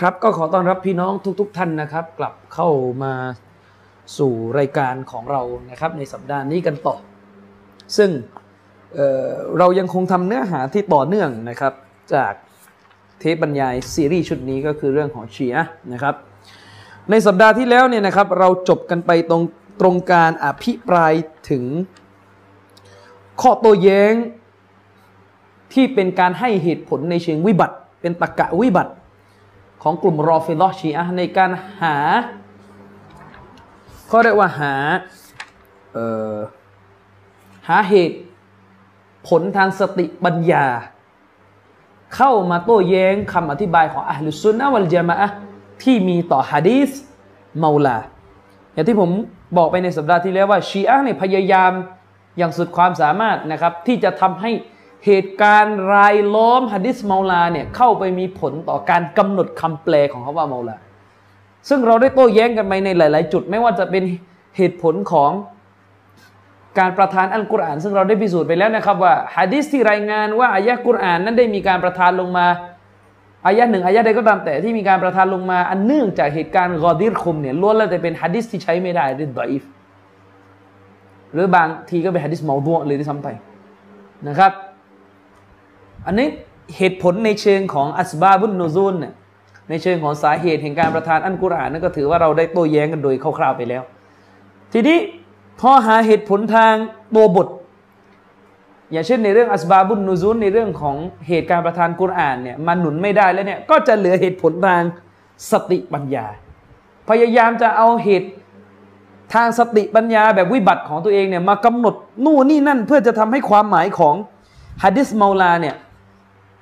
ครับก็ขอต้อนรับพี่น้องทุกๆทท่านนะครับ กลับเข้ามาสู่รายการของเรานะครับ ในสัปดาห์นี้กันต่อ ซึ่งเเรายังคงทำเนื้อหาที่ต่อเนื่องนะครับ จากเทปบรรยายซีรีส์ชุดนี้ก็คือเรื่องของเชีอะนะครับ ในสัปดาห์ที่แล้วเนี่ยนะครับ เราจบกันไปตรงตรงการอภิปรายถึง ข้อโต้แย้งที่เป็นการให้เหตุผลในเชิงวิบัติ เป็นตรกะวิบัติ ของกลุ่มรอฟิลอชีอะในการหาเขาเรียกว่าหาหาเหตุผลทางสติปัญญา เข้ามาโต้แย้งคำอธิบายของอัลลุซุนนะวัลจามะที่มีต่อฮะดีสเมาลา อย่างที่ผมบอกไปในสัปดาห์ที่แล้วว่าชีอะเนี่ยพยายามอย่างสุดความสามารถนะครับ ที่จะทำให้ เหตุการณ์รายล้อมฮะดิษเมาลาเนี่ยเข้าไปมีผลต่อการกำหนดคำแปลของเขาว่าเมาลา ซึ่งเราได้โต้แย้งกันไปในหลาย ๆ จุดไม่ว่าจะเป็นเหตุผลของการประทานอัลกุรอานซึ่งเราได้พิสูจน์ไปแล้วนะครับว่าฮะดิษที่รายงานว่าอายะกุรอานนั้นได้มีการประทานลงมาอายะหนึ่งอายะใดก็ตามแต่ที่มีการประทานลงมาอันเนื่องจากเหตุการณ์กอดิรคุมเนี่ยล้วนแล้วแต่เป็นฮะดิษที่ใช้ไม่ได้หรือดอยฟหรือบางทีก็เป็นฮะดิษเมาดัวเลยที่ซ้ำไปนะครับ อันนี้เหตุผลในเชิงของอัสบาบุนโนซูนเนี่ยในเชิงของสาเหตุแห่งการประทานอันกุรอานนั่นก็ถือว่าเราได้โต้แย้งกันโดยคร่าวๆไปแล้ว ทีนี้พอหาเหตุผลทางตัวบท อย่างเช่นในเรื่องอัสบาบุนนูซูนในเรื่องของเหตุการประทานกุรอานเนี่ยมันหนุนไม่ได้แล้วเนี่ยก็จะเหลือเหตุผลทางสติปัญญา พยายามจะเอาเหตุทางสติปัญญาแบบวิบัติของตัวเองเนี่ยมากำหนดนู่นนี่นั่นเพื่อจะทำให้ความหมายของฮะดิษเมาลาเนี่ย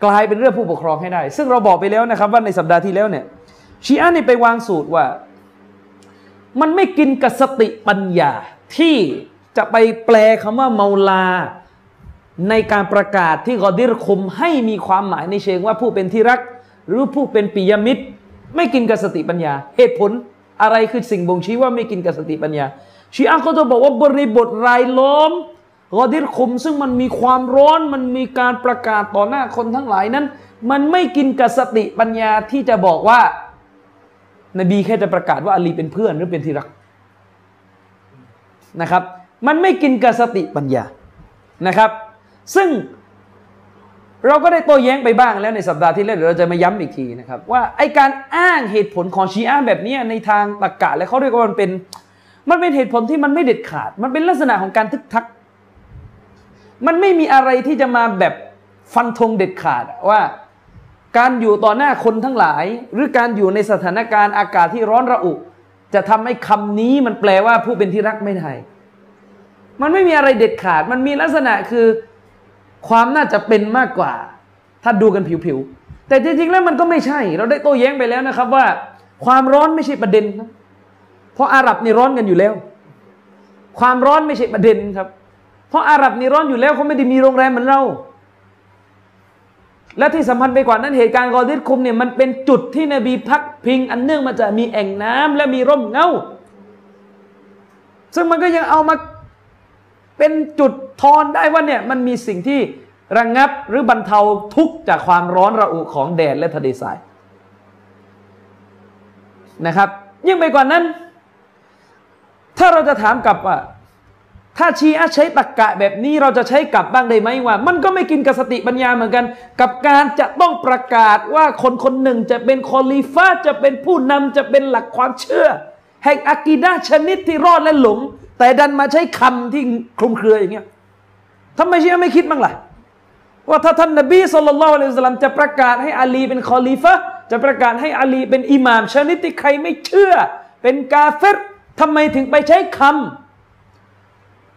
กลายเป็นเรื่องผู้ปกครองให้ได้ ซึ่งเราบอกไปแล้วนะครับว่าในสัปดาห์ที่แล้วเนี่ยชีอะนี่ไปวางสูตรว่า มันไม่กินกับสติปัญญาที่จะไปแปลคำว่าเมาลา ในการประกาศที่กอดิรคมให้มีความหมายในเชิงว่าผู้เป็นที่รัก หรือผู้เป็นปิยมิตร ไม่กินกับสติปัญญา เหตุผลอะไรคือสิ่งบ่งชี้ว่าไม่กินกับสติปัญญาชีอะก็จะบอกว่าบริบทรายล้อม กอดิรคุมซึ่งมันมีความร้อนมันมีการประกาศต่อหน้าคนทั้งหลายนั้น มันไม่กินกับสติปัญญาที่จะบอกว่า นบีแค่จะประกาศว่าอาลีเป็นเพื่อนหรือเป็นที่รักนะครับ มันไม่กินกับสติปัญญานะครับ ซึ่งเราก็ได้โต้แย้งไปบ้างแล้วในสัปดาห์ที่แล้วเดี๋ยวเราจะมาย้ำอีกทีนะครับ ว่าไอการอ้างเหตุผลของชีอะแบบนี้ในทางตรรกะและเขาเรียกว่ามันเป็น มันเป็นเหตุผลที่มันไม่เด็ดขาด มันเป็นลักษณะของการทึกทัก มันไม่มีอะไรที่จะมาแบบฟันธงเด็ดขาดว่า การอยู่ต่อหน้าคนทั้งหลาย หรือการอยู่ในสถานการณ์อากาศที่ร้อนระอุ จะทำให้คำนี้มันแปลว่าผู้เป็นที่รักไม่ได้มันไม่มีอะไรเด็ดขาด มันมีลักษณะคือความน่าจะเป็นมากกว่า ถ้าดูกันผิวๆ แต่จริงๆ แล้วมันก็ไม่ใช่ เราได้โต้แย้งไปแล้วนะครับว่า ความร้อนไม่ใช่ประเด็นนะเพราะอาหรับนี่ร้อนกันอยู่แล้ว ความร้อนไม่ใช่ประเด็นครับ เพราะอาหรับนี่ร้อนอยู่แล้วเขาไม่ได้มีโรงแรมเหมือนเรา และที่สำคัญไปกว่านั้นเหตุการณ์กอดิษคุมเนี่ยมันเป็นจุดที่นบีพักพิง อันเนื่องมาจากมีแอ่งน้ำและมีร่มเงาซึ่งมันก็ยังเอามาเป็นจุดทอนได้ว่าเนี่ยมันมีสิ่งที่ระงงับหรือบรรเทาทุกข์จากความร้อนระอุของแดดและทะเลทรายนะครับ ยิ่งไปกว่านั้น ถ้าเราจะถามกลับว่า ถ้าชีอะใช้ตรกกะแบบนี้เราจะใช้กลับบ้างได้ไหมว่า มันก็ไม่กินกับสติปัญญาเหมือนกัน กับการจะต้องประกาศว่าคนคนหนึ่งจะเป็นคอลีฟาจะเป็นผู้นำจะเป็นหลักความเชื่อ แห่งอากีดาชนิดที่รอดและหลง แต่ดันมาใช้คำที่คลุมเครืออย่างเงี้ยทำไมชีอะไม่คิดบ้างล่ะว่าถ้าท่านนบีสุลต่านละอัลสลัมจะประกาศให้อาลีเป็นคอลีฟะจะประกาศให้อาลีเป็นอิหม่ามชนิดที่ใครไม่เชื่อ เป็นกาเฟรทำไมถึงไปใช้คำ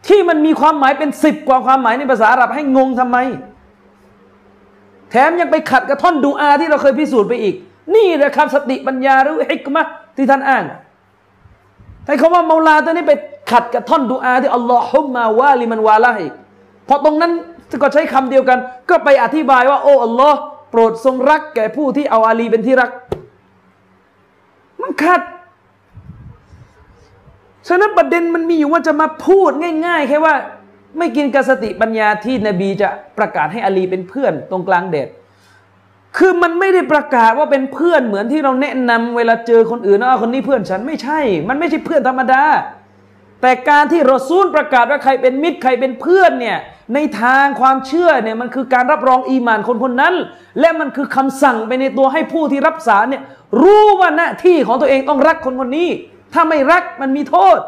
ที่มันมีความหมายเป็นสิบกว่าความหมายในภาษาอาหรับให้งงทำไม แถมยังไปขัดกับท่อนดูอาที่เราเคยพิสูจน์ไปอีก นี่แหละครับสติปัญญาหรือฮิกมะที่ท่านอ้างแต่คำว่าเมาลาตัวนี้ไปขัดกับท่อนดูอาที่อัลลอฮุมมาวาลิมันวาลาฮิพอตรงนั้นก็ใช้คำเดียวกัน ก็ไปอธิบายว่าโอ้อัลลอฮ์โปรดทรงรักแก่ผู้ที่เอาอาลีเป็นที่รัก มันขัด ฉะนั้นประเด็นมันมีอยู่ว่าจะมาพูดง่าย ๆ แค่ว่า ไม่กินกสติปัญญาที่นบีจะประกาศให้อาลีเป็นเพื่อนตรงกลางเดชคือมันไม่ได้ประกาศว่าเป็นเพื่อนเหมือนที่เราแนะนำเวลาเจอคนอื่นว่าคนนี้เพื่อนฉันไม่ใช่ มันไม่ใช่เพื่อนธรรมดา แต่การที่รอซูลประกาศว่าใครเป็นมิตรใครเป็นเพื่อนเนี่ยในทางความเชื่อเนี่ยมันคือการรับรองอีมานคนคนนั้น และมันคือคำสั่งไปในตัวให้ผู้ที่รับสารเนี่ยรู้ว่าหน้าที่ของตัวเองต้องรักคนคนนี้ ถ้าไม่รักมันมีโทษ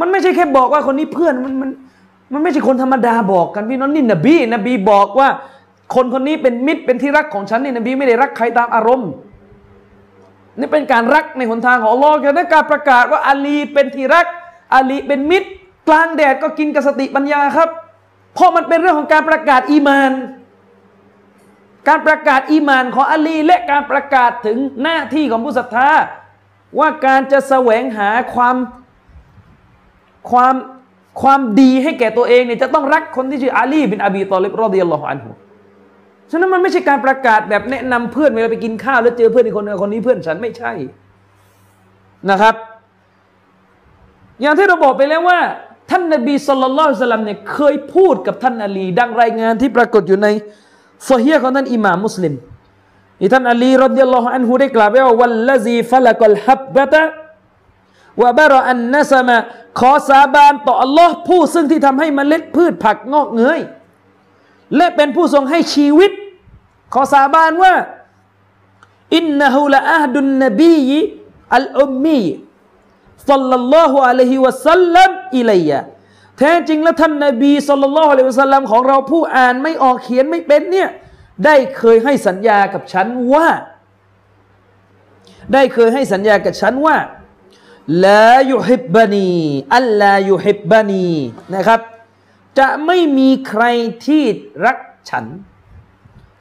มันไม่ใช่แค่บอกว่าคนนี้เพื่อนมันมันมันไม่ใช่คนธรรมดาบอกกันพี่น้องนี่นบีนบีบอกว่า คนคนนี้เป็นมิตรเป็นที่รักของฉันนี่นบีไม่ได้รักใครตามอารมณ์นี่เป็นการรักในหนทางของอัลลอฮ์แค่การประกาศว่าอาลีเป็นที่รักอาลีเป็นมิตร กลางแดดก็กินกับสติปัญญาครับ เพราะมันเป็นเรื่องของการประกาศอีมาน การประกาศอีมานของอาลี และการประกาศถึงหน้าที่ของผู้ศรัทธา ว่าการจะแสวงหาความความความดีให้แก่ตัวเองเนี่ยจะต้องรักคนที่ชื่ออาลีบินอบีตอลิบรอดิยัลลอฮุอันฮุฉะนั้นมันไม่ใช่การประกาศแบบแนะนำเพื่อนเวลาไปกินข้าวแล้วเจอเพื่อนอีกคนนึงคนนี้เพื่อนฉันไม่ใช่นะครับ อย่างที่เราบอกไปแล้วว่า ท่านนบีสุลต่านสลัมเนี่ยเคยพูดกับท่านอาลี ดังรายงานที่ปรากฏอยู่ใน ซฮีของท่านอิหม่ามมุสลิมที่ท่านอาลีรดิยัลลอฮุอันฮุได้กล่าวไว้ว่าวัลลซีฟลักัลฮับบะตะวะบารอันนัสมะขอสาบานต่ออัลลอฮ์ผู้ซึ่งที่ทำให้มเมล็ดพืชผักงอกเงยและเป็นผู้ทรงให้ชีวิต ขอสาบานว่าอินนะฮูละอาดุนนบีอัลอุมมีสัลลัลลอฮุอะลัยฮิวะสัลลัมอิลัยะ แท้จริงแล้วท่านนบีสัลลัลลอฮุอะลัยฮิวะสัลลัมของเราผู้อ่านไม่ออกเขียนไม่เป็นเนี่ยได้เคยให้สัญญากับฉันว่า ได้เคยให้สัญญากับฉันว่าลายุฮิบบานีอัลลายุฮิบบานีนะครับ จะไม่มีใครที่รักฉัน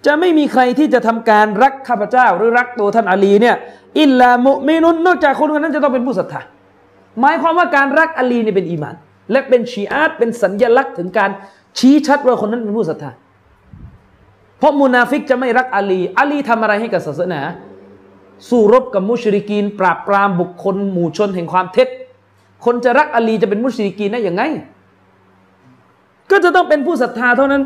จะไม่มีใครที่จะทำการรักข้าพเจ้า หรือรักตัวท่านอาลีเนี่ยอิลลามุมินุนนอกจากคนคนนั้นจะต้องเป็นผู้ศรัทธาหมายความว่าการรักอาลีนี่เป็นอีมาน และเป็นชีอาตเป็นสัญญลักษณ์ถึงการชี้ชัดว่าคนนั้นเป็นผู้ศรัทธาเพราะมุนาฟิกจะไม่รักอาลีอาลีทำอะไรให้กับศาสนา สู้รบกับมุชริกีน ปราบปรามบุคคลหมู่ชนแห่งความเท็จ คนจะรักอาลีจะเป็นมุชริกีนได้อย่างไง ก็จะต้องเป็นผู้ศรัทธาเท่านั้น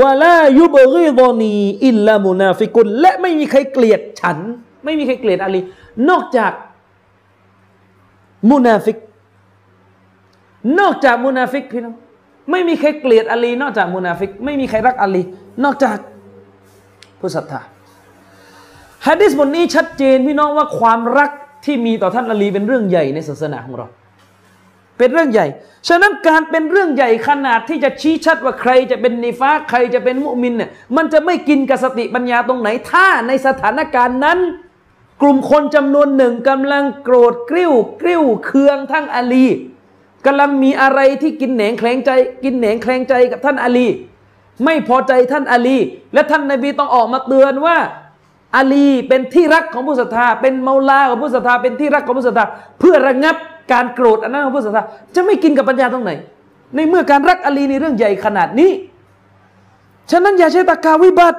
ولا يبغضني إلا منافقและไม่มีใครเกลียดฉัน ไม่มีใครเกลียดอาลีนอกจากมุนาฟิก นอกจากมุนาฟิกพี่น้องไม่มีใครเกลียดอาลี นอกจากมุนาฟิก ไม่มีใครรักอาลี นอกจากผู้ศรัทธาฮะดิษบทนี้ชัดเจนพี่น้องว่าความรักที่มีต่อท่านอาลีเป็นเรื่องใหญ่ในศาสนาของเรา เป็นเรื่องใหญ่ ฉะนั้นการเป็นเรื่องใหญ่ขนาดที่จะชี้ชัดว่าใครจะเป็นนิฟาใครจะเป็นมุมินเนี่ยมันจะไม่กินกับสติปัญญาตรงไหน ถ้าในสถานการณ์นั้น กลุ่มคนจำนวนหนึ่งกำลังโกรธกริ้วกริ้วเคืองทั้งอาลี กำลังมีอะไรที่กินแหนงแคลงใจ กินแหนงแคลงใจกับท่านอาลี ไม่พอใจท่านอาลี และท่านนบีต้องออกมาเตือนว่าอาลีเป็นที่รักของผู้ศรัทธา เป็นเมาลาของผู้ศรัทธาเป็นที่รักของผู้ศรัทธาเพื่อระงับการโกรธอันนั้นของผู้ศรัทธาจะไม่กินกับปัญญาตรงไหน ในเมื่อการรักอาลีในเรื่องใหญ่ขนาดนี้ ฉะนั้นอย่าใช้ตะกาวิบัติ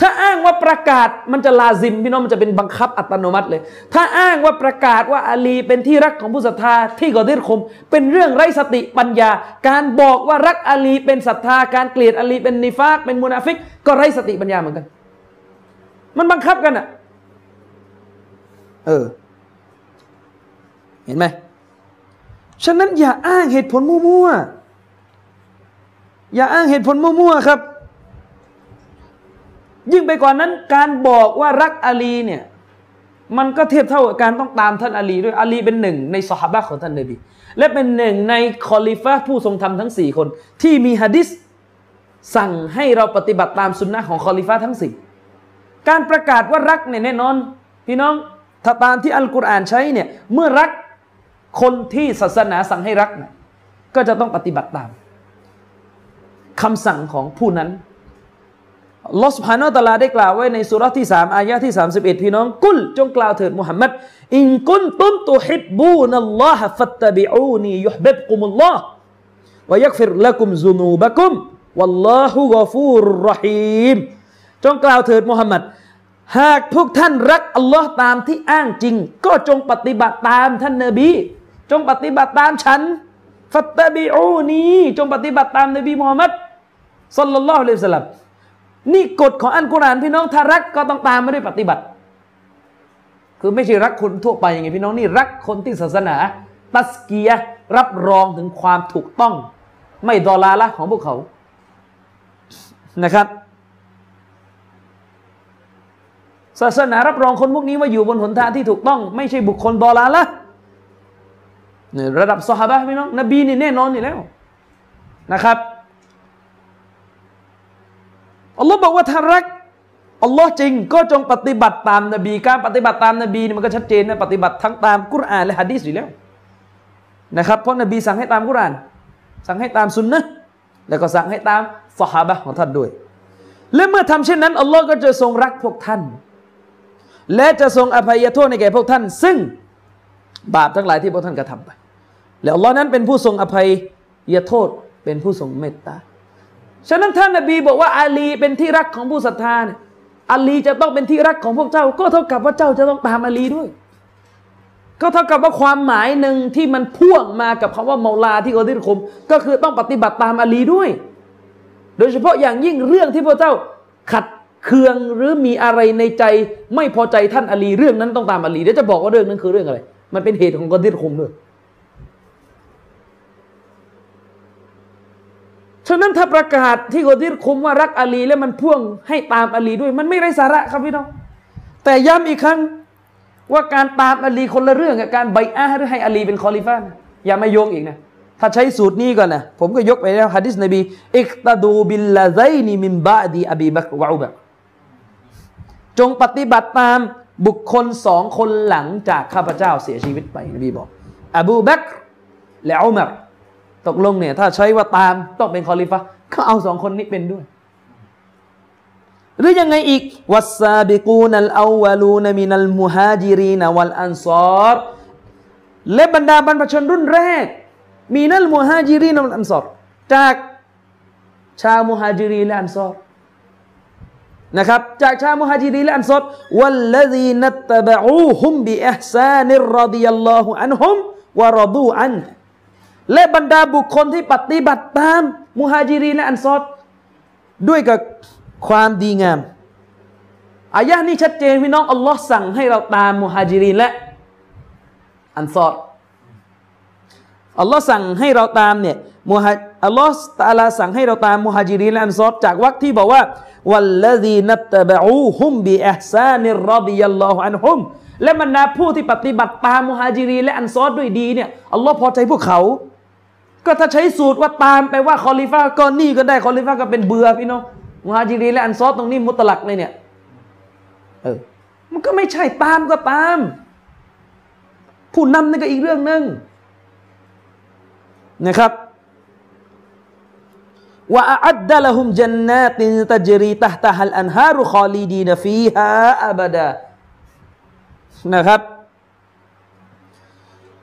ถ้าอ้างว่าประกาศมันจะลาซิมพี่น้องมันจะเป็นบังคับอัตโนมัติเลย ถ้าอ้างว่าประกาศว่าอาลีเป็นที่รักของผู้ศรัทธาที่กอดิรคม เป็นเรื่องไร้สติปัญญา การบอกว่ารักอาลีเป็นศรัทธาการเกลียดอาลีเป็นนิฟากเป็นมุนาฟิก ก็ไร้สติปัญญาเหมือนกัน มันบังคับกันอะเออ เห็นไหมฉะนั้นอย่าอ้างเหตุผลมั่วๆอย่าอ้างเหตุผลมั่วๆครับ ยิ่งไปกว่านั้นการบอกว่ารักอาลีเนี่ยมันก็เทียบเท่ากับการต้องตามท่านอาลีด้วยอาลีเป็นหนึ่งในสหบะของท่านนบีและเป็นหนึ่งในคอลิฟะผู้ทรงธรรมทั้งสี่คน ที่มีฮะดิษสั่งให้เราปฏิบัติตามสุนนะของคอลิฟะทั้งสี่การประกาศว่ารักเนี่ยแน่นอน พี่น้องถ้าตามที่อัลกุรอานใช้เนี่ยเมื่อรักคนที่ศาสนาสั่งให้รักนะก็จะต้องปฏิบัติตามคำสั่งของผู้นั้น ลอสพานอตลาได้กล่าวไว้ในสุรที่สามอายะที่สามสิบเอ็ดพี่น้องกุลจงกล่าวเถิดมุฮัมมัดอินกุนตุมตุฮิบบูนัลลอฮะฟัตตบิอูนียุฮบิบกุมุลลอฮ์วยักฟิรละกุมซุนูบะกุมวัลลอฮุกฟูรรหีมจงกล่าวเถิดมุฮัมมัดหากพวกท่านรักอัลลอฮ์ตามที่อ้างจริง ก็จงปฏิบัติตามท่านนบี จงปฏิบัติตามฉัน ฟัตตบิอูนีจงปฏิบัติตามนบีมุฮัมมัดสัลลัลลอฮุอะลัยฮิสลาม นี่กฎของอันกุรอานพี่น้องถ้ารักก็ต้องตามไม่ได้ปฏิบัติ คือไม่ใช่รักคนทั่วไปอย่างไงพี่น้องนี่รักคนที่ศาสนา ตัสเกียรับรองถึงความถูกต้อง ไม่ดอลาละของพวกเขานะครับ ศาสนารับรองคนพวกนี้ว่าอยู่บนหนทางที่ถูกต้อง ไม่ใช่บุคคลดอลาละระดับสหายพี่น้องนบีนี่แน่นอนอยู่แล้วนะครับ อัลลอฮ์บอกว่าถ้ารักอัลลอฮ์จริงก็จงปฏิบัติตามนบี การปฏิบัติตามนบีนี่มันก็ชัดเจนนะปฏิบัติทั้งตามกุรอานและฮะดีษอยู่แล้วนะครับเพราะนบีสั่งให้ตามกุรอาน สั่งให้ตามสุนนะแล้วก็สั่งให้ตามสหายของท่านด้วย และเมื่อทำเช่นนั้นอัลลอฮ์ก็จะทรงรักพวกท่าน และจะทรงอภัยโทษในแก่พวกท่าน ซึ่งบาปทั้งหลายที่พวกท่านกระทำไป แล้วอัลลอฮ์นั้นเป็นผู้ทรงอภัยโทษเป็นผู้ทรงเมตตา ฉะนั้นท่านนบีบอกว่าอาลีเป็นที่รักของผู้ศรัทธาเนี่ยอาลีจะต้องเป็นที่รักของพวกเจ้า ก็เท่ากับว่าเจ้าจะต้องตามอาลีด้วย ก็เท่ากับว่าความหมายหนึ่งที่มันพ่วงมากับคำว่าเมาลาที่อัลดิรคมก็คือต้องปฏิบัติตามอาลีด้วย โดยเฉพาะอย่างยิ่งเรื่องที่พวกเจ้าขัดเคืองหรือมีอะไรในใจ ไม่พอใจท่านอาลีเรื่องนั้นต้องตามอาลีเดี๋ยวจะบอกว่าเรื่องนั้นคือเรื่องอะไร มันเป็นเหตุของอดิรคมด้วย ฉะนั้นถ้าประกาศที่กอดิรคุมว่ารักอาลี แล้วมันพ่วงให้ตามอาลีด้วย มันไม่ไร้สาระครับพี่น้อง แต่ย้ำอีกครั้งว่าการตามอาลีคนละเรื่องกับการبيعةหรือให้อาลีเป็นคอลิฟ้าอย่ามาโยงอีกนะถ้าใช้สูตรนี้ก่อนนะผมก็ยกไปแล้วฮะดิษนบีاقتدوا باللذين من بعدي أبي بكر وعمرจงปฏิบัติตามบุคคลสองคนหลังจากข้าพเจ้าเสียชีวิตไปนบีบอก อบูบักและอุมาร ตกลงเนี่ยถ้าใช้ว่าตามต้องเป็นคอลิฟะก็เอาสองคนนี้เป็นด้วย หรือยังไงอีกوالسابقون الأولون من المهاجرين والأنصارและบรรดาบรรพชนรุ่นแรก من المهاجرين والأنصارจากชาวมุฮาจิรีและอันซอรนะครับจากชาวมุฮาจิรีและอันซอรوالذين اتبعوهم بإحسان رضي الله عنهم ورضوا عنه และบรรดาบุคคลที่ปฏิบัติตามมุฮาจิรีและอันซอรด้วยกับความดีงามอายะนี้ชัดเจนพี่น้องอัลลอฮ์สั่งให้เราตามมุฮาจิรีและอันซอรอัลลอฮ์สั่งให้เราตามเนี่ยมุฮัอัลลอฮ์ตาลาสั่งให้เราตามมุฮาจิรีและอันซอรจากวรรคที่บอกว่าوالذين اتبعوهم بإحسان رضي الله عنهمและบรรดาผู้ที่ปฏิบัติตามมุฮาจิรีและอันซอรด้วยดีเนี่ยอัลลอฮ์พอใจพวกเขา ก็ถ้าใช้สูตรว่าตามไปว่าคอลิฟ้าก็นี่ก็ได้คอลิฟ้าก็เป็นเบือพี่น้องมุฮาจิรีและอันซอรตรงนี้مطلقเลยเนี่ยเออมันก็ไม่ใช่ตามก็ตาม ผู้นำนี่ก็อีกเรื่องหนึ่งนะครับوأعد لهم جنات تجري تحتها الأنهار خالدين فيها أبداนะครับ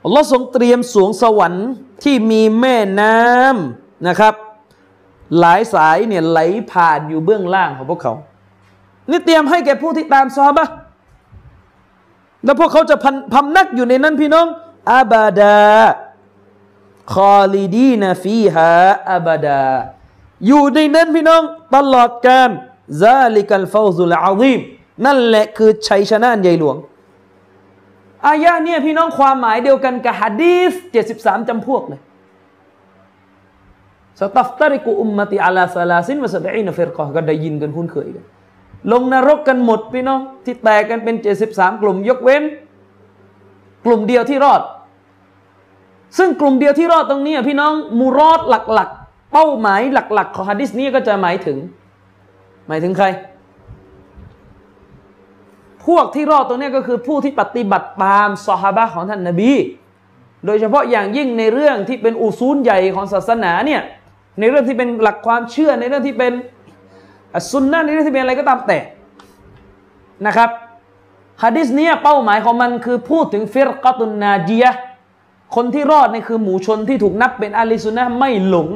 อัลลอฮ์ทรงเตรียมสวงสวรรค์ที่มีแม่น้ำนะครับ หลายสายเนี่ยไหลผ่านอยู่เบื้องล่างของพวกเขา นี่เตรียมให้แก่ผู้ที่ตามซอบะแล้วพวกเขาจะพำนักอยู่ในนั้นพี่น้องอาบาดาคอลีดีนฟีฮาอาบาดา อยู่ในนั้นพี่น้องตลอดกาลซาลิกัลฟาวซุลอาซีมนั่นแหละคือชัยชนะใหญ่หลวง อายะเนี่ยพี่น้องความหมายเดียวกันกับฮะดีส73จำพวกเลยสตัฟตาริกุอุมมติอาลาซาลาซินวะสบอีนเฟรกอก็ได้ยินกันคุ้นเคยกัน ลงนรกกันหมดพี่น้องที่แตกกันเป็น 73 กลุ่มยกเว้น กลุ่มเดียวที่รอด ซึ่งกลุ่มเดียวที่รอดตรงนี้พี่น้องมูรอดหลักๆ เป้าหมายหลัก ๆ ของฮะดิษนี้ก็จะหมายถึง หมายถึงใคร พวกที่รอดตรงนี้ก็คือผู้ที่ปฏิบัติตามสฮาบะของท่านนาบี โดยเฉพาะอย่างยิ่งในเรื่องที่เป็นอุซูลใหญ่ของศาสนาเนี่ย ในเรื่องที่เป็นหลักความเชื่อในเรื่องที่เป็นอัสซุนนะในเรื่องที่เป็นอะไรก็ตามแต่นะครับฮะดิษเนี้เป้าหมายของมันคือพูดถึงฟิรกตุนนาจียะคนที่รอดนี่คือหมู่ชนที่ถูกนับเป็นอาลีซุนนะไม่หลง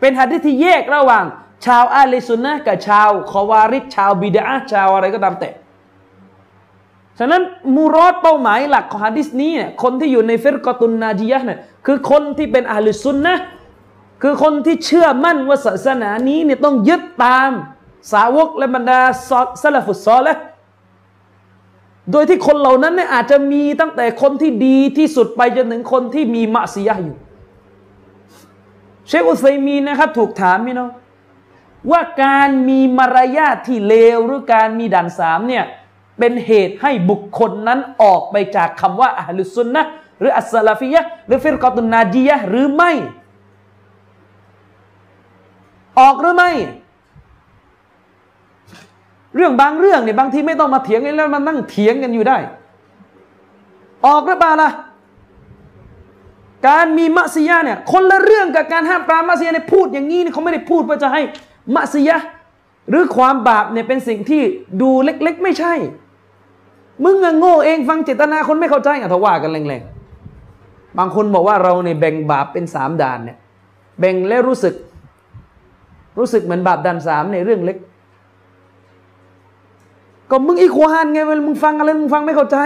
เป็นฮะดิษที่แยกระหว่าง ชาวอาลีซุนนะกับชาวคอวาริชชาวบิดาชาวอะไรก็ตามแต่ ฉะนั้นมูรอดเป้าหมายหลักของฮะดิษนี้เนี่ยคนที่อยู่ในฟิรกตุนนาจียะเนี่ยคือคนที่เป็นอาลิซุนนะคือคนที่เชื่อมั่นว่าศาสนานี้เนี่ยต้องยึดตามสาวกและบรรดาซาลฟุตซอลและโดยที่คนเหล่านั้นเนี่ยอาจจะมีตั้งแต่คนที่ดีที่สุดไปจนถึงคนที่มีมะซียะอยู่ เชคอุซัยมีนะครับถูกถามพี่น้องว่าการมีมารยาทที่เลวหรือการมีด่านสามเนี่ย เป็นเหตุให้บุคคลนั้นออกไปจากคำว่าอัลลุซุนนะหรืออัสซาลาฟียะหรือฟิรกอตุนนาจียะหรือไม่ ออกหรือไม่ เรื่องบางเรื่องเนี่ยบางทีไม่ต้องมาเถียงกันแล้วมานั่งเถียงกันอยู่ได้ ออกหรือเปล่าล่ะการมีมัสยิดเนี่ยคนละเรื่องกับการห้ามปรามมัสยิดเนี่ยพูดอย่างนี้เนี่ยเขาไม่ได้พูดเพื่อจะให้มัสยิดหรือความบาปเนี่ยเป็นสิ่งที่ดูเล็ก ๆ ไม่ใช่ มึงอะโง่เองฟังเจตนาคนไม่เข้าใจอะทว่ากันแรงๆ บางคนบอกว่าเราเนี่ยแบ่งบาปเป็นสามด่านเนี่ย แบ่งแล้วรู้สึก รู้สึกเหมือนบาปด่านสามในเรื่องเล็ก ก็มึงอีควานไงเวลามึงฟังอะไรมึงฟังไม่เข้าใจ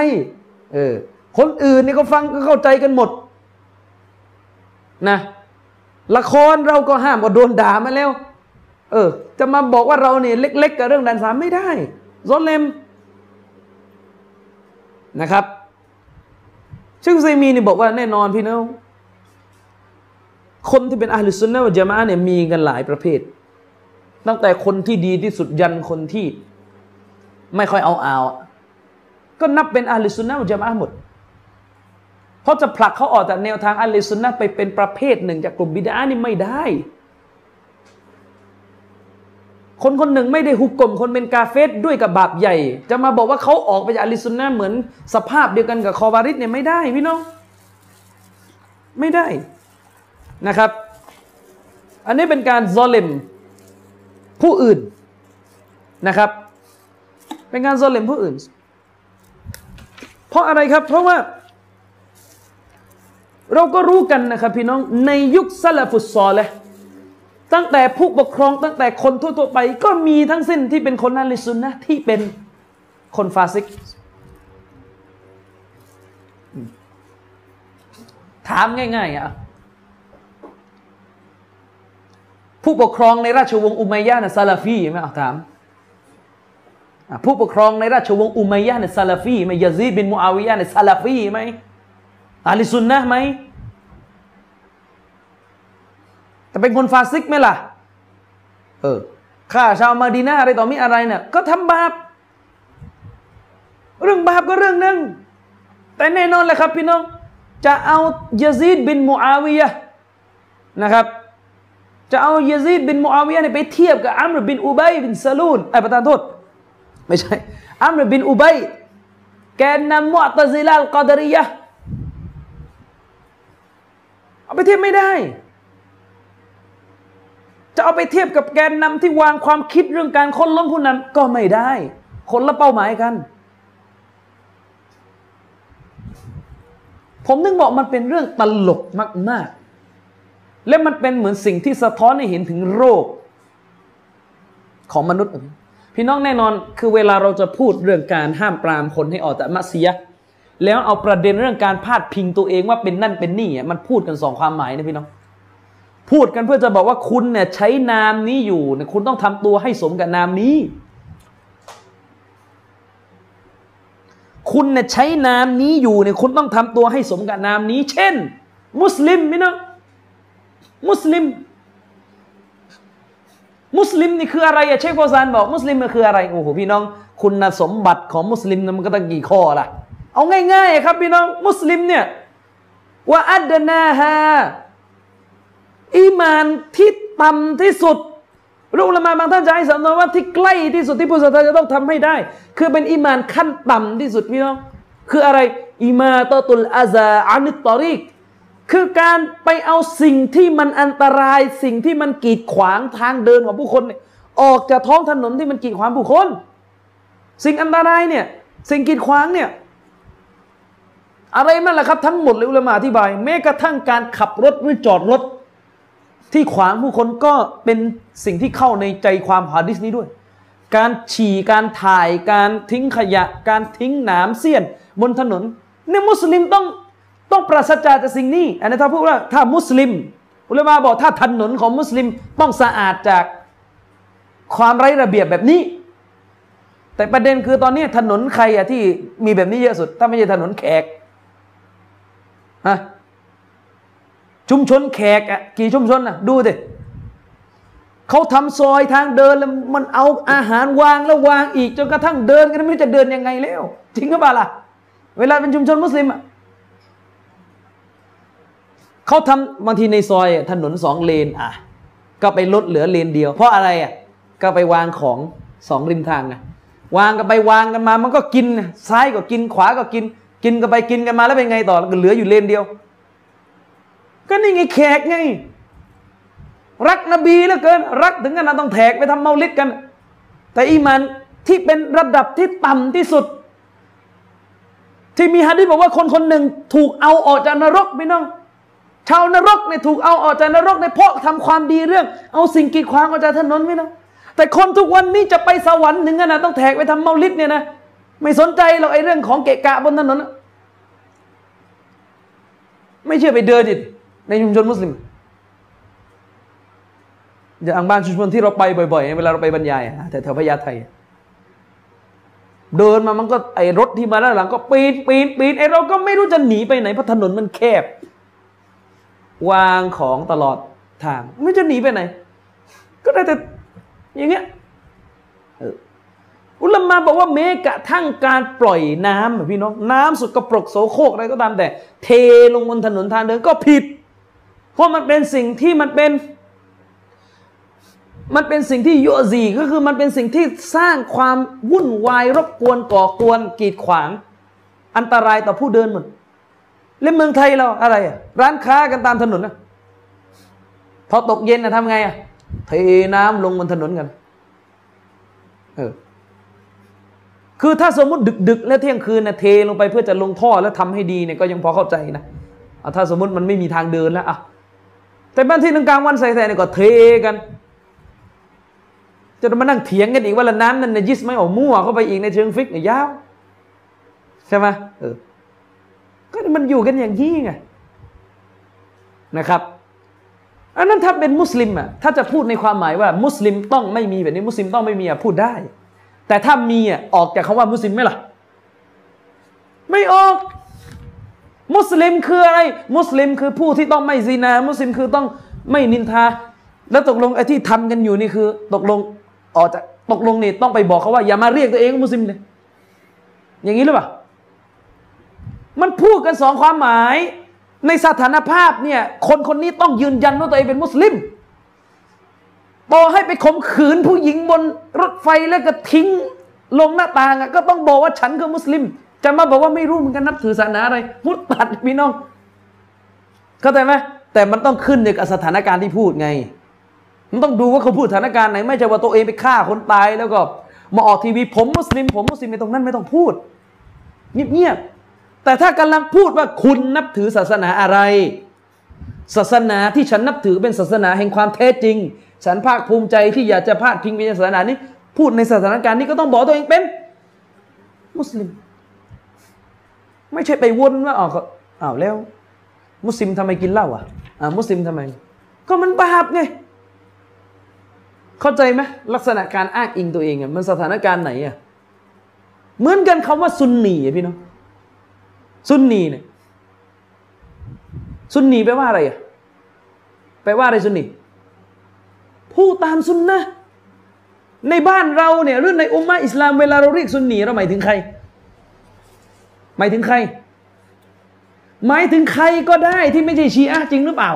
เออ คนอื่นนี่ก็ฟังก็เข้าใจกันหมด นะ ละครเราก็ห้ามก็โดนด่ามาแล้ว เออ จะมาบอกว่าเราเนี่ยเล็ก ๆ กับเรื่องด่านสามไม่ได้ซอนเลม นะครับซึ่งไซมีนี่บอกว่าแน่นอนพี่น้องคนที่เป็นอาลิสุนนะวะจามะเนี่ยมีกันหลายประเภท ตั้งแต่คนที่ดีที่สุดยันคนที่ ไม่ค่อยเอาเอาก็นับเป็นอาลิสุนนะวะจามะหมด เพราะจะผลักเขาออกจากแนวทางอาลิสุนนะไปเป็นประเภทหนึ่งจากกลุ่มบิดานี่ไม่ได้ คนคนหนึ่งไม่ได้หุกกลมคนเป็นกาเฟสด้วยกับบาปใหญ่ จะมาบอกว่าเขาออกไปจากอลิซุนนะเหมือนสภาพเดียวกันกับคอบาริสเนี่ยไม่ได้พี่น้อง ไม่ได้นะครับ อันนี้เป็นการซอเลมผู้อื่นนะครับ เป็นการซอเลมผู้อื่น เพราะอะไรครับ เพราะว่า เราก็รู้กันนะครับพี่น้องในยุคซาลฟุตซอลเลย ตั้งแต่ผู้ปกครองตั้งแต่คนทั่วๆไป ก็มีทั้งสิ้นที่เป็นคนนัลิซุนนะที่เป็นคนฟาซิก ถามง่ายๆอะผู้ปกครองในราชวงศ์อุมัยยะเนี่ยซาลาฟีไหมถามผู้ปกครองในราชวงศ์อุมัยยะเนี่ยซาลาฟีไหมยาซีดบินมูอาวิยะเนี่ยซาลาฟีไหมอาลิซุนนะไหม แต่เป็นคนفاسقไหมล่ะ เออข้าชาวมาดีนาอะไรต่อมีอะไรเนี่ยก็ทำบาป เรื่องบาปก็เรื่องนึงแต่แน่นอนแหละครับพี่น้อง จะเอายาซีดบินมูอาวิยะนะครับ จะเอายาซีดบินมูอาวิยะเนี่ยไปเทียบกับอัมรบินอุบัยบินซาลูนไอ้ประธานโทษไม่ใช่อัมรบินอุบัยแกนนำมุตซิลาลกอดรียะเอาไปเทียบไม่ได้ จะเอาไปเทียบกับแกนนำที่วางความคิดเรื่องการค้นล้มผู้นำก็ไม่ได้ คนละเป้าหมายกัน ผมนึกบอกมันเป็นเรื่องตลกมาก ๆ และมันเป็นเหมือนสิ่งที่สะท้อนให้เห็นถึงโรคของมนุษย์ พี่น้องแน่นอนคือเวลาเราจะพูดเรื่องการห้ามปรามคนให้ออกจากมัสยิดแล้วเอาประเด็นเรื่องการพาดพิงตัวเองว่าเป็นนั่นเป็นนี่มันพูดกันสองความหมายนะพี่น้อง พูดกันเพื่อจะบอกว่าคุณเนี่ยใช้นามนี้อยู่เนี่ยคุณต้องทำตัวให้สมกับนามนี้ คุณเนี่ยใช้นามนี้อยู่เนี่ยคุณต้องทำตัวให้สมกับนามนี้ เช่น มุสลิมนี่นะมุสลิม มุสลิมนี่คืออะไรอะเชคโฟซานบอกมุสลิมมันคืออะไรโอ้โหพี่น้อง คุณสมบัติของมุสลิมมันก็ตั้งกี่ข้อล่ะ เอาง่ายๆครับพี่น้อง มุสลิมเนี่ยوأدناها อีมานที่ต่ำที่สุดอุละมาบางท่านจะให้สำนวนว่าที่ใกล้ที่สุดที่ผู้ศรัทธาจะต้องทำให้ได้ คือเป็นอีมานขั้นต่ำที่สุดพี่น้องคืออะไรอีมาตตุลอาซาอานิตตอริกคือการไปเอาสิ่งที่มันอันตรายสิ่งที่มันกีดขวางทางเดินของผู้คน ออกจากท้องถนนที่มันกีดขวางผู้คน สิ่งอันตรายเนี่ยสิ่งกีดขวางเนี่ยอะไรนั่นแหละครับทั้งหมดเลยอุลามะอธิบายแม้กระทั่งการขับรถหรือจอดรถ ที่ขวางผู้คนก็เป็นสิ่งที่เข้าในใจความฮะดิษนี้ด้วย การฉี่การถ่ายการทิ้งขยะ การทิ้งหนามเสี้ยน บนถนนเนี่ยมุสลิมต้องต้องปราศจากจากสิ่งนี้ อันนี้ถ้าพูดว่าถ้ามุสลิม อุลามะบอกถ้าถนนของมุสลิมต้องสะอาดจากความไร้ระเบียบแบบนี้ แต่ประเด็นคือตอนนี้ถนนใครอะที่มีแบบนี้เยอะสุด ถ้าไม่ใช่ถนนแขกฮะ ชุมชนแขกอะกี่ชุมชนอะดูสิเขาทำซอยทางเดินแล้วมันเอาอาหารวางแล้ววางอีกจนกระทั่งเดินกันไม่รู้จะเดินยังไงแล้ว จริงหรือเปล่าล่ะ เวลาเป็นชุมชนมุสลิมอะเขาทำบางทีในซอยถนนสองเลนอะ ก็ไปลดเหลือเลนเดียว เพราะอะไรอะก็ไปวางของสองริมทางไงวางกันไปวางกันมา มันก็กินซ้ายก็กินขวาก็กิน กินกันไปกินกันมาแล้วเป็นไงต่อก็เหลืออยู่เลนเดียว ก็นี่ไงแขกไง รักนบีเหลือเกิน รักถึงขนาดต้องแทกไปทำเมาลิดกัน แต่อีมันที่เป็นระดับที่ต่ำที่สุด ที่มีฮะดีบอกว่าคนคนหนึ่งถูกเอาออกจากนรกพี่น้องชาวนรกเนี่ยถูกเอาออกจากนรกในเพราะทำความดีเรื่อง เอาสิ่งกีดขวางออกจากถนนพี่น้องแต่คนทุกวันนี้จะไปสวรรค์ถึงขนาดต้องแทกไปทำเมาลิดเนี่ยนะไม่สนใจหรอกไอ้เรื่องของเกะกะบนถนน ไม่เชื่อไปเดินดิ ในชุมชนมุสลิมอย่างบ้านชุมชนที่เราไปบ่อยๆ เวลาเราไปบรรยายแต่แถวพญาไทเดินมามันก็ไอรถที่มาด้านหลังก็ปีนปีนปีนไอเราก็ไม่รู้จะหนีไปไหนเพราะถนนมันแคบ วางของตลอดทาง ไม่จะหนีไปไหน ก็ได้แต่อย่างเงี้ยอุลามะบอกว่าแม้กระทั่งการปล่อยน้ำพี่น้องน้ำสุกกระปรกโสโครกอะไรก็ตามแต่ เทลงบนถนนทางเดินก็ผิด เพราะมันเป็นสิ่งที่มันเป็น มันเป็นสิ่งที่ยุซีก็คือมันเป็นสิ่งที่สร้างความวุ่นวายรบกวนก่อกวนกีดขวาง อันตรายต่อผู้เดินหมดแล้วเมืองไทยเราอะไรอะร้านค้ากันตามถนนนะพอตกเย็นนะทำไงอะเทน้ำลงบนถนนกันเออคือถ้าสมมติดึก ๆ และเที่ยงคืนนะเทลงไปเพื่อจะลงท่อแล้วทำให้ดีเนี่ยก็ยังพอเข้าใจนะถ้าสมมติมันไม่มีทางเดินแล้วอะ แต่บ้านที่หนึ่งกลางวันใส่ๆเนี่ก็เทกันจะมานั่งเถียงกันอีกว่าละน้ำนั้นเนี่ยยิสไม่ออกมั่วเข้าไปอีกในเชิงฟิกเนี่ยยาวใช่ไหมเออก็มันอยู่กันอย่างนี้ไงนะครับอันนั้นถ้าเป็นมุสลิมอะถ้าจะพูดในความหมายว่ามุสลิมต้องไม่มีแบบนี้มุสลิมต้องไม่มีอะพูดได้ แต่ถ้ามีอะออกจากคาว่ามุสลิมไหมล่ะ ไม่ออก มุสลิมคืออะไร มุสลิมคือผู้ที่ต้องไม่ซีนา มุสลิมคือต้องไม่นินทา แล้วตกลงไอ้ที่ทำกันอยู่นี่คือ ตกลงออกจากตกลงนี่ต้องไปบอกเขาว่าอย่ามาเรียกตัวเองมุสลิมเลยอย่างนี้หรือเปล่า มันพูดกันสองความหมาย ในสถานภาพเนี่ยคนคนนี้ต้องยืนยันว่าตัวเองเป็นมุสลิมต่อให้ไปข่มขืนผู้หญิงบนรถไฟแล้วก็ทิ้งลงหน้าต่างก็ต้องบอกว่าฉันคือมุสลิม จะมาบอกว่าไม่รู้เหมือนกันนับถือศาสนาอะไรมุดตัดพี่น้อง เข้าใจไหมแต่มันต้องขึ้นอยู่กับสถานการณ์ที่พูดไง มันต้องดูว่าเขาพูดสถานการณ์ไหน ไม่ใช่ว่าตัวเองไปฆ่าคนตายแล้วก็มาออกทีวีผมมุสลิม ผมมุสลิมในตรงนั้นไม่ต้องพูดเงียบแต่ถ้ากำลังพูดว่าคุณนับถือศาสนาอะไร ศาสนาที่ฉันนับถือเป็นศาสนาแห่งความแท้จริง ฉันภาคภูมิใจที่อยากจะพาดพิงไปศาสนานี้ พูดในสถานการณ์นี้ก็ต้องบอกตัวเองเป็น มุสลิม ไม่ใช่ไปวนว่าอ๋ออ้าวแล้ว มุสลิมทำไมกินเหล้าอะอ่ามุสลิมทำไม ก็มันบาปไงเข้าใจไหมลักษณะการอ้างอิงตัวเองอะมันสถานการณ์ไหนอะเหมือนกันคำว่าซุนนีอะพี่น้องซุนนีเนี่ยซุนนีแปลว่าอะไรอะแปลว่าอะไรซุนนีผู้ตามซุนนะในบ้านเราเนี่ยหรือในอุมมะอิสลามเวลาเราเรียกซุนนีเราหมายถึงใคร หมายถึงใคร หมายถึงใครก็ได้ที่ไม่ใช่ชีอะจริงหรือเปล่า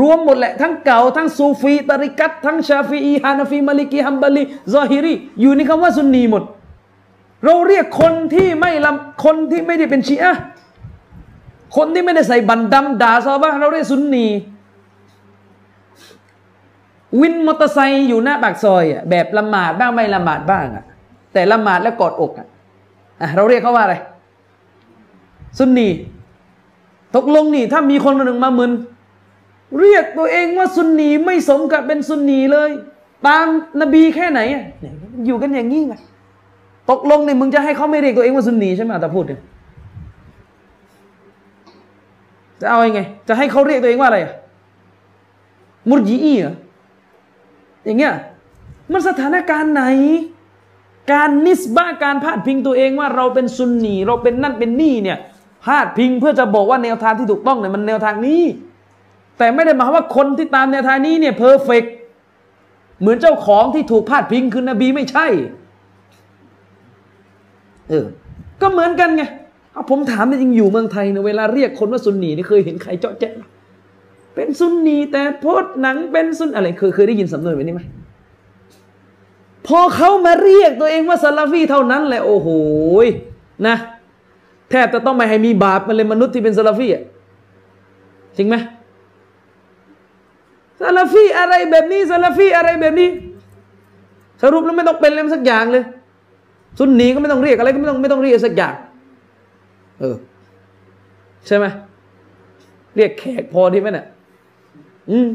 รวมหมดแหละ ทั้งเก่าทั้งซูฟีตาริกัตทั้งชาฟีอีฮานาฟีมาลิกีฮัมบาลีซอฮิรีอยู่ในคำว่าซุนนีหมด เราเรียกคนที่ไม่ลำคนที่ไม่ได้เป็นชีอะคนที่ไม่ได้ใส่บันดำด่าซอฮาบะเราเรียกซุนนีวินมอเตอร์ไซค์อยู่หน้าปากซอยอะแบบละหมาดบ้างไม่ละหมาดบ้างอะแต่ละหมาดแล้วกอดอกอะอะ เราเรียกเขาว่าอะไร ซุนนีตกลงนี่ ถ้ามีคนหนึ่งมามึนเรียกตัวเองว่าซุนนีไม่สมกับเป็นซุนนีเลย ตามนบีแค่ไหนอะอยู่กันอย่างนี้ไงตกลงเนี่ยมึงจะให้เขาไม่เรียกตัวเองว่าซุนนีใช่ไหมแต่พูดเนี่ยจะเอาอยัางไง จะให้เขาเรียกตัวเองว่าอะไรมุรยีอีเหรออย่างเงี้ยมันสถานการณ์ไหน การนิสบ้าการพาดพิงตัวเองว่าเราเป็นซุนนีเราเป็นนั่นเป็นนี่เนี่ยพาดพิงเพื่อจะบอกว่าแนวทางที่ถูกต้องเนี่ยมันแนวทางนี้ แต่ไม่ได้หมายว่าคนที่ตามแนวทางนี้เนี่ยเพอร์เฟกเหมือนเจ้าของที่ถูกพาดพิงคือนบีไม่ใช่เออก็เหมือนกันไงเอาผมถามจริงอยู่เมืองไทยเนี่ยเวลาเรียกคนว่าซุนนีนี่เคยเห็นใครเจาะแจ๊ะเป็นซุนนีแต่โพสหนังเป็นซุนอะไรเคยเคยได้ยินสำนวนแบบนี้ไหม พอเขามาเรียกตัวเองว่าซาลาฟีเท่านั้นแหละโอ้โหนะ แทบจะต้องไม่ให้มีบาปมันเลยมนุษย์ที่เป็นซาลาฟีอะจริงไหมซาลาฟีอะไรแบบนี้ซาลาฟีอะไรแบบนี้ สรุปแล้วไม่ต้องเป็นอะไรสักอย่างเลยซุนนีก็ไม่ต้องเรียกอะไรก็ไม่ต้องไม่ต้องเรียกสักอย่าง เออ ใช่ไหมเรียกแขกพอที่ไหมเนี่ยอืม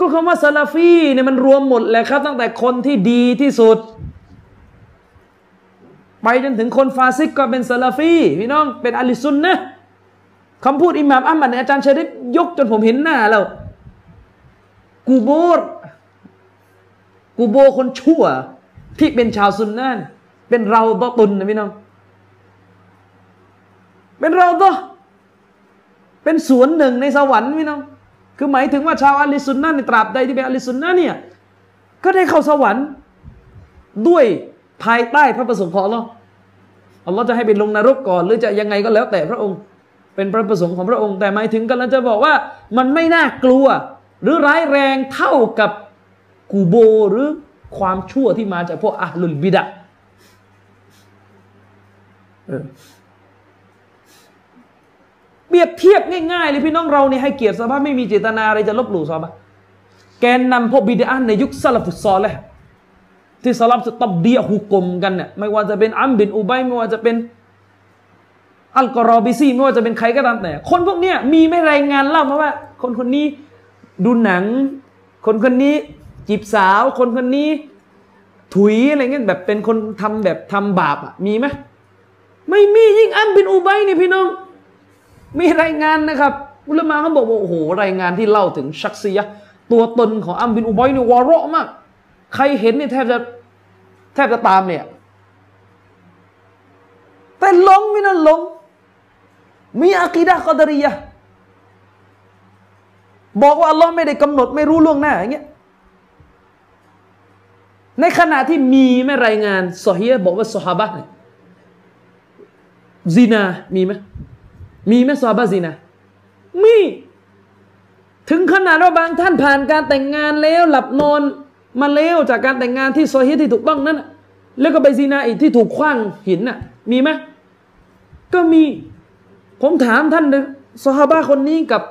ก็คำว่าซาลาฟีเนี่ยมันรวมหมดแหละครับ ตั้งแต่คนที่ดีที่สุด ไปจนถึงคนฟาซิกก็เป็นซาลาฟีพี่น้องเป็นอัลิซุนนะคำพูดอิหม่ามอัมมัดอาจารย์ชริฟยกจนผมเห็นหน้าแล้วกูโบรกูโบคนชั่ว ที่เป็นชาวซุนนั่นเป็นเราตตุนนะพี่น้อง เป็นเราตัวเป็นสวนหนึ่งในสวรรค์พี่น้อง คือหมายถึงว่าชาวอัลิสุนนะในตราบใดที่เป็นอัลิสุนนะเนี่ยก็ได้เข้าสวรรค์ด้วยภายใต้พระประสงค์ของอัลลอฮ์อัลลอฮ์จะให้เป็นลงนรกก่อนหรือจะยังไงก็แล้วแต่พระองค์ เป็นพระประสงค์ของพระองค์แต่หมายถึงกันแล้วจะบอกว่ามันไม่น่ากลัว หรือร้ายแรงเท่ากับกูโบหรือความชั่วที่มาจากพวกอัลลุลบิดะ เปรียบเทียบง่ายๆเลยพี่น้องเราเนี่ยให้เกียรติสภาพไม่มีเจตนาอะไรจะลบหลู่ซอฮาบะแกนนำพวกบิดาในยุคซาลฟุตซอลเลยที่สลับจะตับเดียหุกกลมกันเนี่ยไม่ว่าจะเป็นอัมบินอุบัยไม่ว่าจะเป็นอัลกอรอบิซีไม่ว่าจะเป็นใครก็ตามแต่ คนพวกเนี้ยมีไม่รายงานเล่ามาว่า คนคนนี้ดูหนัง คนคนนี้จีบสาว คนคนนี้ถุยอะไรเงี้ยแบบเป็นคนทำแบบทำบาปอะมีไหมไม่มียิ่งอัมบินอุบัยนี่พี่น้อง มีรายงานนะครับ อุลามะเขาบอกว่าโอ้โหรายงานที่เล่าถึงชักซียะตัวตนของอัมบินอุบัยนี่วาระมาก ใครเห็นเนี่ยแทบจะแทบจะตามเนี่ยแต่หลงไม่นั่นหลง มีอะกีดะกอดรียะบอกว่าอัลลอฮ์ไม่ได้กำหนดไม่รู้ล่วงหน้าอย่างเงี้ยในขณะที่มีไม่รายงานซอฮีบอกว่าสฮาบะเนี่ยซีนามีไหม มีไหมซอบาซีนะมี ถึงขนาดว่าบางท่านผ่านการแต่งงานแล้ว หลับนอนมาแล้วจากการแต่งงานที่โซฮีที่ถูกต้องนั้น แล้วก็ไปซีนาอีกที่ถูกคว้างหินน่ะ มีไหมก็มี ผมถามท่านเลยซอฮาบะคนนี้กับ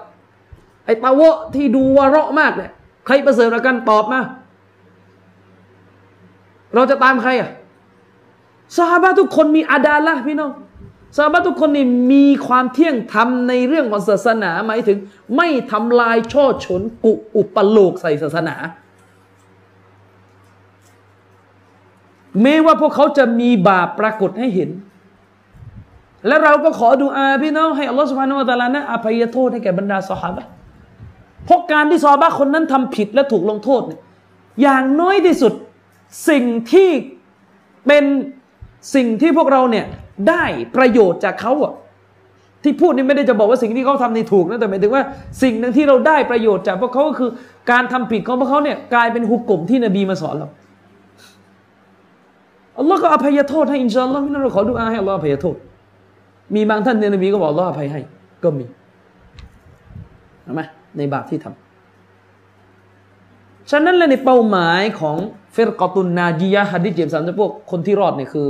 ไอ้ตาวะที่ดูวาระมากเนี่ยใครประเสริฐกันตอบมา เราจะตามใครอะซอฮาบะทุกคนมีอาดาละพี่น้อง ซาบะทุกคนนี่มีความเที่ยงธรรมในเรื่องของศาสนาหมายถึง ไม่ทำลายช่อฉนกุอุปโลกใส่ศาสนา แม้ว่าพวกเขาจะมีบาปปรากฏให้เห็น และเราก็ขอดูอาพี่น้องให้อัลลอฮฺสุบฮานุวะตาลานะอภัยโทษให้แก่บรรดาสหายเพราะการที่ซอบะคนนั้นทำผิดและถูกลงโทษเนี่ยอย่างน้อยที่สุดสิ่งที่เป็นสิ่งที่พวกเราเนี่ย ได้ประโยชน์จากเขาอะที่พูดนี่ไม่ได้จะบอกว่าสิ่งที่เขาทำนี่ถูกนะแต่หมายถึงว่าสิ่งหนึ่งที่เราได้ประโยชน์จากพวกเขาก็คือการทำผิดของพวกเขาเนี่ยกลายเป็นหุกกลมที่นบีมาสอนเราอัลลอฮ์ก็อภัยโทษให้อินชาอัลลอฮ์นี่เราขอดูอาให้อัลลอฮ์อภัยโทษ มีบางท่านในนบีก็บอกอัลลอฮ์อภัยให้ ก็มีเห็นไหมในบาปที่ทำฉะนั้นเลยในเป้าหมายของเฟรกอตุนนาจียะฮัดดิษเจมสันจะพวกคนที่รอดเนี่ยคือ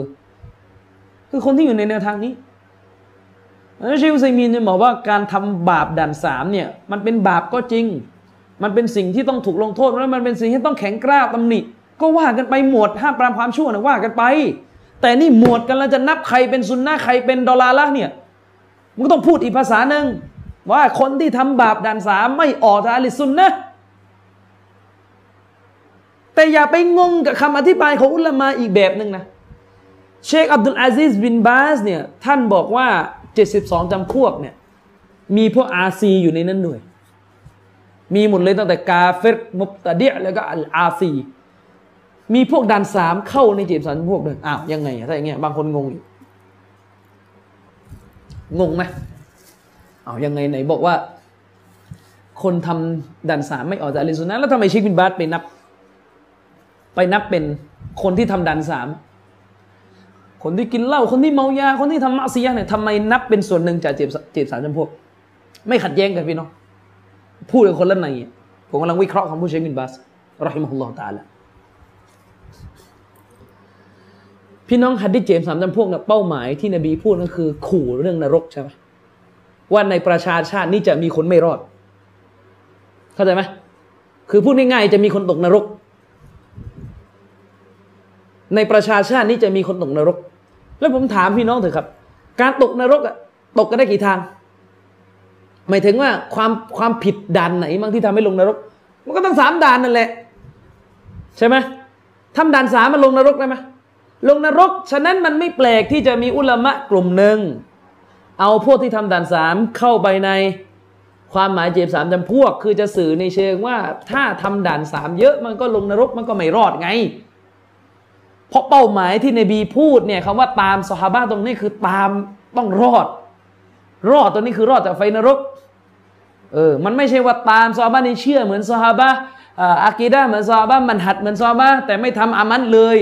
คือคนที่อยู่ในแนวทางนี้แล้วชิวไซมีนจะบอกว่าการทำบาปด่านสามเนี่ย มันเป็นบาปก็จริง มันเป็นสิ่งที่ต้องถูกลงโทษแล้วมันเป็นสิ่งที่ต้องแข็งกร้าวตำหนิ ก็ว่ากันไปหมวดห้ามปรามความชั่วนะว่ากันไป แต่นี่หมวดกันแล้วจะนับใครเป็นซุนนะใครเป็นดอลลาร์ละเนี่ยมันก็ต้องพูดอีกภาษาหนึ่งว่าคนที่ทำบาปด่านสามไม่ออกจากอลิซุนนะแต่อย่าไปงงกับคำอธิบายของอุลามะอีกแบบหนึ่งนะ เชคอับดุลอาซิสบินบาสเนี่ยท่านบอกว่า 72 จำพวกเนี่ยมีพวกอาซีอยู่ในนั้นด้วย มีหมดเลยตั้งแต่กาเฟรมุตตะเดียแล้วก็อัลอาซีมีพวกดันสามเข้าในเจ็บสันพวกเลยอ้าวยังไงถ้าอย่างเงี้ยบางคนงงอยู่งงไหมอ้าวยังไงไหนบอกว่า คนทำดันสามไม่ออกจากอลิสุนนะแล้วทำไมเชคบินบาสไปนับ ไปนับเป็นคนที่ทำดันสาม คนที่กินเหล้าคนที่เมายาคนที่ทำมะซียะเนี่ยทำไมนับเป็นส่วนหนึ่งจากเจ็บเจ็บสามจำพวก ไม่ขัดแย้งกันพี่น้องพูดกับคนละในผมกำลังวิเคราะห์คำพูดเชคบินบาสรอฮิมฮุลลอฮฺตาละพี่น้องฮัดดิเจมสามจำพวกเนี่ยเป้าหมายที่นบีพูดก็คือ ขู่เรื่องนรกใช่ไหมว่าในประชาชาตินี้จะมีคนไม่รอด เข้าใจไหมคือพูดง่ายๆจะมีคนตกนรก ในประชาชาตินี้จะมีคนตกนรก แล้วผมถามพี่น้องเถอะครับ การตกนรกอะตกกันได้กี่ทาง หมายถึงว่าความความผิดด่านไหนบางที่ทำให้ลงนรก มันก็ต้องสามด่านนั่นแหละ ใช่ไหมทำด่านสามมันลงนรกได้ไหมลงนรก ฉะนั้นมันไม่แปลกที่จะมีอุลามะกลุ่มหนึ่ง เอาพวกที่ทำด่านสามเข้าไปในความหมายเจ็บสามจำพวก คือจะสื่อในเชิงว่าถ้าทำด่านสามเยอะมันก็ลงนรกมันก็ไม่รอดไง เพราะเป้าหมายที่นบีพูดเนี่ยคำว่าตามสหาบะตรงนี้คือตามต้องรอด รอดตัวนี้คือรอดจากไฟนรกเออมันไม่ใช่ว่าตามซอฮาบะนี่เชื่อเหมือนซอฮาบะอากีดะเหมือนซอฮาบะมันหัดเหมือนซอฮาบะแต่ไม่ทำอามันเลย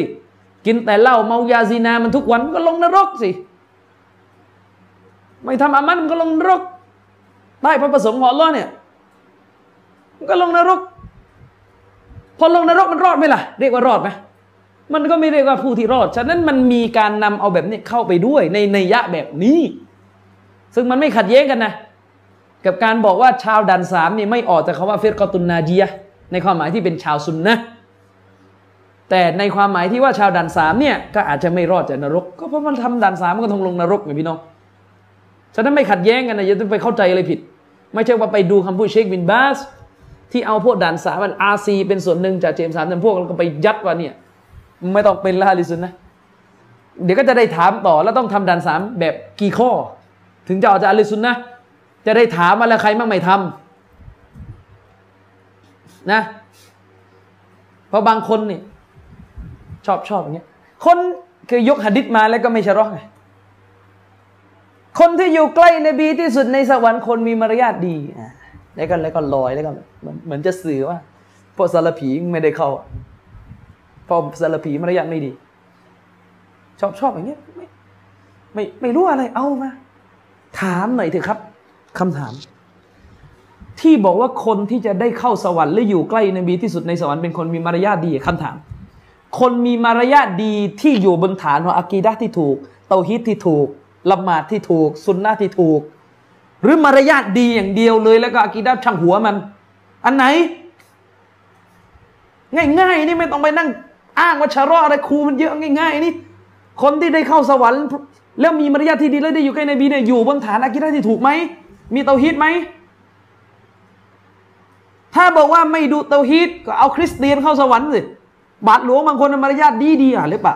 กินแต่เหล้าเมายาซีนามันทุกวันก็ลงนรกสิ ไม่ทำอามันมันก็ลงนรกใต้พระประสงค์ของอัลลอฮ์เนี่ยมันก็ลงนรก พอลงนรกมันรอดไหมล่ะ เรียกว่ารอดไหม มันก็ไม่เรียกว่าผู้ที่รอด ฉะนั้นมันมีการนำเอาแบบนี้เข้าไปด้วยในในยะแบบนี้ ซึ่งมันไม่ขัดแย้งกันนะ กับการบอกว่าชาวดันสามนี่ไม่ออกจากคาว่าเฟรกอตุนนาจียในความหมายที่เป็นชาวซุนนะแต่ในความหมายที่ว่าชาวดันสามเนี่ยก็อาจจะไม่รอดจากนรก ก็เพราะมันทำดันสามก็ต้องลงนรกไงพี่น้อง ฉะนั้นไม่ขัดแย้งกันนะอย่าไปเข้าใจอะไรผิด ไม่ใช่ว่าไปดูคำพูดเชคบินบาสที่เอาพวกดันสามันอาซีเป็นส่วนหนึ่งจากเจมสามจำพวกแล้วก็ไปยัดว่าเนี่ย ไม่ต้องเป็นละลิสุนนะ เดี๋ยวก็จะได้ถามต่อแล้วต้องทำดันสามแบบกี่ข้อ ถึงจะออกจากอลิสุนนะ จะได้ถามมาแล้วใครมั่งไม่ทำนะ เพราะบางคนนี่ชอบชอบอย่างเงี้ย คนคือยกหะดิษมาแล้วก็ไม่ชะรอไงคนที่อยู่ใกล้นบีที่สุดในสวรรค์คนมีมารยาทดี แล้วก็แล้วก็ลอยแล้วก็เหมือนจะสื่อว่าพวกสารผีไม่ได้เข้า พอสารผีมารยาทไม่ดี ชอบชอบอย่างเงี้ยไม่ไม่ไม่รู้อะไรเอามา ถามหน่อยเถอะครับคำถาม ที่บอกว่าคนที่จะได้เข้าสวรรค์หรืออยู่ใกล้นบีที่สุดในสวรรค์เป็นคนมีมารยาทดีคำถาม คนมีมารยาทดีที่อยู่บนฐานของอากีดะที่ถูก เตาฮิตที่ถูกละหมาดที่ถูกซุนนะที่ถูก หรือมารยาทดีอย่างเดียวเลยแล้วก็อากีดะช่างหัวมัน อันไหน ง่ายๆนี่ไม่ต้องไปนั่ง อ้างว่าชะรออะไรครูมันเยอะง่ายๆนี่คนที่ได้เข้าสวรรค์ แล้วมีมารยาทที่ดีแล้วได้อยู่ใกล้นบีเนี่ยอยู่บนฐานอากิดะที่ถูกไหมมีเตาฮีดไหมถ้าบอกว่าไม่ดูเตาฮีดก็เอาคริสเตียนเข้าสวรรค์สิบาทหลวงบางคนมารยาทดีดีอะหรือเปล่า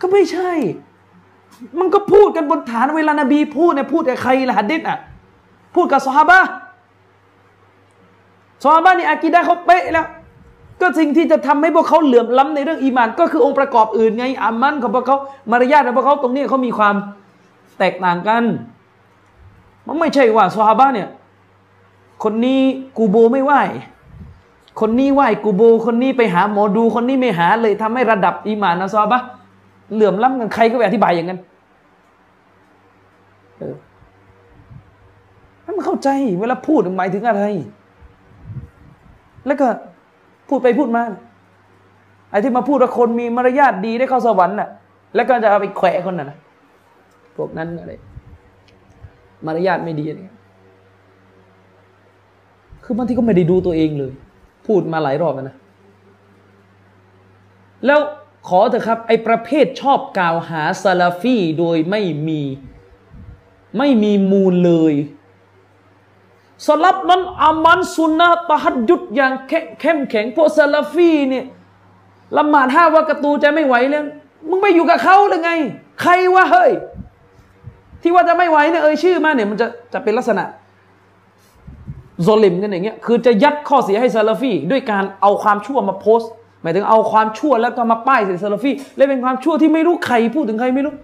ก็ไม่ใช่ มันก็พูดกันบนฐานเวลานบีพูดเนี่ยพูดกับใครละฮัดดิษอะพูดกับซอฮาบะซอฮาบะนี่อากิดะเขาเป๊ะแล้ว ก็สิ่งที่จะทำให้พวกเขาเหลื่อมล้ำในเรื่องอีมาน ก็คือองค์ประกอบอื่นไงอามันของพวกเขามารยาทของพวกเขาตรงนี้เขามีความแตกต่างกัน มันไม่ใช่ว่าซอฮาบะเนี่ยคนนี้กูโบไม่ไหวคนนี้ไหวกูโบ คนนี้ไปหาหมอดูคนนี้ไม่หาเลยทำให้ระดับอีมานนะซอฮาบะเหลื่อมล้ำกันใครก็ไปอธิบายอย่างนั้นเออมันเข้าใจเวลาพูดหมายถึงอะไร แล้วก็ พูดไปพูดมาไอ้ที่มาพูดว่าคนมีมารยาทดีได้เข้าสวรรค์น่ะ แล้วก็จะเอาไปแขวะคนน่ะนะพวกนั้นอะไรมารยาทไม่ดีเนี่ยคือบางทีก็ไม่ได้ดูตัวเองเลย พูดมาหลายรอบแล้วนะ แล้วขอเถอะครับ ไอ้ประเภทชอบกล่าวหาซาลาฟีโดยไม่มี ไม่มีมูลเลย สลับนั้นอามันสุนนะตะฮัดยุดอย่างเข้มแข็งพวกซาลาฟีเนี่ยละหมาดห้า وقتจะไม่ไหวแล้วมึงไปอยู่กับเขาหรือไง ใครวะเฮ้ย ที่ว่าจะไม่ไหวเนี่ยเอ่ยชื่อมาเนี่ยมันจะจะเป็นลักษณะظالمกันอย่างเงี้ยคือจะยัดข้อเสียให้ซาลาฟีด้วยการเอาความชั่วมาโพสต์หมายถึงเอาความชั่วแล้วก็มาป้ายใส่ซาลาฟีและเป็นความชั่วที่ไม่รู้ใครพูดถึงใครไม่รู้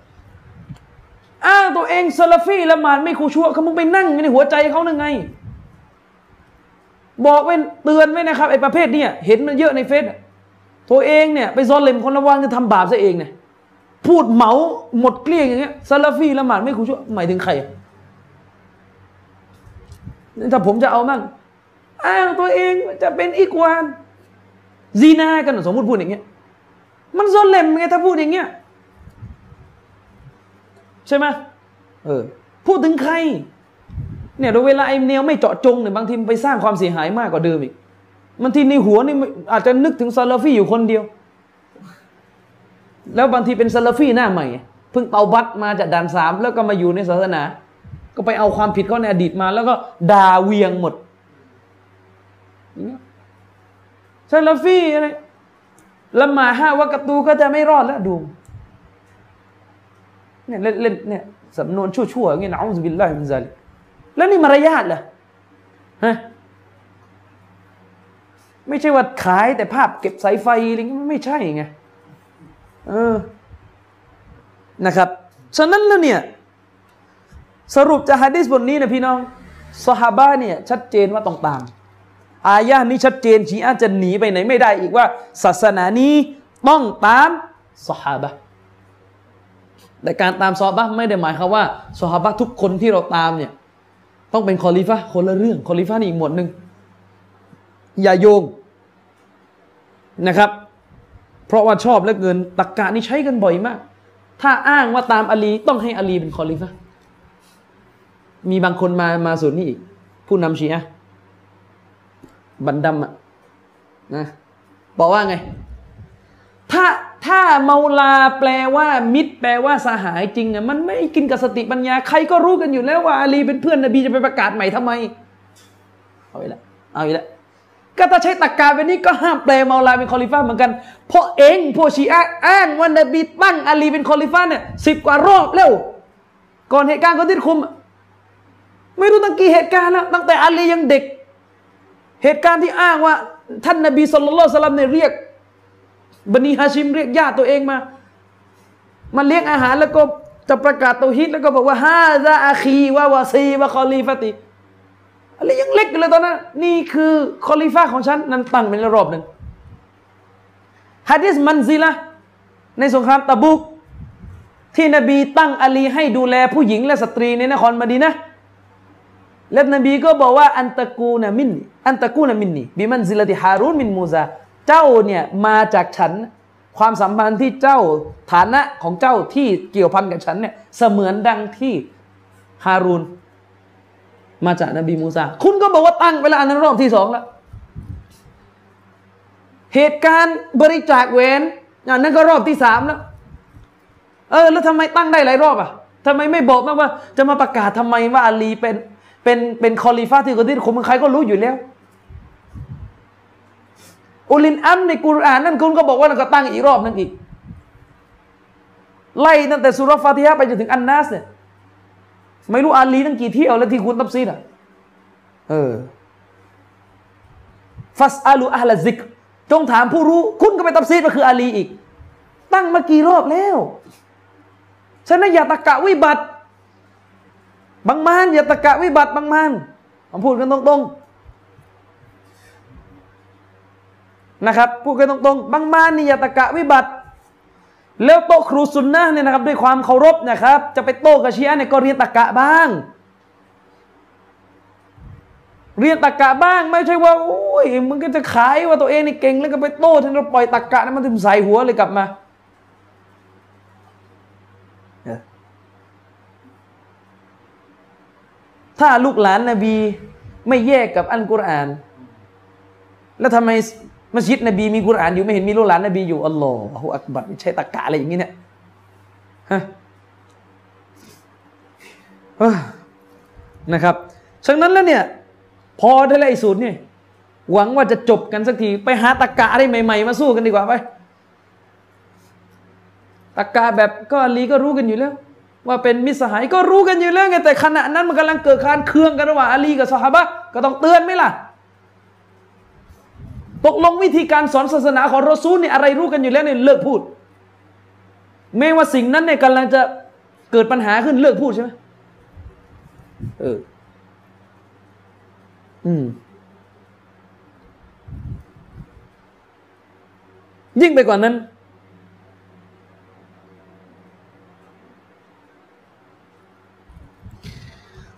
อ้างตัวเองซาลาฟีละหมาดไม่خشوعเขามึงไปนั่งในหัวใจเขาหรือไง บอกไว้เตือนไว้นะครับไอ้ประเภทเนี่ยเห็นมันเยอะในเฟซตัวเองเนี่ยไปซอลเลมคนระวังจะทำบาปซะเองเนี่ยพูดเหมาหมดเกลี้ยงอย่างเงี้ยซาลาฟีละหมาดไม่คูชั่วหมายถึงใครถ้าผมจะเอามั่งอ้างตัวเองจะเป็นอีกวานซีนากันสมมติพูดอย่างเงี้ยมันซอลเลมไงถ้าพูดอย่างเงี้ยใช่ไหมเออพูดถึงใคร เนี่ยโดยเวลาไอ้แนวไม่เจาะจงเนี่ยบางทีไปสร้างความเสียหายมากกว่าเดิมอีกบางทีในหัวนี่อาจจะนึกถึงซาลาฟีอยู่คนเดียว แล้วบางทีเป็นซาลาฟีหน้าใหม่เพิ่งเตาบัตมาจากด่านสามแล้วก็มาอยู่ในศาสนา ก็ไปเอาความผิดเขาในอดีตมา แล้วก็ด่าเวียงหมดซาลาฟีอะไรละหมาห้าวักตูก็จะไม่รอดแล้วดูเนี่ยเล่นเนี่ยสำนวนชั่วๆอย่างเงี้ยนะنعوذ بالله من ذلك แล้วนี่มารยาทเหรอฮะไม่ใช่ว่าขายแต่ภาพเก็บสายไฟอะไรไม่ใช่ไงเออนะครับ ฉะนั้นแล้วเนี่ย สรุปจากฮะดิษบทนี้นะพี่น้องสฮาบะเนี่ยชัดเจนว่าต้องตาม อายะนี้ชัดเจนชีอาจะหนีไปไหนไม่ได้อีกว่า ศาสนานี้ต้องตามสฮาบะแต่การตามซอบะไม่ได้หมายความว่าซฮาบะทุกคนที่เราตามเนี่ย ต้องเป็นคอลิฟะคนละเรื่องคอลิฟะนี่อีกหมวดหนึ่งอย่าโยงนะครับ เพราะว่าชอบและเกินตักกะนี่ใช้กันบ่อยมาก ถ้าอ้างว่าตามอาลีต้องให้อาลีเป็นคอลิฟะมีบางคนมามาส่วนนี้อีก ผู้นำชีอะบันดำอะนะบอกว่าไง ถ้าถ้าเมาลาแปลว่า มิตร แปลว่าสหายจริงอะมันไม่กินกับสติปัญญา ใครก็รู้กันอยู่แล้วว่าอาลีเป็นเพื่อนนบีจะไปประกาศใหม่ทำไม เอาอีกแล้วเอาอีกแล้วก็ถ้าใช้ตักกาเป็นนี้ก็ห้ามแปลเมาลาเป็นคอลิฟ้าเหมือนกัน เพราะเองพวกชีอะอ้างว่านบีตั้งอาลีเป็นคอลิฟ้าเนี่ยสิบกว่ารอบแล้ว ก่อนเหตุการณ์คนที่คุม ไม่รู้ตั้งกี่เหตุการณ์แล้วตั้งแต่อาลียังเด็ก เหตุการณ์ที่อ้างว่า ท่านนบีสุลต่านสลัมเนี่ยเรียก บันีฮาชิมเรียกญาติตัวเองมา มาเลี้ยงอาหารแล้วก็จะประกาศตัวฮิตแล้วก็บอกว่าฮาซาอาคีวาวาซีวะคอลีฟติอะไรยังเล็กอยู่เลยตอนนั้นนี่คือคอลีฟ้าของฉันนั้นตั้งเป็นรอบหนึ่งฮะดิษมันซิละในสงครามตะบุก ที่นบีตั้งอาลีให้ดูแลผู้หญิงและสตรีในนครมดีนะและนบีก็บอกว่าอันตะกูนะมินอันตะกูนะมินนี่บิมันซิลติฮารุนมินมูซา เจ้าเนี่ยมาจากฉันความสัมพันธ์ที่เจ้าฐานะของเจ้าที่เกี่ยวพันกับฉันเนี่ยเสมือนดังที่ฮารูนมาจากนบีมูซา คุณก็บอกว่าตั้งเวลานั้นรอบที่สองแล้ว เหตุการณ์บริจาคเวนอย่างนั้นก็รอบที่สามแล้ว เออ แล้วทำไมตั้งได้หลายรอบอะทำไมไม่บอกมาว่า จะมาประกาศทำไมว่าอาลีเป็นเป็นเป็นคอลีฟาที่คนที่คนใครก็รู้อยู่แล้ว อุลินอัมในกุรอานนั่นคุณก็บอกว่าเราก็ตั้งอีกรอบนึงอีก ไล่ตั้งแต่สุรฟาติฮะไปจนถึงอันนัสเนี่ยไม่รู้อาลีตั้งกี่เที่ยวแล้วที่คุณตับซีดอะเออฟัสอาลูอัลซิกจงถามผู้รู้ คุณก็ไปตับซีดก็คืออาลีอีก ตั้งมากี่รอบแล้วฉะนั้นอย่าตะกะวิบัติ บางมานอย่าตะกะวิบัติบางมานผมพูดกันตรงๆ นะครับพูดกันตรงๆบางมานี่ยตะกะวิบัติ แล้วโตครูซุนนะเนี่ยนะครับ ด้วยความเคารพนะครับ จะไปโตกับชีอะเนี่ยก็เรียนตะกะบ้าง เรียนตะกะบ้างไม่ใช่ว่าโอ้ยมึงก็จะขายว่าตัวเองนี่เก่งแล้วก็ไปโต้ทันเราปล่อยตะกะนั้นมันถึงใส่หัวเลยกลับมาถ้าลูกหลานนบีไม่แยกกับอัลกุรอาน แล้วทำไม มัสยิดนบีมีกุรอานอยู่ไม่เห็นมีลูกหลานนบีอยู่อัลลอฮฺอักบัรใช้ตะกะอะไรอย่างนี้เนี่ยฮะนะครับฉะนั้นแล้วเนี่ย พอได้ไล่สูตรนี่หวังว่าจะจบกันสักที ไปหาตะกะอะไรใหม่ ๆ มาสู้กันดีกว่าไปตะกะแบบก็ลีก็รู้กันอยู่แล้ว ว่าเป็นมิสหายก็รู้กันอยู่แล้วไงแต่ขณะนั้นมันกำลังเกิดการเคืองกันระหว่างอาลีกับสหบะก็ต้องเตือนไหมล่ะ ตกลงวิธีการสอนศาสนาของรอซูลนี่ยอะไรรู้กันอยู่แล้วเนี่ยเลิกพูดแม้ว่าสิ่งนั้นเนี่ยกำลังจะเกิดปัญหาขึ้นเลิกพูดใช่ไหมเอออืมยิ่งไปกว่านั้น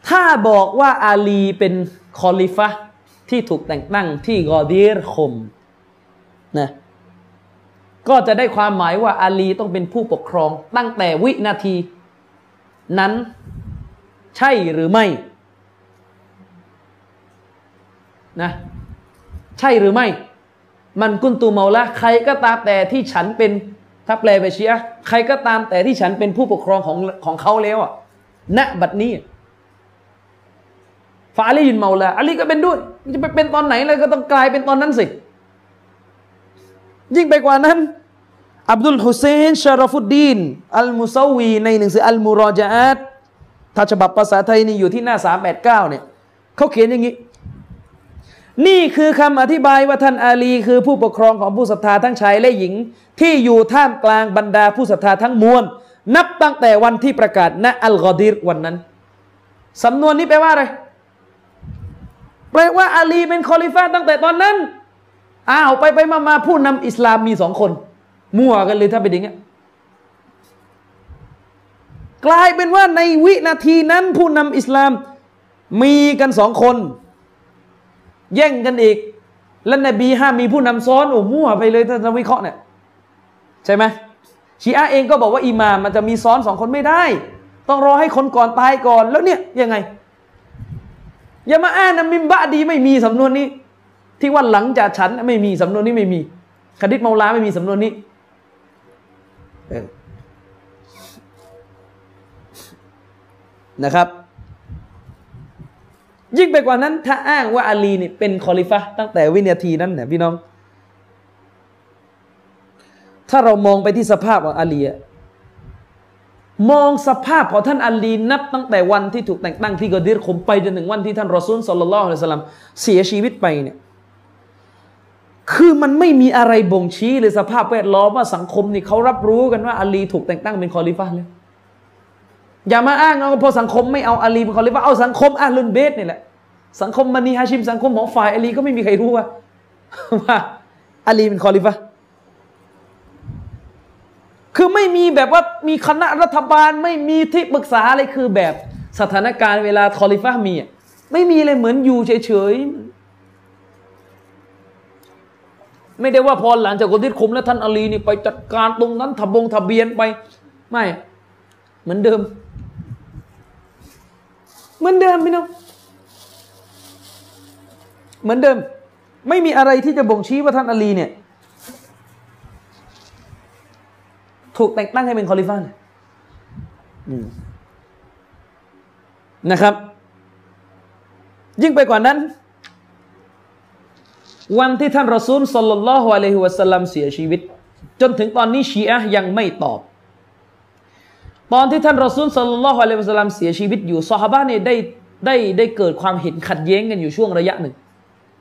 ถ้าบอกว่าอาลีเป็นคอลิฟะ ที่ถูกแต่งตั้งที่กอดีรคมนะก็จะได้ความหมายว่าอาลีต้องเป็นผู้ปกครอง ตั้งแต่วินาที นั้นใช่หรือไม่นะใช่หรือไม่ มันกุนตูเมาละใครก็ตามแต่ที่ฉันเป็นถ้าแปลไปเชียใครก็ตามแต่ที่ฉันเป็นผู้ปกครองของของเขาแล้วอะณบัดนี้ ฟาลียินเมาละอาลีก็เป็นด้วยจะไปเป็นตอนไหนเลยก็ต้องกลายเป็นตอนนั้นสิ ยิ่งไปกว่านั้น อับดุลฮุเซนชารฟุดดีน อัลมุซาวี ในหนังสืออัลมุรอจาตถ้าฉบับภาษาไทยนี่อยู่ที่หน้าสามแปดเนี่ยเขาเขียนอย่างนี้ นี่คือคำอธิบายว่าท่านอาลี คือผู้ปกครองของผู้ศรัทธาทั้งชายและหญิง ที่อยู่ท่ามกลางบรรดาผู้ศรัทธาทั้งมวลนับตั้งแต่วันที่ประกาศณอัลกอดีรวันนั้นสำนวนนี้แปลว่าอะไร แปลว่าอาลีเป็นคอลิฟ้าตั้งแต่ตอนนั้นอ้าวไปไปมามาผู้นำอิสลามมีสองคน มั่วกันเลยถ้าเป็นอย่างนี้กลายเป็นว่าในวินาทีนั้นผู้นำอิสลามมีกันสองคน แย่งกันอีก และนบีห้ามมีผู้นำซ้อนโอ้มั่วไปเลยถ้าจะวิเคราะห์เนี่ยใช่ไหมชีอะเองก็บอกว่าอิมามมันจะมีซ้อนสองคนไม่ได้ ต้องรอให้คนก่อนตายก่อนแล้วเนี่ยยังไง อย่ามาอ้างนะมิมบะดีไม่มีสำนวนนี้ ที่ว่าหลังจากฉันไม่มีสำนวนนี้ไม่มีคดิษเมาลาไม่มีสำนวนนี้นะครับ ยิ่งไปกว่านั้น ถ้าอ้างว่าอาลีนี่เป็นคอลิฟะตั้งแต่วินาทีนั้นเนี่ยพี่น้อง ถ้าเรามองไปที่สภาพของอาลีอะ มองสภาพของท่านอาลีนับตั้งแต่วันที่ถูกแต่งตั้งที่กอดีรคมไปจนถึงวันที่ท่านรอซูลสัลลัลลอฮุอะลัยฮิสลามเสียชีวิตไปเนี่ยคือมันไม่มีอะไรบ่งชี้เลยสภาพแวดล้อมว่าสังคมนี่เขารับรู้กันว่าอาลีถูกแต่งตั้งเป็นคอลิฟะเลยอย่ามาอ้างเอาพอสังคมไม่เอาอาลีเป็นคอลิฟะเอาสังคมอะฮ์ลุลบัยต์นี่แหละสังคมบะนีฮาชิมสังคมของฝ่ายอาลีก็ไม่มีใครรู้ว่าว่าอาลีเป็นคอลิฟะ คือไม่มีแบบว่ามีคณะรัฐบาลไม่มีที่ปรึกษาอะไรคือแบบสถานการณ์เวลาคอลิฟะมีไม่มีเลยเหมือนอยู่เฉยๆ ไม่ได้ว่าพอหลังจากกอดีรคมแล้วท่านอาลีนี่ไปจัดการตรงนั้นทบงทะเบียนไป ไม่ เหมือนเดิม เหมือนเดิมพี่น้องเหมือนเดิม ไม่มีอะไรที่จะบ่งชี้ว่าท่านอาลีเนี่ย ถูกแต่งตั้งให้เป็นคอลิฟ้านะครับ ยิ่งไปกว่านั้น วันที่ท่านรอซูลสัลลัลลอฮุอะลัยฮิวะสัลลัมเสียชีวิต จนถึงตอนนี้ชีอะยังไม่ตอบ ตอนที่ท่านรอซูลสัลลัลลอฮุอะลัยฮิวะสัลลัมเสียชีวิตอยู่ซอฮาบะเนี่ยได้ได้ได้เกิดความเห็นขัดแย้งกันอยู่ช่วงระยะหนึ่ง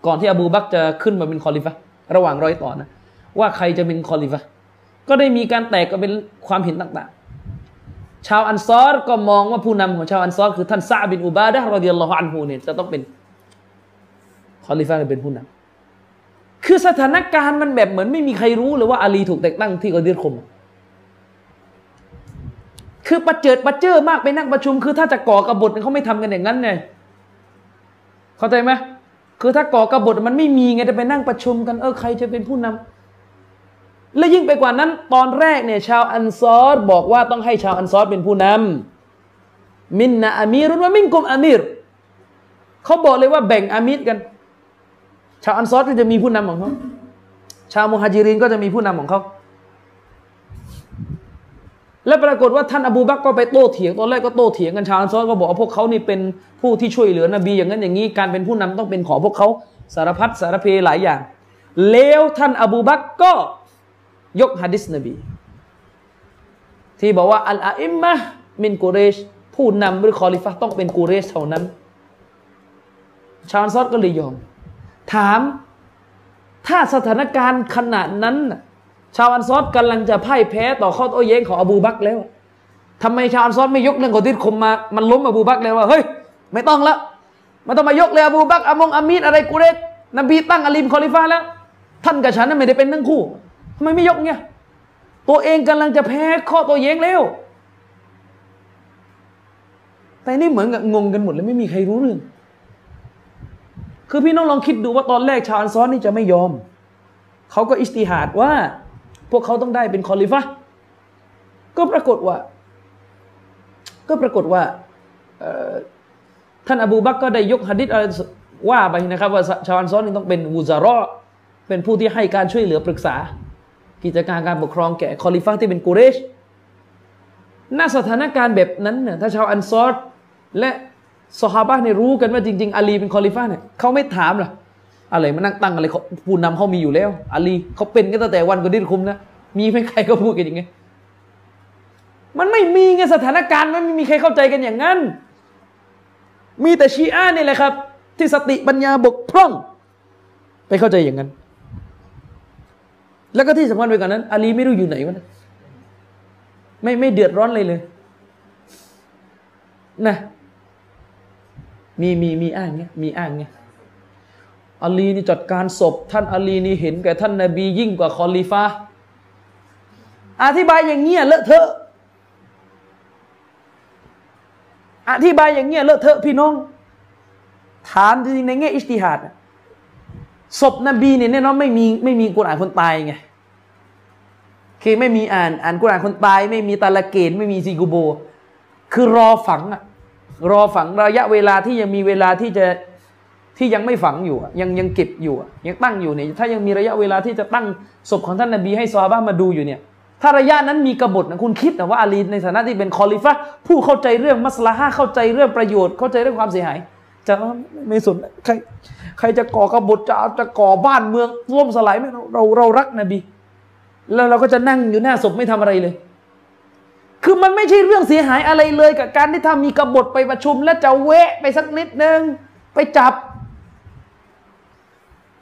ก่อนที่อบูบักจะขึ้นมาเป็นคอลิฟะระหว่างรอยต่อนะ ว่าใครจะเป็นคอลิฟะ ก็ได้มีการแตกก็เป็นความเห็นต่างๆ ชาวอันซอรก็มองว่าผู้นำของชาวอันซอรคือท่านซะอ์ดบินอุบาดะรอดิยัลลอฮุอันฮูเนี่ยจะต้องเป็นคอลิฟะเป็นผู้นำคือสถานการณ์มันแบบเหมือนไม่มีใครรู้เลยว่าอาลีถูกแต่งตั้งที่กอดีรคม คือประเจิดประเจิอมากไปนั่งประชุม คือถ้าจะก่อกระบฏเขาไม่ทำกันอย่างนั้นไงเข้าใจไหมคือถ้าก่อกระบฏมันไม่มีไงจะไปนั่งประชุมกันเออใครจะเป็นผู้นำ และยิ่งไปกว่านั้น ตอนแรกเนี่ยชาวอันซอรบอกว่าต้องให้ชาวอันซอรเป็นผู้นำมินนาอามีรุนว่ามินกุมอามีรเขาบอกเลยว่าแบ่งอามิดกัน ชาวอันซอรก็จะมีผู้นำของเขาชาวมุฮัจิรินก็จะมีผู้นำของเขาและปรากฏว่าท่านอบูบักก็ไปโต้เถียงตอนแรกก็โต้เถียงกันชาวอันซอรก็บอกว่าพวกเขานี่เป็นผู้ที่ช่วยเหลือนบีอย่างนั้นอย่างนี้การเป็นผู้นำต้องเป็นของพวกเขาสารพัดสารเพหลายอย่างแล้วท่านอบูบักก็ ยกฮะดิษนบี ที่บอกว่า อัลอาอิมมะมินกุเรช ผู้นำหรือคอลิฟะต้องเป็นกุเรชเท่านั้น ชาวอันซอรก็เลยยอม ถามถ้าสถานการณ์ขนาดนั้น ชาวอันซอรกำลังจะพ่ายแพ้ต่อข้อโต้แย้งของอบูบักแล้วทำไมชาวอันซอรไม่ยกเรื่องของกอดีรคมมา มันล้มอบูบักเลยว่าเฮ้ย ไม่ต้องละไม่ต้องมายกเลยอบูบักอามงอามีดอะไรกูเรชนบีตั้งอาลีมคอลิฟ้าแล้ว ท่านกับฉันนั้นไม่ได้เป็นทั้งคู่ ทำไมไม่ยกเนี่ยตัวเองกำลังจะแพ้ข้อโต้แย้งแล้ว แต่นี่เหมือนกับงงกันหมดเลยไม่มีใครรู้เรื่อง คือพี่น้องลองคิดดูว่าตอนแรกชาวอันซอรนี่จะไม่ยอม เขาก็อิจติฮาดว่า พวกเขาต้องได้เป็นคอลิฟะก็ปรากฏว่า ก็ปรากฏว่าท่านอบูบักก็ได้ยกฮะดิษว่าไปนะครับ ว่าชาวอันซอรนี่ต้องเป็นวูซารอเป็นผู้ที่ให้การช่วยเหลือปรึกษา กิจการการปกครองแก่คอลิฟะที่เป็นกูเรชณสถานการณ์แบบนั้นเนี่ยถ้าชาวอันซอรและสฮาบะเนี่ยรู้กันว่าจริง ๆอาลีเป็นคอลิฟะเนี่ยเขาไม่ถามหรออะไรมานั่งตั้งอะไรผู้นำเขามีอยู่แล้วอาลีเขาเป็นกันตั้งแต่วันกอดิษคุมนะมีไม่ใครก็พูดกันอย่างไงมันไม่มีไงสถานการณ์มันไม่มีใครเข้าใจกันอย่างนั้น มีแต่ชีอะนี่แหละครับ ที่สติปัญญาบกพร่อง ไปเข้าใจอย่างนั้น แล้วก็ที่สำคัญไปกว่านั้นอาลีไม่รู้อยู่ไหนวะไม่ไม่เดือดร้อนเลยเลยนะมีมีมีอ้างเงี้ยมีอ้างเงี้ยอาลีนี่จัดการศพ ท่านอาลีนี่เห็นแก่ท่านนาบียิ่งกว่าคอลีฟาอธิบายอย่างเงี้ยเลอะเทอะอธิบายอย่างเงี้ยเลอะเทอะพี่น้อง ถามจริงในแง่อิสติฮัดศพนบีเนี่ยแน่นอนไม่มีไม่มีกุรอานคนตายไง คือไม่มีอ่านอ่านกุรานคนตาย ไม่มีตาลเกนไม่มีซีกูโบ คือรอฝังอะรอฝังระยะเวลาที่ยังมีเวลาที่จะที่ยังไม่ฝังอยู่ยังยังเก็บอยู่ยังตั้งอยู่เนี่ยถ้ายังมีระยะเวลาที่จะตั้งศพของท่านนบีให้ซอบ้ามาดูอยู่เนี่ย ถ้าระยะนั้นมีกบฏนะคุณคิดนะว่าอาลีในฐานะที่เป็นคอลิฟะผู้เข้าใจเรื่องมัสลาฮะเข้าใจเรื่องประโยชน์ เข้าใจเรื่องความเสียหาย จะไม่สนใครใครจะก่อกบฏจะจะก่อบ้านเมืองร่วมสลายไม่เราเรารักนบี แล้วเราก็จะนั่งอยู่หน้าศพไม่ทำอะไรเลย คือมันไม่ใช่เรื่องเสียหายอะไรเลยกับการที่ถ้ามีกบฏไปประชุม แล้วจะเวะไปสักนิดนึงไปจับ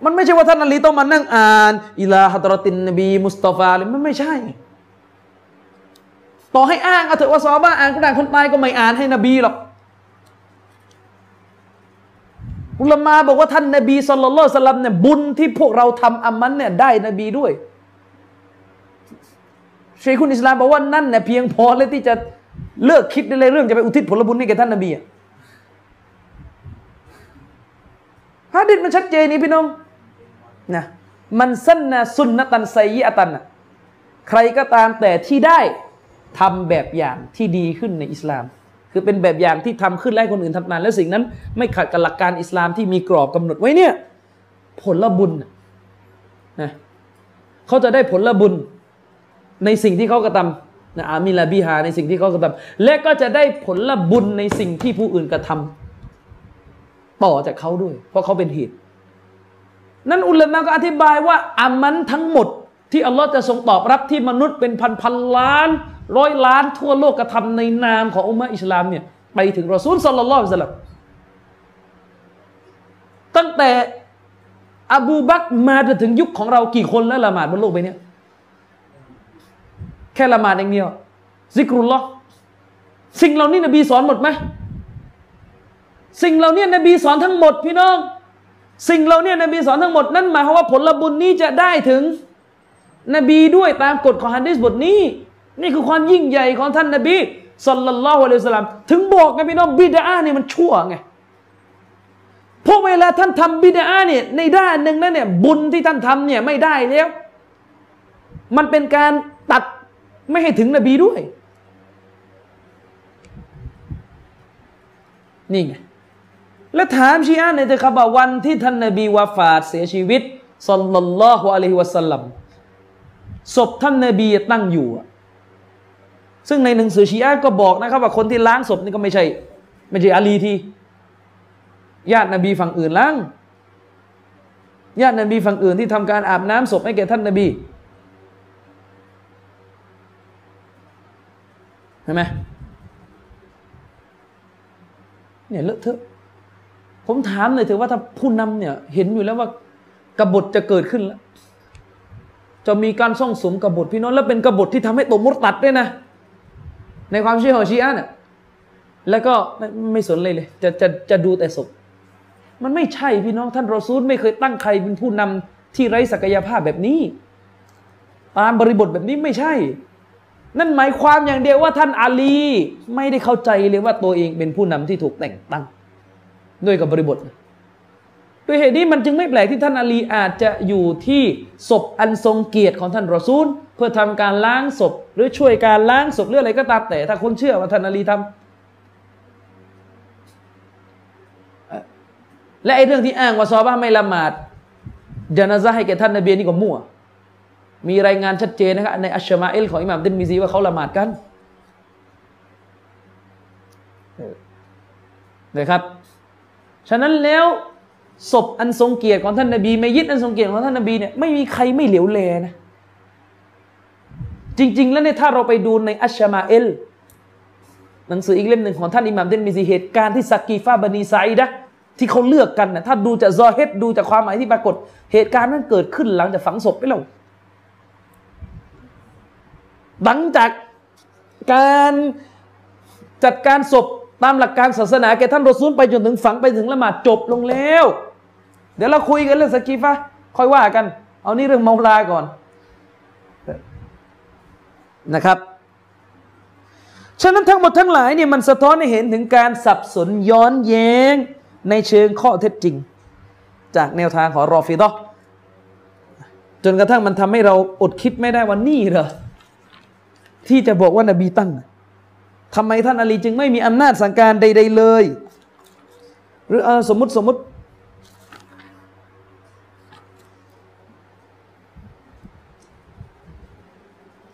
มันไม่ใช่ว่าท่านอลีต้องมานั่งอ่านอิลาฮัตรตินนบี มุสตาฟาเลยมันไม่ใช่ ต่อให้อ้างเอาเถอะว่าซอบ้าอ่านกุรอานคนตายก็ไม่อ่านให้นบีหรอกอุลามาบอกว่าท่านนบีสุลต่านสลัมเนี่ยบุญที่พวกเราทำอามันเนี่ยได้นบีด้วย เชคุนอิสลามบอกว่านั่นเนี่ยเพียงพอเลยที่จะเลิกคิดในเรื่องจะไปอุทิศผลบุญให้แก่ท่านนบีฮะดิษมันชัดเจนนี่พี่น้องนะมันสั้นนะสุนนะตันไซยะตันนะใครก็ตามแต่ที่ได้ทำแบบอย่างที่ดีขึ้นในอิสลาม คือเป็นแบบอย่างที่ทำขึ้นแล้วคนอื่นทำนานแล้วสิ่งนั้น ไม่ขัดกับหลักการอิสลามที่มีกรอบกำหนดไว้เนี่ย ผลบุญนะเขาจะได้ผลบุญ ในสิ่งที่เขากระทำนะอามิลาบิฮาในสิ่งที่เขากระทำและก็จะได้ผลบุญในสิ่งที่ผู้อื่นกระทำต่อจากเขาด้วย เพราะเขาเป็นเหตุนั้นอุลามะก็อธิบายว่าอามันทั้งหมด ที่อัลลอฮ์จะทรงตอบรับที่มนุษย์เป็นพันพันล้าน ร้อยล้านทั่วโลกกระทำในนามของอุมมะอิสลามเนี่ยไปถึงรอซูลสัลลัลลอฮุอะลัยฮิตั้งแต่อบูบักมาจนถึงยุคของเรากี่คนแล้วละหมาดบนโลกใบนี้ แค่ละหมาดอย่างเดียวซิกรุลลอสิ่งเหล่านี้นบีสอนหมดไหมสิ่งเหล่านี้นบีสอนทั้งหมดพี่น้อง สิ่งเรานี่ยนบีสอนทั้งหมดนั่นหมายความว่าผลบุญนี้จะได้ถึง นบีด้วยตามกฎของฮะดิษบทนี้ นี่คือความยิ่งใหญ่ของท่านนบีสัลลัลลอฮุอะลัยฮิสลามถึงบอกไงพี่น้องบิดาเนี่ยมันชั่วไงพราะเวลาท่านทำบิดาเนี่ยในด้านหนึ่งนั่นเนี่ยบุญที่ท่านทำเนี่ยไม่ได้แล้ว มันเป็นการตัด ไม่ให้ถึงนบีด้วย นี่ไง และถามชีอะห์เนี่ยจะครับว่าวันที่ท่านนบีวาฟาดเสียชีวิตสัลลัลลอฮุอะลัยฮิวะสัลลัมศพท่านนบีตั้งอยู่ ซึ่งในหนังสือชีอะห์ก็บอกนะครับ ว่าคนที่ล้างศพนี่ก็ไม่ใช่ ไม่ใช่อาลีที่ญาตินบีฝั่งอื่นล้างญาตินบีฝั่งอื่นที่ทำการอาบน้ำศพให้แก่ท่านนบี เห็นไหมเนี่ยเลอะเทอะผมถามเลยเถอะว่าถ้าผู้นำเนี่ย เห็นอยู่แล้วว่ากบฏจะเกิดขึ้นแล้วจะมีการส่องสมกบฏพี่น้องแล้วเป็นกบฏที่ทำให้ตกมุตัดด้วยนะ ในความเชื่อของชีอะเนี่ยแล้วก็ไม่ไม่สนเลยเลย จะจะจะดูแต่ศพมันไม่ใช่พี่น้องท่านรอซูลไม่เคยตั้งใครเป็นผู้นำที่ไร้ศักยภาพแบบนี้ ตามบริบทแบบนี้ไม่ใช่ นั่นหมายความอย่างเดียวว่าท่านอาลี ไม่ได้เข้าใจเลยว่าตัวเองเป็นผู้นำที่ถูกแต่งตั้ง ด้วยกับบริบทด้วยเหตุนี้มันจึงไม่แปลกที่ท่านอาลีอาจจะอยู่ที่ศพอันทรงเกียรติของท่านรอซูล เพื่อทำการล้างศพ หรือช่วยการล้างศพหรืออะไรก็ตามแต่ ถ้าคนเชื่อว่าท่านอาลีทำและไอ้เรื่องที่อ้างว่าซอบ้าไม่ละหมาดจานาซาให้แก่ท่านนบีนี่ก็มั่ว มีรายงานชัดเจนนะครับในอัชมาเอลของอิหม่ามตินมีซีว่าเขาละหมาดกันนะครับ ฉะนั้นแล้วศพอันทรงเกียรติของท่านนบีไม่ยึดอันทรงเกียรติของท่านนบีเนี่ยไม่มีใครไม่เหลียวแลนะจริง ๆ แล้วเนี่ยถ้าเราไปดูในอัชมาเอลหนังสืออีกเล่มหนึ่งของท่านอิหม่ามตินมีซีเหตุการณ์ที่สักกีฟาบันีไซดะที่เขาเลือกกันนะถ้าดูจากซอเฮดดูจากความหมายที่ปรากฏเหตุการณ์นั้นเกิดขึ้นหลังจากฝังศพไปแล้ว หลังจากการจัดการศพตามหลักการศาสนาแกท่านรอซูลไปจนถึงฝังไปถึงละหมาดจบลงแล้ว เดี๋ยวเราคุยกันเรื่องสกีฟะค่อยว่ากัน เอานี่เรื่องเมาลาก่อนนะครับ ฉะนั้นทั้งหมดทั้งหลายเนี่ยมันสะท้อนให้เห็นถึงการสับสนย้อนแย้งในเชิงข้อเท็จจริง จากแนวทางของรอฟิดอจนกระทั่งมันทำให้เราอดคิดไม่ได้ว่านี่เหรอ ที่จะบอกว่านบีตั้งทำไมท่านอาลีจึงไม่มีอำนาจสั่งการใด ๆเลย หรืออสมมติสมมติ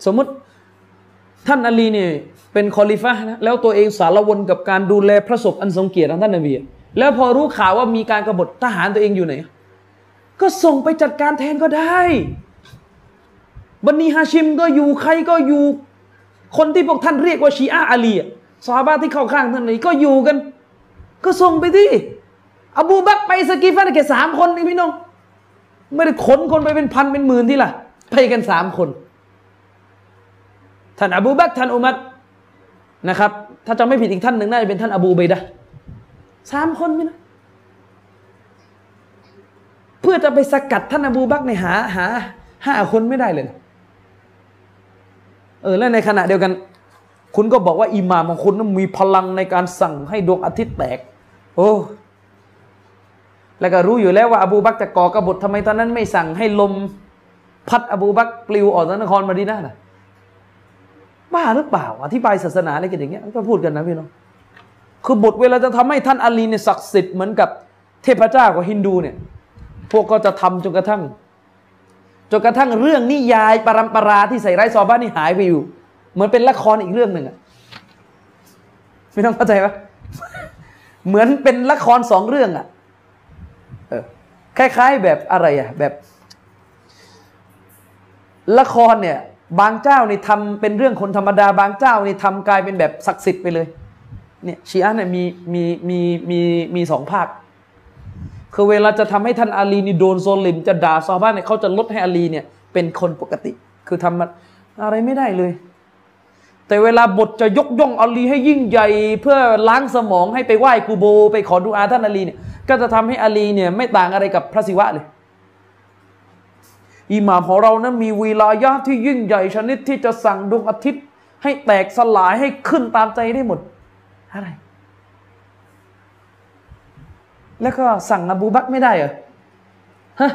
สมมติท่านอาลีเนี่ยเป็นคอลิฟะนะแล้วตัวเองสารวนกับการดูแลพระศพอันทรงเกียรติของท่านนบีแล้วพอรู้ข่าวว่ามีการกรบฏทหารตัวเองอยู่ไหน ก็ส่งไปจัดการแทนก็ได้บันีฮาชิมก็อยู่ใครก็อยู่ คนที่พวกท่านเรียกว่าชีอาอาลีซาบาที่เข้าข้างท่านนี้ก็อยู่กัน ก็ส่งไปที่ อบูบักไปสกีฟันแค่สามคนนี่พี่น้องไม่ได้ขนคนไปเป็นพันเป็นหมื่นที่ล่ะ ไปกันสามคนท่านอบูบักท่านอุมัดนะครับ ถ้าจะไม่ผิดอีกท่านหนึ่งน่าจะเป็นท่านอบูเบดะสามคนพี่นะเพื่อจะไปสกัดท่านอบูบักในหาหาห้าคนไม่ได้เลย เออแล้วในขณะเดียวกัน คุณก็บอกว่าอิหม่ามของคุณนั้นมีพลังในการสั่งให้ดวงอาทิตย์แตก โอ้แล้วก็รู้อยู่แล้วว่าอบูบักจะก่อกระบฏทำไมตอนนั้นไม่สั่งให้ลมพัดอบูบักปลิวออกจากนครมาดีน่าน่ะบ้าหรือเปล่า อธิบายศาสนาอะไรกันอย่างเงี้ยก็พูดกันนะพี่น้องคือบทเวลาจะทำให้ท่านอาลีเนี่ยศักดิ์สิทธิ์เหมือนกับเทพเจ้าของฮินดูเนี่ย พวกก็จะทำจนกระทั่ง จนกระทั่งเรื่องนิยายปรำปราที่ใส่ไร้ซอบ้านนี่หายไปอยู่ เหมือนเป็นละครอีกเรื่องหนึ่งอะไม่ต้องเข้าใจปะเหมือนเป็นละครสองเรื่องอะเออคล้ายๆแบบอะไรอะแบบ ละครเนี่ย บางเจ้านี่ทำเป็นเรื่องคนธรรมดา บางเจ้านี่ทำกลายเป็นแบบศักดิ์สิทธิ์ไปเลย เนี่ยชีอะเนี่ยมีมีมีมีมีสองภาค คือเวลาจะทำให้ท่านอาลีนี่โดนโซลิม จะด่าซอบ้านเนี่ยเขาจะลดให้อาลีเนี่ยเป็นคนปกติ คือทำอะไรไม่ได้เลย แต่เวลาบทจะยกย่องอาลีให้ยิ่งใหญ่ เพื่อล้างสมองให้ไปไหว้กูโบ ไปขอดูอาท่านอาลีเนี่ยก็จะทำให้อาลีเนี่ยไม่ต่างอะไรกับพระศิวะเลยอิหม่ามของเรานั้นมีวีลายะที่ยิ่งใหญ่ชนิดที่จะสั่งดวงอาทิตย์ ให้แตกสลายให้ขึ้นตามใจได้หมดอะไร แล้วก็สั่งอบูบักไม่ได้เหรอฮะ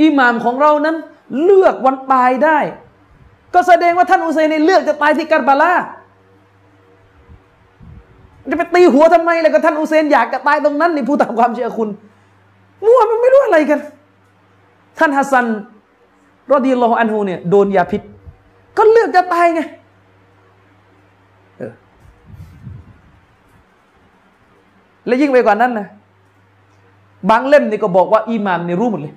อิหม่ามของเรานั้น เลือกวันตายได้ ก็แสดงว่าท่านอุซัยนเลือกจะตายที่กัรบาลาจะไปตีหัวทำไมเลยก็ท่านอุเซนอยากจะตายตรงนั้นนี่ผู้ตามความเชื่อคุณมั่วมันไม่รู้อะไรกัน ท่านฮัสซันรอดีลออันฮูเนี่ยโดนยาพิษ ก็เลือกจะตายไง และยิ่งไปกว่านั้นนะบางเล่มนี่ก็บอกว่าอิหมามนี่รู้หมดเลย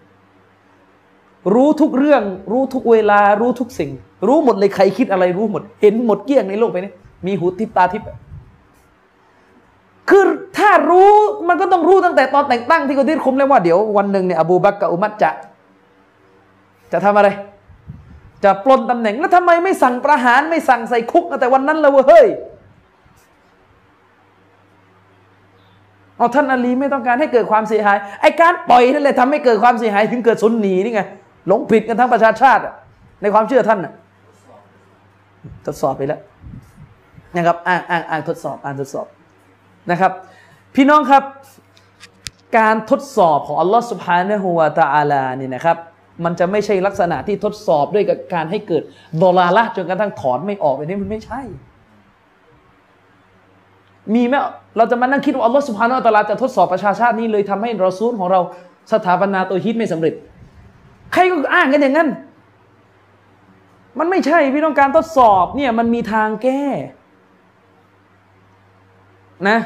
รู้ทุกเรื่อง รู้ทุกเวลา รู้ทุกสิ่ง รู้หมดเลยใครคิดอะไรรู้หมด เห็นหมดเกลี้ยงในโลกไปนี้มีหูทิพตาทิพคือถ้ารู้มันก็ต้องรู้ตั้งแต่ตอนแต่งตั้งที่กอดิคุมแล้วว่าเดี๋ยววันหนึ่งเนี่ยอบูบักกับอุมัดจะ จะทำอะไร จะปล้นตำแหน่งแล้วทำไมไม่สั่งประหารไม่สั่งใส่คุกแต่วันนั้นเลยเฮ้ย เอาท่านอาลีไม่ต้องการให้เกิดความเสียหายไอ้การปล่อยนั่นแหละทำให้เกิดความเสียหายถึงเกิดสุนหนีนี่ไงหลงผิดกันทั้งประชาชาติในความเชื่อท่านทดสอบไปแล้วนะครับอ่านอ่านอ่านทดสอบอ่านทดสอบนะครับ พี่น้องครับ การทดสอบของอัลลอฮฺสุบฮานะฮูวาตาอาลานี่นะครับ มันจะไม่ใช่ลักษณะที่ทดสอบด้วยกับการให้เกิดดอลาละจนกระทั่งถอนไม่ออกไปนี่มันไม่ใช่ มีไหมเราจะมานั่งคิดว่าอัลลอฮฺสุบฮานาอัลลอฮฺจะทดสอบประชาชาตินี้เลยทำให้รอซูลของเราสถาปนาตัวฮิตไม่สำเร็จ ใครก็อ้างกันอย่างนั้น มันไม่ใช่พี่ต้องการทดสอบเนี่ยมันมีทางแก้นะ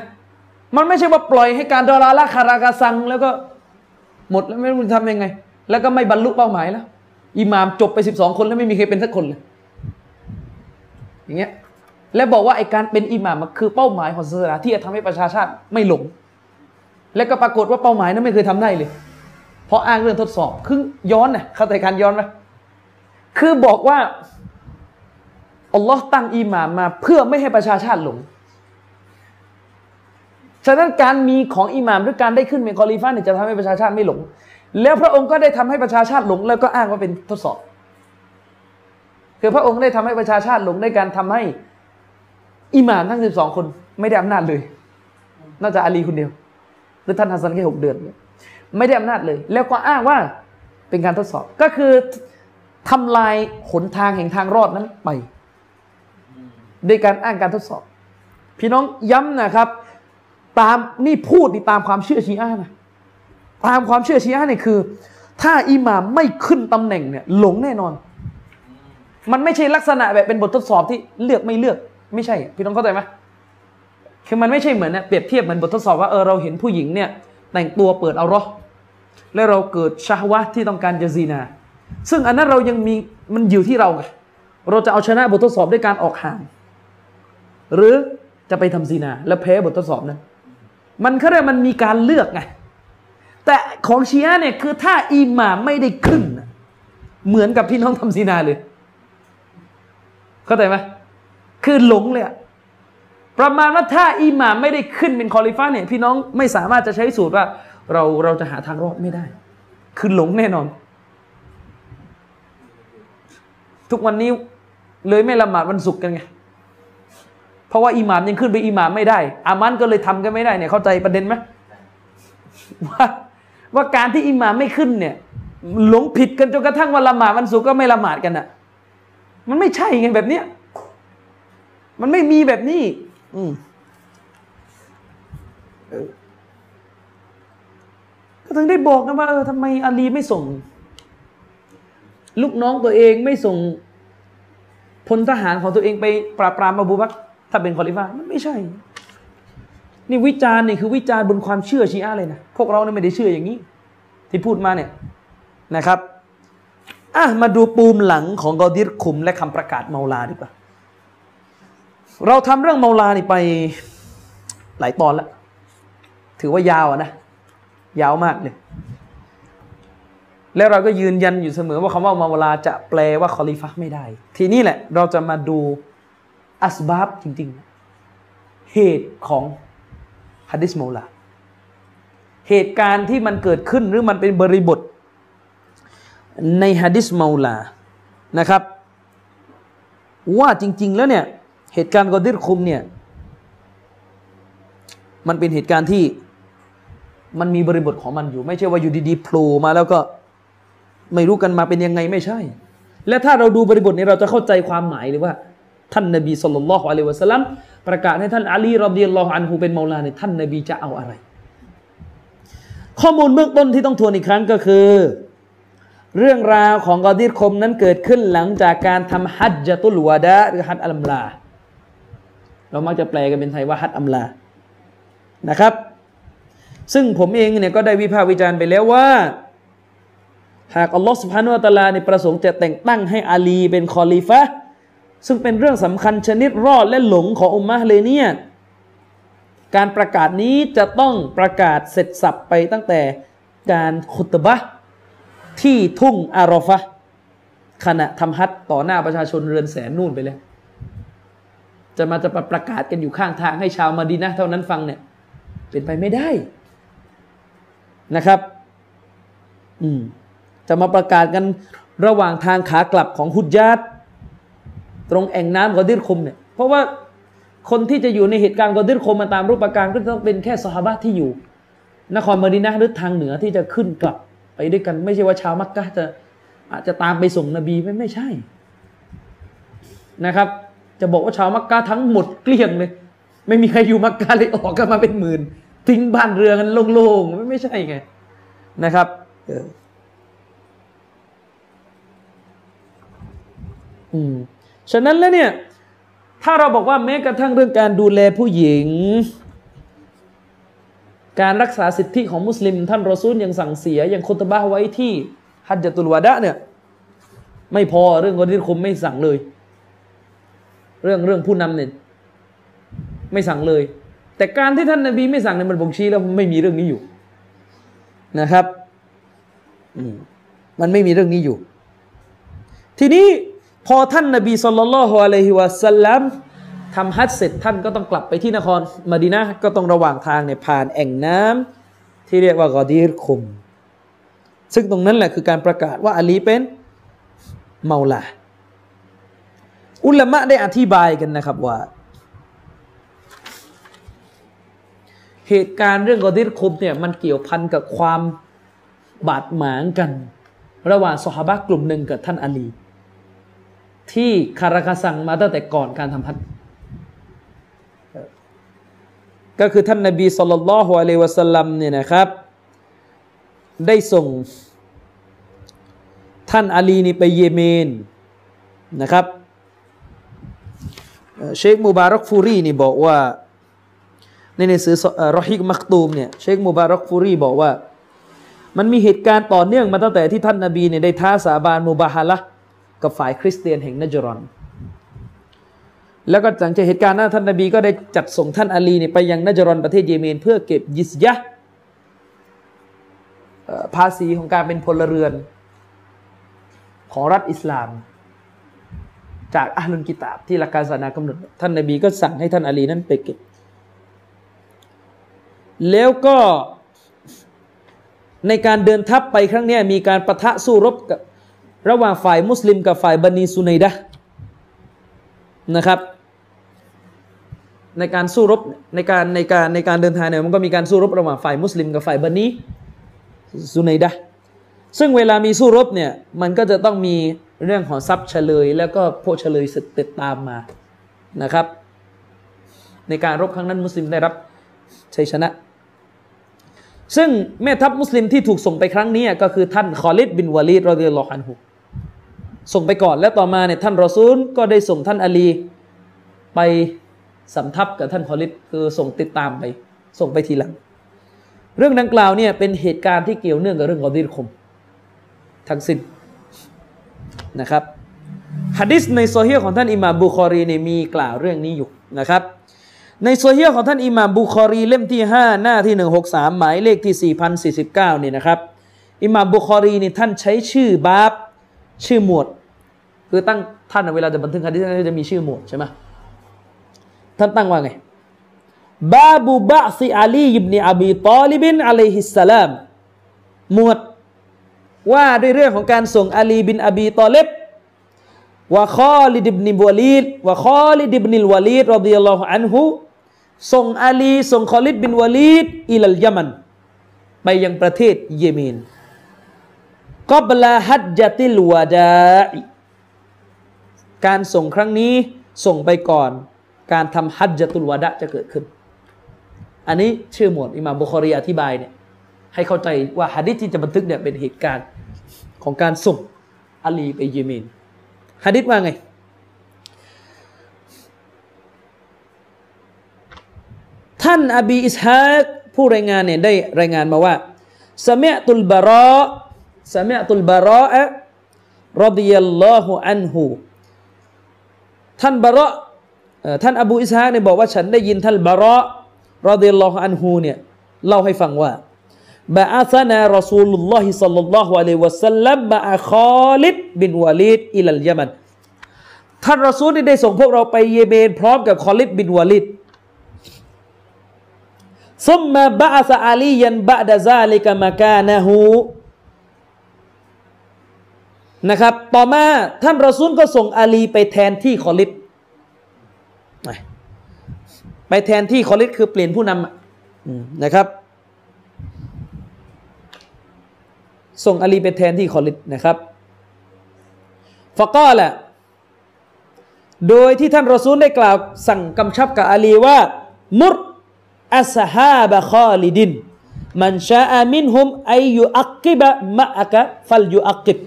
มันไม่ใช่ว่าปล่อยให้การดอลาละคารากาซัง แล้วก็หมดแล้วไม่รู้จะทำยังไง แล้วก็ไม่บรรลุเป้าหมายแล้วอิหมามจบไปสิบสองคนแล้วไม่มีใครเป็นสักคนเลยอย่างเงี้ย และบอกว่าไอการเป็นอิหมามคือเป้าหมายของศาสนาที่จะทำให้ประชาชาติไม่หลง และก็ปรากฏว่าเป้าหมายนั้นไม่เคยทำได้เลย เพราะอ้างเรื่องทดสอบคือย้อนน่ะเข้าใจการย้อนไหมคือบอกว่าอัลลอฮ์ตั้งอิหมามมาเพื่อไม่ให้ประชาชาติหลง ฉะนั้นการมีของอิหม่ามหรือการได้ขึ้นเป็นคอลีฟ้าเนี่ยจะทำให้ประชาชาติไม่หลง แล้วพระองค์ก็ได้ทำให้ประชาชาติหลง แล้วก็อ้างว่าเป็นทดสอบ คือพระองค์ได้ทำให้ประชาชาติหลงในการทำให้ อิหม่ามทั้งสิบสองคนไม่ได้อำนาจเลย นอกจากอาลีคนเดียวหรือท่านฮัสซันแค่หกเดือนไม่ได้อำนาจเลย แล้วก็อ้างว่าเป็นการทดสอบก็คือทำลายหนทางแห่งทางรอดนั้นไปด้วยการอ้างการทดสอบ พี่น้องย้ำนะครับ ตามนี่พูดนี่ตามความเชื่อชีอะนะตามความเชื่อชีอะเนี่ยคือ ถ้าอิหม่ามไม่ขึ้นตำแหน่งเนี่ยหลงแน่นอน มันไม่ใช่ลักษณะแบบเป็นบททดสอบที่เลือกไม่เลือก ไม่ใช่ พี่ต้องเข้าใจไหมคือมันไม่ใช่เหมือนเนี่ยเปรียบเทียบเหมือนบททดสอบว่าเออเราเห็นผู้หญิงเนี่ยแต่งตัวเปิดเอารอและเราเกิดชาวะที่ต้องการจะซีนา ซึ่งอันนั้นเรายังมีมันอยู่ที่เราไงเราจะเอาชนะบททดสอบด้วยการออกห่าง หรือจะไปทำซีนา แล้วแพ้บททดสอบนั้น มันเขาเรียกมันมีการเลือกไงแต่ของชีอะเนี่ยคือถ้าอิหม่ามไม่ได้ขึ้น เหมือนกับพี่น้องทำซีนาเลย เข้าใจไหม คือหลงเลยประมาณว่าถ้าอิหม่ามไม่ได้ขึ้นเป็นคอลิฟ้าเนี่ยพี่น้องไม่สามารถจะใช้สูตรว่า เราเราจะหาทางรอดไม่ได้ คือหลงแน่นอน ทุกวันนี้เลยไม่ละหมาดวันศุกร์กันไงเพราะว่าอิหม่ามยังขึ้นไปอิหม่ามไม่ได้ อามันก็เลยทำกันไม่ได้เนี่ยเข้าใจประเด็นไหมว่าว่าการที่อิหม่ามไม่ขึ้นเนี่ย หลงผิดกันจนกระทั่งวันละหมาดวันศุกร์ก็ไม่ละหมาดกันอะ มันไม่ใช่ไงแบบเนี้ย มันไม่มีแบบนี้ อืมก็ถึงได้บอกนะว่าเออทำไมอาลีไม่ส่ง ลูกน้องตัวเองไม่ส่งพลทหารของตัวเองไปปราบปรามอบูบักถ้าเป็นคอลิฟ้ามันไม่ใช่ นี่วิจารณ์นี่คือวิจารณ์บนความเชื่อชีอะเลยนะพวกเราเนี่ยไม่ได้เชื่ออย่างนี้ ที่พูดมาเนี่ยนะครับอะมาดูปูมหลังของกอดิรคุมและคำประกาศเมาลาดีกว่า เราทำเรื่องเมาลานี่ไปหลายตอนแล้ว ถือว่ายาวนะ ยาวมากเลยแล้วเราก็ยืนยันอยู่เสมอว่าคำว่ามาลาจะแปลว่าคอลิฟะไม่ได้ ทีนี้แหละเราจะมาดูอัสบาบจริง ๆ เหตุของฮัดดิสโมลาเหตุการณ์ที่มันเกิดขึ้นหรือมันเป็นบริบท ในฮัดิสมาลานะครับ ว่าจริง ๆ แล้วเนี่ย เหตุการณ์กอดิรคุมเนี่ย มันเป็นเหตุการณ์ที่มันมีบริบทของมันอยู่ ไม่ใช่ว่าอยู่ดีๆโผล่มาแล้วก็ไม่รู้กันมาเป็นยังไงไม่ใช่ และถ้าเราดูบริบทนี้เราจะเข้าใจความหมายเลยว่า ท่านนบีสุลต่านละฮ์อะลัยวะสัลลัมประกาศให้ท่านอาลีรอดียลลอฮอันฮูเป็นเมาลาเนี่ยท่านนบีจะเอาอะไร ข้อมูลเบื้องต้นที่ต้องทวนอีกครั้งก็คือ เรื่องราวของกอดีรคมนั้นเกิดขึ้นหลังจากการทำฮัจจตุลวาดะหรือฮัจอัลมลา เรามักจะแปลกันเป็นไทยว่าฮัจอัมลานะครับ ซึ่งผมเองเนี่ยก็ได้วิพากษ์วิจารณ์ไปแล้วว่า หากอัลลอฮฺสุบฮานุอัตลาในประสงค์จะแต่งตั้งให้อาลีเป็นคอลีฟะซึ่งเป็นเรื่องสำคัญชนิดรอดและหลงของอุมมะเลยเนี่ยการประกาศนี้จะต้องประกาศเสร็จสับไปตั้งแต่การขุตบะที่ทุ่งอารอฟะขณะทำฮัตต่อหน้าประชาชนเรือนแสนนู่นไปเลย จะมาจะประกาศกันอยู่ข้างทางให้ชาวมาดีนะเท่านั้นฟังเนี่ย เป็นไปไม่ได้นะครับ อืมจะมาประกาศกันระหว่างทางขากลับของฮุดญาตตรงแอ่งน้ำกอดิรคมเนี่ย เพราะว่าคนที่จะอยู่ในเหตุการณ์กอดิรคมมาตามรูปการก็ต้องเป็นแค่สหบะที่อยู่ นครมาดินะหรือทางเหนือที่จะขึ้นกลับไปด้วยกัน ไม่ใช่ว่าชาวมักกะจะอาจจะตามไปส่งนบีไม่ไม่ใช่นะครับ จะบอกว่าชาวมักกะทั้งหมดเกลี้ยงเลย ไม่มีใครอยู่มักกะเลยออกกันมาเป็นหมื่น ทิ้งบ้านเรือนกันโล่งๆไม่ใช่ไงนะครับอืมฉะนั้นแล้วเนี่ย ถ้าเราบอกว่าแม้กระทั่งเรื่องการดูแลผู้หญิง การรักษาสิทธิของมุสลิม ท่านรอซูลยังสั่งเสียยังคุตบะไว้ที่ฮัจจตุลวาดะเนี่ย ไม่พอเรื่องกอดีคุมไม่สั่งเลย เรื่องเรื่องผู้นำเนี่ยไม่สั่งเลย แต่การที่ท่านนบีไม่สั่งเนี่ยมันบ่งชี้แล้วไม่มีเรื่องนี้อยู่นะครับมันไม่มีเรื่องนี้อยู่ ทีนี้พอท่านนบีสุลต่านละฮ์อะลัยฮิวะสัลลัมทำฮัจเสร็จท่านก็ต้องกลับไปที่นครมาดีนะก็ต้องระหว่างทางเนี่ยผ่านแอ่งน้ำที่เรียกว่ากอดีรคุม ซึ่งตรงนั้นแหละคือการประกาศว่าอาลีเป็นเมาลา อุลามะได้อธิบายกันนะครับว่า เหตุการณ์เรื่องกอดิรคุมเนี่ยมันเกี่ยวพันกับความบาดหมางกัน ระหว่างสหบะกลุ่มหนึ่งกับท่านอาลี ที่คาราคาสังมาตั้งแต่ก่อนการทำพัดก็คือท่านนบีสุลต่านละฮ์อะลัยวะสัลลัมเนี่ยนะครับ ได้ส่งท่านอาลีนี่ไปเยเมนนะครับ เชคมูบารักฟูรีนี่บอกว่า ในหนังสือรอฮิกมักตูมเนี่ยเชคมูบารักฟูรีบอกว่า มันมีเหตุการณ์ต่อเนื่องมาตั้งแต่ที่ท่านนาบีเนี่ยได้ท้าสาบานมูบาฮาละกับฝ่ายคริสเตียนแห่งนจรอนแล้วก็หลังจากเหตุการณ์นั้นท่านนบีก็ได้จัดส่งท่านอาลีเนี่ยไปยังนจรอนประเทศเยเมน เพื่อเก็บยิสยะภาษีของการเป็นพลเรือน ของรัฐอิสลาม จากอัลลุนกิตาบที่หลักการศาสนากำหนด ท่านนบีก็สั่งให้ท่านอาลีนั้นไปเก็บ แล้วก็ในการเดินทัพไปครั้งนี้มีการประทะสู้รบกับระหว่างฝ่ายมุสลิมกับฝ่ายบันีซุนัยดะนะครับ ในการสู้รบในการในการในการเดินทางเนี่ยมันก็มีการสู้รบระหว่างฝ่ายมุสลิมกับฝ่ายบันีซุนัยดะซึ่งเวลามีสู้รบเนี่ยมันก็จะต้องมี เรื่องของทรัพย์เฉลย แล้วก็พวกเฉลยสืบติดตามมานะครับ ในการรบครั้งนั้นมุสลิมได้รับชัยชนะ ซึ่งแม่ทัพมุสลิมที่ถูกส่งไปครั้งนี้ก็คือท่านคอลิดบินวาลีดรอดิลลอฮันฮุส่งไปก่อนและต่อมาเนี่ยท่านรอซูลก็ได้ส่งท่านอาลีไปสำทับกับท่านคอลิดคือส่งติดตามไป ส่งไปทีหลัง เรื่องดังกล่าวเนี่ยเป็นเหตุการณ์ที่เกี่ยวเนื่องกับเรื่องกอดีรคม ทั้งสิ้น นะครับฮะดิษในซอเฮียะห์ของท่านอิหม่ามบุคอรีเนี่ยมีกล่าวเรื่องนี้อยู่นะครับ ในซอเฮียะห์ของท่านอิหม่ามบุคอรีเล่มที่ 5 หน้าที่ 163 หมายเลขที่ 4049นี่นะครับอิหม่ามบุคอรีเนี่ยท่านใช้ชื่อบาบชื่อหมวด คือตั้งท่านเวลาจะบันทึกฮะดิษจะมีชื่อหมวดใช่ไหมท่านตั้งว่าไงباب بعث علي بن أبي طالب عليه السلامหมวด ว่าด้วยเรื่องของการส่งอาลีบินอบีตอลิบوخالد بن الوليد وخالد بن الوليد رضي الله عنهส่งอาลีส่งคอลิดบินวาลีดإلى اليمن ไปยังประเทศเยเมนقبل حجة الوداعการส่งครั้งนี้ส่งไปก่อน การทำฮัจญตุลวาดะจะเกิดขึ้น อันนี้ชื่อหมวดอิมามบุคอรีอธิบายเนี่ย ให้เข้าใจว่าฮะดิษที่จะบันทึกเนี่ยเป็นเหตุการณ์ของการส่งอาลีไปเยเมนฮะดิษว่าไงท่านอบีอิสฮากผู้รายงานเนี่ยได้รายงานมาว่าสมตุลบาระسمعت البراء رضي الله عنهท่านบาระท่านอบูอิสฮากเนี่ยบอกว่าฉันได้ยินท่านบาระรดิยัลลอฮุอันฮูเนี่ยเล่าให้ฟังว่า بعثنا رسول الله صلى الله عليه وسلم مع خالد بن الوليد إلى اليمنท่านรอซูลได้ส่งพวกเราไปเยเมนพร้อมกับคอลิดบินวาลิดซุมมาบะอาซอาลียันบะดะซาลิกะมะกานะฮูนะครับ ต่อมาท่านรอซูลก็ส่งอาลีไปแทนที่คอลิดไปแทนที่คอลิดคือเปลี่ยนผู้นำนะครับ ส่งอาลีไปแทนที่คอลิดนะครับฟะก้อแหละโดยที่ท่านรอซูลได้กล่าวสั่งกำชับกับอาลีว่า มุรอัสฮาบะคอลิดิน มันชาอามินฮุมไอยูอักกิบะมะอักะฟัลยูอักกิบ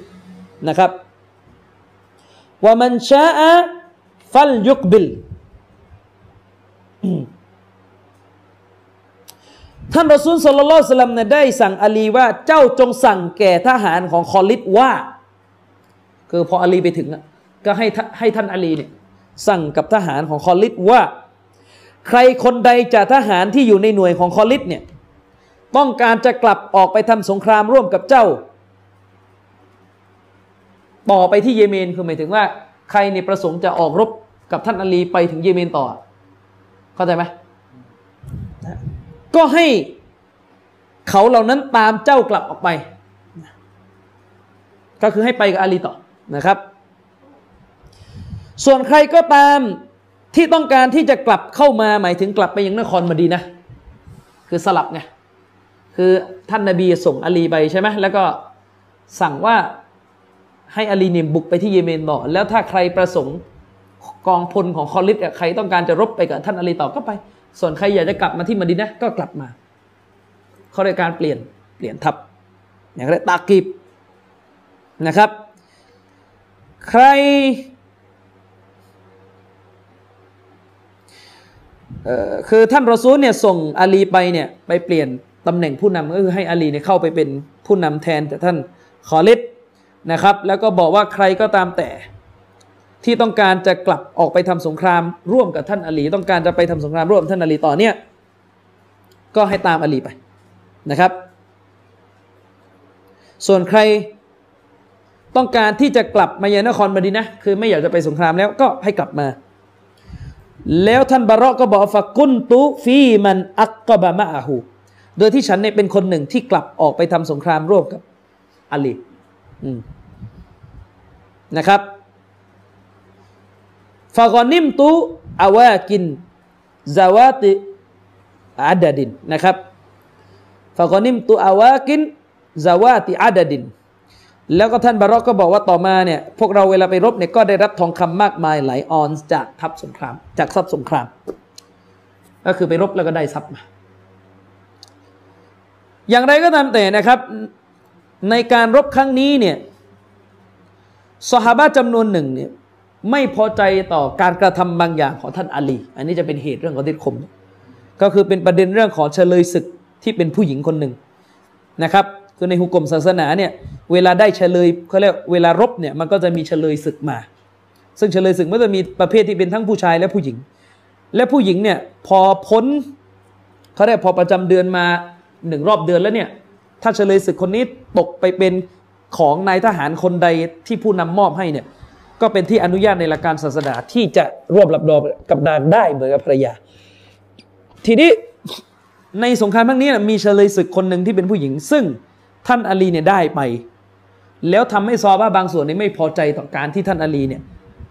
นะครับว่ามันชาอาฟัลยุกบิล ท่านรอซูลสุลลัลสลัมเนี่ยได้สั่งอาลีว่าเจ้าจงสั่งแก่ทหารของคอลิดว่า คือพออาลีไปถึงก็ให้ให้ท่านอาลีเนี่ยสั่งกับทหารของคอลิดว่า ใครคนใดจากทหารที่อยู่ในหน่วยของคอลิดเนี่ยต้องการจะกลับออกไปทำสงครามร่วมกับเจ้า ต่อไปที่เยเมนคือหมายถึงว่า ใครในประสงค์จะออกรบกับท่านอาลีไปถึงเยเมนต่อ เข้าใจไหม ก็ให้เขาเหล่านั้นตามเจ้ากลับออกไป ก็คือให้ไปกับอาลีต่อนะครับ ส่วนใครก็ตามที่ต้องการที่จะกลับเข้ามาหมายถึงกลับไปยังนครมดีนะ คือสลับไงคือท่านนาบีส่งอาลีไปใช่ไหมแล้วก็สั่งว่าให้อาลีเนี่ยบุกไปที่เยเมนต่อแล้วถ้าใครประสงค์กองพลของคอลิดใครต้องการจะรบไปกับท่านอาลีต่อก็ไป ส่วนใครอยากจะกลับมาที่มดีนะก็กลับมา เขาเรียกการเปลี่ยนเปลี่ยนทับอย่างไรตากีบนะครับ ใครคือท่านรอซูลเนี่ยส่งอาลีไปเนี่ยไปเปลี่ยนตำแหน่งผู้นำก็คือให้อาลีเนี่ยเข้าไปเป็นผู้นำแทนแต่ท่านขอลิดนะครับ แล้วก็บอกว่าใครก็ตามแต่ ที่ต้องการจะกลับออกไปทำสงครามร่วมกับท่านอลีต้องการจะไปทำสงครามร่วมท่านอลีต่อเนี่ยก็ให้ตามอลีไปนะครับ ส่วนใครต้องการที่จะกลับมายังนครมดีนะคือไม่อยากจะไปสงครามแล้วก็ให้กลับมา แล้วท่านบาระก็บอกฟักุนตุฟีมันอักกบะมะอาหูโดยที่ฉันเนี่ยเป็นคนหนึ่งที่กลับออกไปทำสงครามร่วมกับอาลีนะครับ ฟากอนิมตุอาวากินซาวาติอาดดินนะครับฟากอนิมตุอาวากินซาวาติอาดดิน แล้วก็ท่านบารอกก็บอกว่าต่อมาเนี่ยพวกเราเวลาไปรบเนี่ยก็ได้รับทองคำมากมายหลายออนจากทัพสงคราม จากทรัพย์สงคราม ก็คือไปรบแล้วก็ได้ทรัพย์มา อย่างไรก็ตามแต่นะครับ ในการรบครั้งนี้เนี่ยสหาบะจำนวนหนึ่งเนี่ย ไม่พอใจต่อการกระทำบางอย่างของท่านอาลี อันนี้จะเป็นเหตุเรื่องของติดคม ก็คือเป็นประเด็นเรื่องของเฉลยศึกที่เป็นผู้หญิงคนหนึ่งนะครับคือในหุกกลมศาสนาเนี่ยเวลาได้เฉลยเขาเรียกเวลารบเนี่ยมันก็จะมีเฉลยศึกมา ซึ่งเฉลยศึกมันจะมีประเภทที่เป็นทั้งผู้ชายและผู้หญิง และผู้หญิงเนี่ยพอพ้นเขาเรียกพอประจำเดือนมาหนึ่งรอบเดือนแล้วเนี่ยถ้าเฉลยศึกคนนี้ตกไปเป็นของนายทหารคนใดที่ผู้นำมอบให้เนี่ย ก็เป็นที่อนุญาตในหลักการศาสนาที่จะร่วมรับรองกับนางได้เหมือนกับภรรยา ทีนี้ในสงครามครั้งนี้มีเฉลยศึกคนหนึ่งที่เป็นผู้หญิง ซึ่งท่านอาลีเนี่ยได้ไป แล้วทำให้ซอบ้าบางส่วนนี้ไม่พอใจต่อการที่ท่านอาลีเนี่ย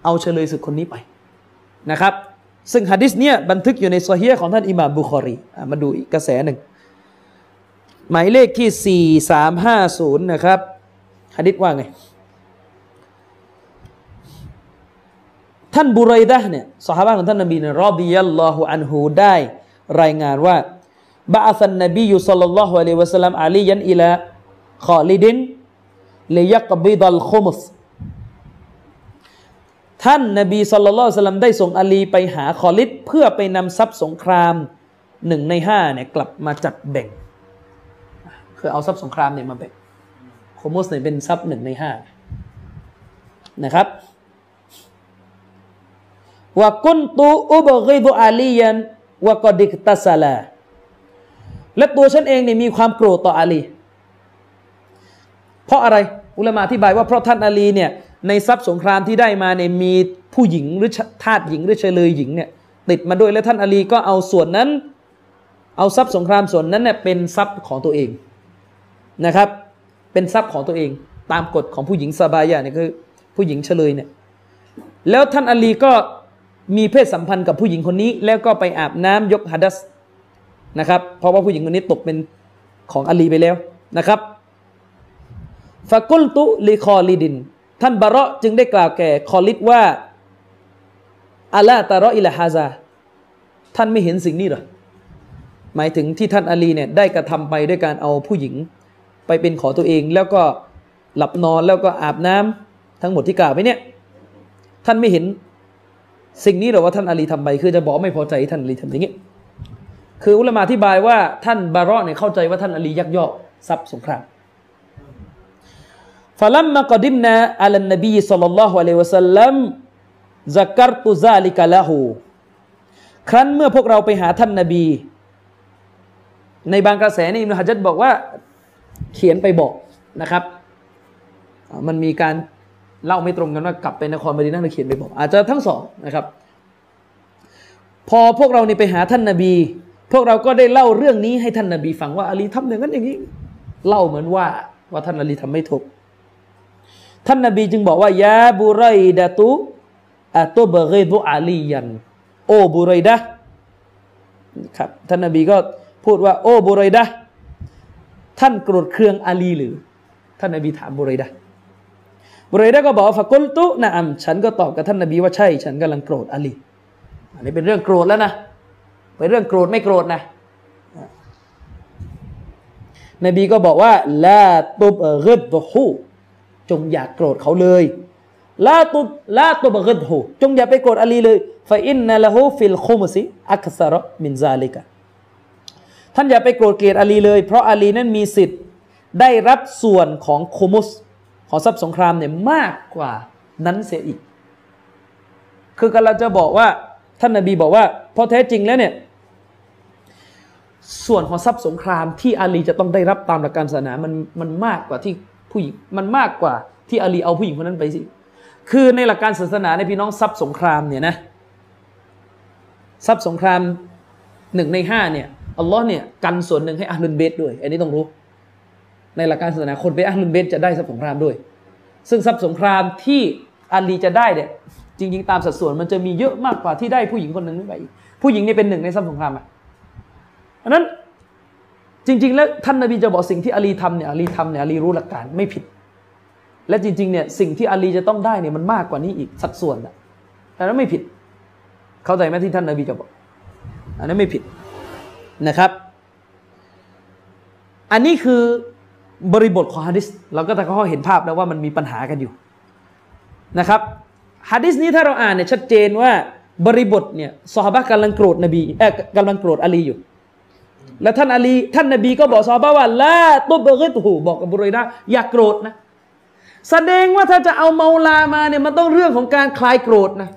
เอาเฉลยศึกคนนี้ไปนะครับซึ่งฮะดิษเนี่ยบันทึกอยู่ในโซเฮียของท่านอิหม่ามบุคอรีมาดูอีกกระแสหนึ่ง หมายเลขที่ 4350 นะครับฮะดิษว่าไง ท่านบุไรดะเนี่ยสหายของท่านนบีเนี่ยรอบิยัลลอฮุอันฮูได้รายงานว่าบาสันนบียูสัลลัลลอฮุอะลัยวะสัลลัมอาลียันอิลาขอลิดินเลยยักบิดัลคุมสท่านนบีสัลลัลลอฮุอะลัยฮิวะสัลลัมได้ส่งอาลีไปหาขอลิดเพื่อไปนำทรัพย์สงครามหนึ่งในห้าเนี่ยกลับมาจัดแบ่ง คือเอาทรัพย์สงครามเนี่ยมาแบ่งโคมุสเนี่ยเป็นทรัพย์หนึ่งในห้านะครับ ว่ากุนตูอุบกิบุอาลียันวะกดิกตัสลาและตัวฉันเองเนี่ยมีความโกรธต่ออาลี เพราะอะไรอุลามะอธิบายว่าเพราะท่านอาลีเนี่ยในทรัพย์สงครามที่ได้มาเนี่ยมีผู้หญิงหรือทาสหญิงหรือเชลยหญิงเนี่ยติดมาด้วยและท่านอาลีก็เอาส่วนนั้น เอาทรัพย์สงครามส่วนนั้นเนี่ยเป็นทรัพย์ของตัวเองนะครับ เป็นทรัพย์ของตัวเองตามกฎของผู้หญิงซาบายะเนี่ยคือผู้หญิงเฉลยเนี่ยแล้วท่านอาลีก็ มีเพศสัมพันธ์กับผู้หญิงคนนี้ แล้วก็ไปอาบน้ำยกฮัดัสนะครับเพราะว่าผู้หญิงคนนี้ตกเป็นของอาลีไปแล้วนะครับฟากุลตุลีคอลิดิน ท่านบาระจึงได้กล่าวแก่คอลิดว่าอัลลาตารออิลฮาซาท่านไม่เห็นสิ่งนี้หรอหมายถึงที่ท่านอาลีเนี่ยได้กระทำไปด้วยการเอาผู้หญิงไปเป็นขอตัวเอง แล้วก็หลับนอนแล้วก็อาบน้ำทั้งหมดที่กล่าวไปเนี่ยท่านไม่เห็น สิ่งนี้หรอว่าท่านอาลีทำไปคือจะบอกไม่พอใจท่านอาลีทำอย่างนี้ คืออุลามะอธิบายว่าท่านบาระเนี่ยเข้าใจว่าท่านอาลียักยอกทรัพย์สงครามฟะลัมมะกดิมนาอัลนบีสัลลัลลอฮุอะลัยวะสัลลัมซักรตุซาลิกะละหูครั้นเมื่อพวกเราไปหาท่านนบี ในบางกระแสนี่อิมนุฮัจัดบอกว่าเขียนไปบอกนะครับ มันมีการ เล่าไม่ตรงกันว่ากลับไปนครมดีนาหรือเขียนไปบอก อาจจะทั้งสองนะครับ พอพวกเราเนี่ไปหาท่านนาบี พวกเราก็ได้เล่าเรื่องนี้ให้ท่านนาบีฟังว่าอาลีทำอย่างนั้นอย่างนี้ เล่าเหมือนว่าว่าท่านอาลีทำไม่ถูกท่านนาบีจึงบอกว่ายาบุไรดะตุอะตุบเกบุอาลียัน โอบุไรดะครับท่านนาบีก็พูดว่า โอบุไรดะท่านโกรธเคืองอาลีหรือ ท่านนาบีถามบุไรดะ บุไรดะก็บอกฟะกุลตุนะอัมฉันก็ตอบกับท่านนาบีว่าใช่ ฉันกำลังโกรธอาลีอันนี้เป็นเรื่องโกรธแล้วนะเป็นเรื่องโกรธไม่โกรธนะนบีก็บอกว่าลาตุบเกิดฮูจงอย่าโกรธเขาเลยลาตุลาตุบเกิดฮูจงอย่าไปโกรธอาลีเลยฟาอินนัลฮูฟิลคุมซิอักษรมินซาลิกะท่านอย่าไปโกรธเกลียดอาลีเลย เพราะอาลีนั้นมีสิทธิ์ได้รับส่วนของโคมุส ของทรัพย์สงครามเนี่ยมากกว่านั้นเสียอีก คือกำลังจะบอกว่าท่านนาบีบอกว่าพอแท้จริงแล้วเนี่ยส่วนของทรัพย์สงครามที่อาลีจะต้องได้รับตามหลักการศาสนามันมันมากกว่าที่ผู้หญิงมันมากกว่าที่อาลีเอาผู้หญิงคนนั้นไปสิ คือในหลักการศาสนาในพี่น้องทรัพย์สงครามเนี่ยนะทรัพย์สงครามหนึ่งในห้าเนี่ยอัลลอฮ์เนี่ยกันส่วนหนึ่งให้อัลลุนเบตด้วย อันนี้ต้องรู้ ในหลักการศาสนาคนเป็นอัลลุนเบตจะได้ทรัพย์สงครามด้วย ซึ่งทรัพย์สงครามที่อาลีจะได้เนี่ยจริง ๆ ตามสัดส่วนมันจะมีเยอะมากกว่าที่ได้ผู้หญิงคนหนึ่งไปผู้หญิงนี่เป็นหนึ่งในทรัพย์สงครามอะอันนั้นจริง ๆ แล้วท่านนบีจะบอกสิ่งที่อาลีทำเนี่ยอาลีทำเนี่ยอาลีรู้หลักการไม่ผิด และจริงๆเนี่ยสิ่งที่อาลีจะต้องได้เนี่ยมันมากกว่านี้อีกสัดส่วนอะอันนั้นไม่ผิด เข้าใจไหมที่ท่านนบีจะบอก อันนั้นไม่ผิดนะครับ อันนี้คือ บริบทของฮะดิษเราก็แต่ก็เห็นภาพแล้วว่ามันมีปัญหากันอยู่นะครับฮะดิษนี้ถ้าเราอ่านเนี่ยชัดเจนว่าบริบทเนี่ยซอฮาบะกำลังโกรธนบีเอ่อกำลังโกรธอาลีอยู่ แล้วท่านอาลีท่านนบีก็บอกซอฮาบะว่าละตุบเกตูบอกกับบุรอยดาอย่าโกรธนะแสดงว่าถ้าจะเอาเมาลามาเนี่ยมันต้องเรื่องของการคลายโกรธนะ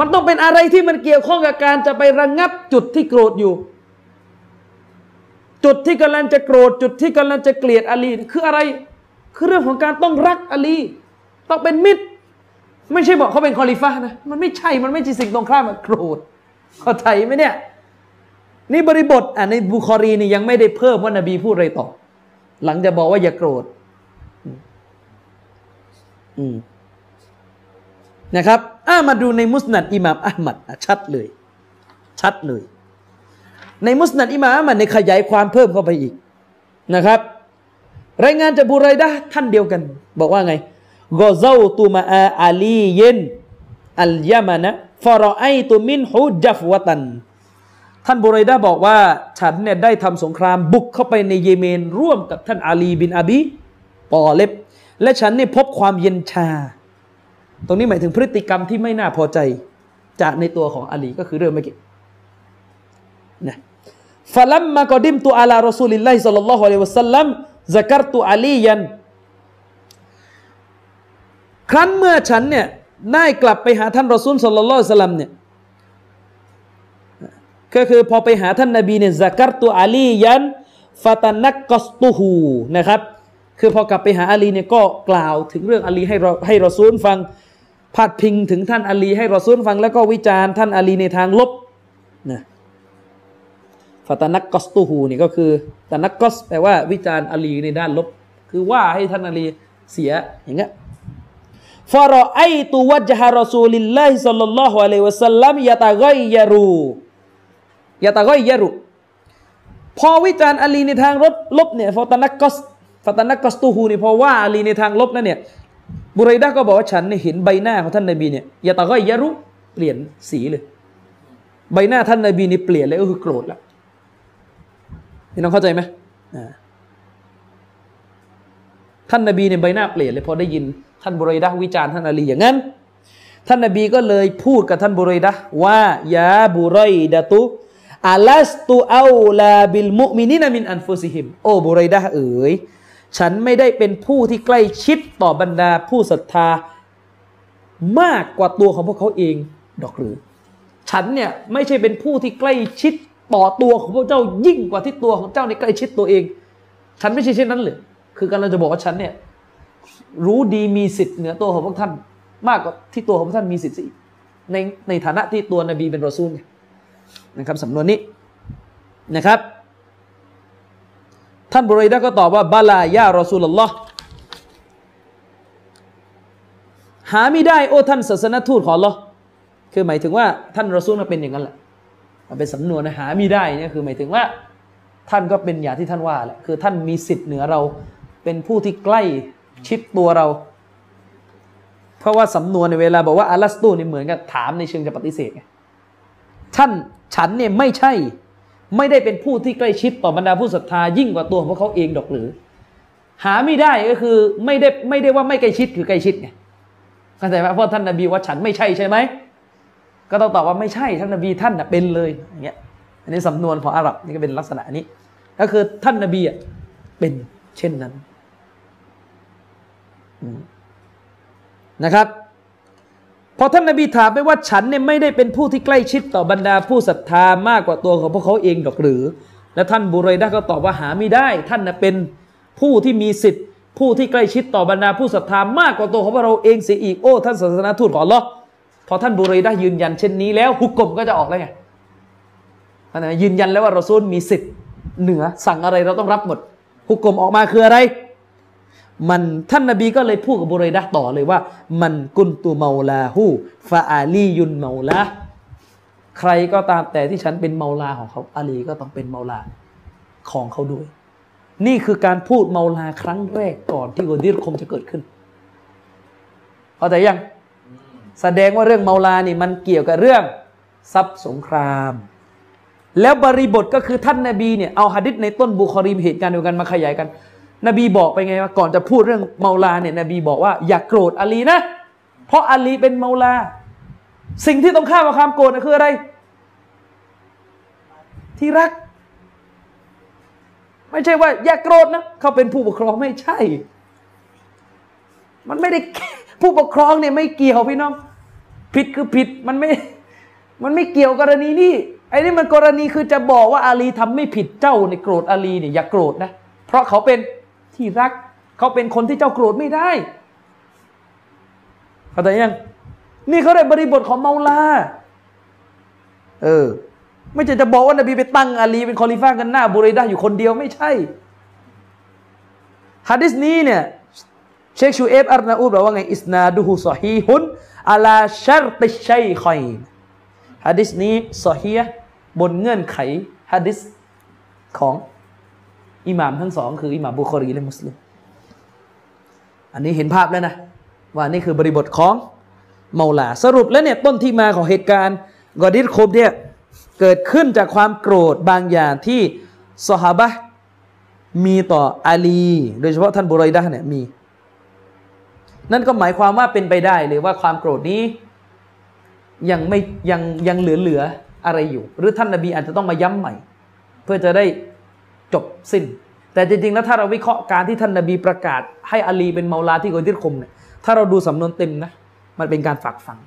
มันต้องเป็นอะไรที่มันเกี่ยวข้องกับการจะไประงงับจุดที่โกรธอยู่ จุดที่กำลังจะโกรธจุดที่กำลังจะเกลียดอาลีคืออะไร คือเรื่องของการต้องรักอาลี ต้องเป็นมิตร ไม่ใช่บอกเขาเป็นคอลิฟ้านะมันไม่ใช่มันไม่ใช่สิ่งตรงข้ามกับโกรธเข้าใจไหมเนี่ยนี่บริบทอะในบุคอรีนี่ยังไม่ได้เพิ่มว่านบีพูดอะไรต่อ หลังจะบอกว่าอย่าโกรธอืมนะครับอามาดูในมุสนัดอิหม่ามอัลมัดชัดเลย ชัดเลย ในมุสนัดอิมามอัลมัดในขยายความเพิ่มเข้าไปอีกนะครับ รายงานจากบุไรดะท่านเดียวกัน บอกว่าไงกอเซาตุมาอาอาลีเยนอัลยามานะฟารอไอตุมินฮูจัฟวตัน ท่านบุไรดาบอกว่า ฉันเนี่ยได้ทำสงครามบุกเข้าไปในเยเมน ร่วมกับท่านอาลีบินอบีปอเล็บ และฉันเนี่ยพบความเย็นชา ตรงนี้หมายถึงพฤติกรรมที่ไม่น่าพอใจ จากในตัวของอาลีก็คือเรื่องเมื่อกี้นะ ฟะลัมมากอดิมตุอาลารอซูลิลลาฮิสัลลัลลอฮุอะลัยฮิวะสัลลัมซักรตุอาลียัน ครั้นเมื่อฉันเนี่ยได้กลับไปหาท่านรอซูลสัลลัลลอฮุอะลัยฮิวะสัลลัมเนี่ยก็คือพอไปหาท่านนบีเนี่ยซักรตุอาลียันฟาตานักกอสตูฮูนะครับคือพอกลับไปหาอาลีเนี่ยก็กล่าวถึงเรื่องอาลีให้เราให้รอซูลฟังพาดพิงถึงท่านอาลีให้รอซูลฟัง แล้วก็วิจารณ์ท่านอาลีในทางลบนะ ฟาตานักกอสตูฮูนี่ก็คือตานักกอสแปลว่าวิจารณ์อลีในด้านลบ คือว่าให้ท่านอลีเสียอย่างเงี้ยฟารอไอตุวัจฮะรอซูลิลลาฮิสัลลัลลอฮุอะลัยวะสัลลัมยะตะกัยยารูยะตะกัยยารูพอวิจารณ์อลีในทางลบลบเนี่ยฟาตานักกอสฟาตานักกอสตูฮูนี่พอว่าอลีในทางลบนั่นเนี่ยบุไรดาก็บอกว่าฉันเนี่ยเห็นใบหน้าของท่านนบีเนี่ยยะตะกัยยารูเปลี่ยนสีเลย ใบหน้าท่านนบีนี่เปลี่ยนเลยก็คือโกรธแล้ว พี่น้องเข้าใจไหมท่านนบีเนี่ยใบหน้าเปลี่ยนเลยพอได้ยินท่านบุไรดะวิจารณ์ท่านอาลีอย่างนั้น ท่านนบีก็เลยพูดกับท่านบุไรดะว่ายาบุไรดะตุอาลัสตุอาลาบิลมุมินินามินอันฟุซิฮิมโอ้บุไรดะเอ๋ยฉันไม่ได้เป็นผู้ที่ใกล้ชิดต่อบรรดาผู้ศรัทธามากกว่าตัวของพวกเขาเองดอกหรือ ฉันเนี่ยไม่ใช่เป็นผู้ที่ใกล้ชิด ต่อตัวของพวกเจ้ายิ่งกว่าที่ตัวของเจ้าในใกล้ชิดตัวเอง ฉันไม่ใช่เช่นนั้นเลยคือการเราจะบอกว่าฉันเนี่ยรู้ดีมีสิทธิ์เหนือตัวของพวกท่าน มากกว่าที่ตัวของพวกท่านมีสิทธิ์สิในในฐานะที่ตัวนบีเป็นรอซูลนะครับสำนวนนี้นะครับ ท่านบรีดาก็ตอบว่าบาลายารอซูลลอฮ์หาไม่ได้โอ้ท่านศาสนทูตของลอคือหมายถึงว่าท่านรอซูลมาเป็นอย่างนั้นแหละ มันเป็นสำนวนนหาไม่ได้เนี่ยคือหมายถึงว่า ท่านก็เป็นอย่างที่ท่านว่าแหละคือท่านมีสิทธิ์เหนือเรา เป็นผู้ที่ใกล้ชิดตัวเรา เพราะว่าสำนวนในเวลาบอกว่าอาลัสตูนี่เหมือนกับถามในเชิงจะปฏิเสธไงท่านฉันเนี่ยไม่ใช่ ไม่ได้เป็นผู้ที่ใกล้ชิดต่อบรรดาผู้ศรัทธายิ่งกว่าตัวของพวกเขาเองดอกหรือ หาไม่ได้ก็คือไม่ได้ไม่ได้ว่าไม่ใกล้ชิดคือใกล้ชิดไงเข้าใจไหมเพราะท่านนบีว่าฉันไม่ใช่ใช่ไหม ก็ต้องตอบว่าไม่ใช่ท่านนบีท่านเป็นเลยอย่างเงี้ยอันนี้สำนวนของอาหรับนี่ก็เป็นลักษณะนี้ ก็คือท่านนบีเป็นเช่นนั้นนะครับพอท่านนบีถามไปว่าฉันเนี่ยไม่ได้เป็นผู้ที่ใกล้ชิดต่อบรรดาผู้ศรัทธามากกว่าตัวของพวกเขาเองดอกหรือ และท่านบุไรดาก็ตอบว่าหาไม่ได้ ท่านเป็นผู้ที่มีสิทธิ์ ผู้ที่ใกล้ชิดต่อบรรดาผู้ศรัทธามากกว่าตัวของพวกเราเองเสียอีกโอ้ท่านศาสนาทูตของลอ พอท่านบุรีไดายืนยันเช่นนี้แล้วฮุกกลมก็จะออกแล้วไงท่านยืนยันแล้วว่าเราซูลมีสิทธิ์เหนือสั่งอะไรเราต้องรับหมดฮุกกลมออกมาคืออะไร มันท่านนบีก็เลยพูดกับบุเรดะต่อเลยว่า มันกุนตูเมาลาหูฟาอาลียุนเมาลาใครก็ตามแต่ที่ฉันเป็นเมาลาของเขาอาลีก็ต้องเป็นเมาลาของเขาด้วย นี่คือการพูดเมาลาครั้งแรกก่อนที่กอดิรคมจะเกิดขึ้นเข้าใจยัง แสดงว่าเรื่องเมาลานี่มันเกี่ยวกับเรื่องทรัพย์สงคราม แล้วบริบทก็คือท่านนาบีเนี่ยเอาฮะดิษในต้นบุคอรีมเหตุการณ์เดียวกันมาขยายกัน นบีบอกไปไงว่าก่อนจะพูดเรื่องเมาลาเนี่ยนบีบอกว่าอย่ากโกรธอาลีนะ เพราะอาลีเป็นเมาลา สิ่งที่ต้องข้ามความโกรธคืออะไร ที่รัก ไม่ใช่ว่า อย่าโกรธนะเขาเป็นผู้ปกครองไม่ใช่ มันไม่ได้ผู้ปกครองเนี่ยไม่เกี่ยวพี่น้อง ผิดคือผิดมันไม่ มันไม่เกี่ยวกรณีนี้ไอ้นี่มันกรณีคือจะบอกว่าอาลีทำไม่ผิดเจ้าในโกรธอาลีเนี่ยอย่าโกรธนะ เพราะเขาเป็นที่รัก เขาเป็นคนที่เจ้าโกรธไม่ได้เข้าใจยังนี่เขาได้บริบทของเมาลาเออ ไม่ใช่จะบอกว่านบีไปตั้งอาลีเป็นคอลิฟ้ากันหน้าบุรีดาอยู่คนเดียวไม่ใช่ฮะดิษนี้เนี่ยเชคชูเอฟอัรนาอูบอกว่าไงإسناده صحيح على شرط الشيخينฮะดิษนี้สฮีบนเงื่อนไขฮะดิษของอิหม่ามทั้งสอง คืออิหม่ามบุคอรีและมุสลิม อันนี้เห็นภาพแล้วนะ ว่านี่คือบริบทของเมาลา สรุปแล้วเนี่ยต้นที่มาของเหตุการณ์กอดีรคมเนี่ยเกิดขึ้นจากความโกรธบางอย่างที่สหบะมีต่ออาลี โดยเฉพาะท่านบุรอยดะเนี่ยมี นั่นก็หมายความว่าเป็นไปได้หรือว่าความโกรธนี้ยังไม่ยังยังเหลือเหลืออะไรอยู่ หรือท่านนบีอาจจะต้องมาย้ำใหม่ เพื่อจะได้จบสิ้น แต่จริงๆแล้วถ้าเราวิเคราะห์การที่ท่านนบีประกาศ ให้อาลีเป็นเมาลาที่กอดิคมเนี่ยถ้าเราดูสำนวนเต็มนะมันเป็นการฝากฝัง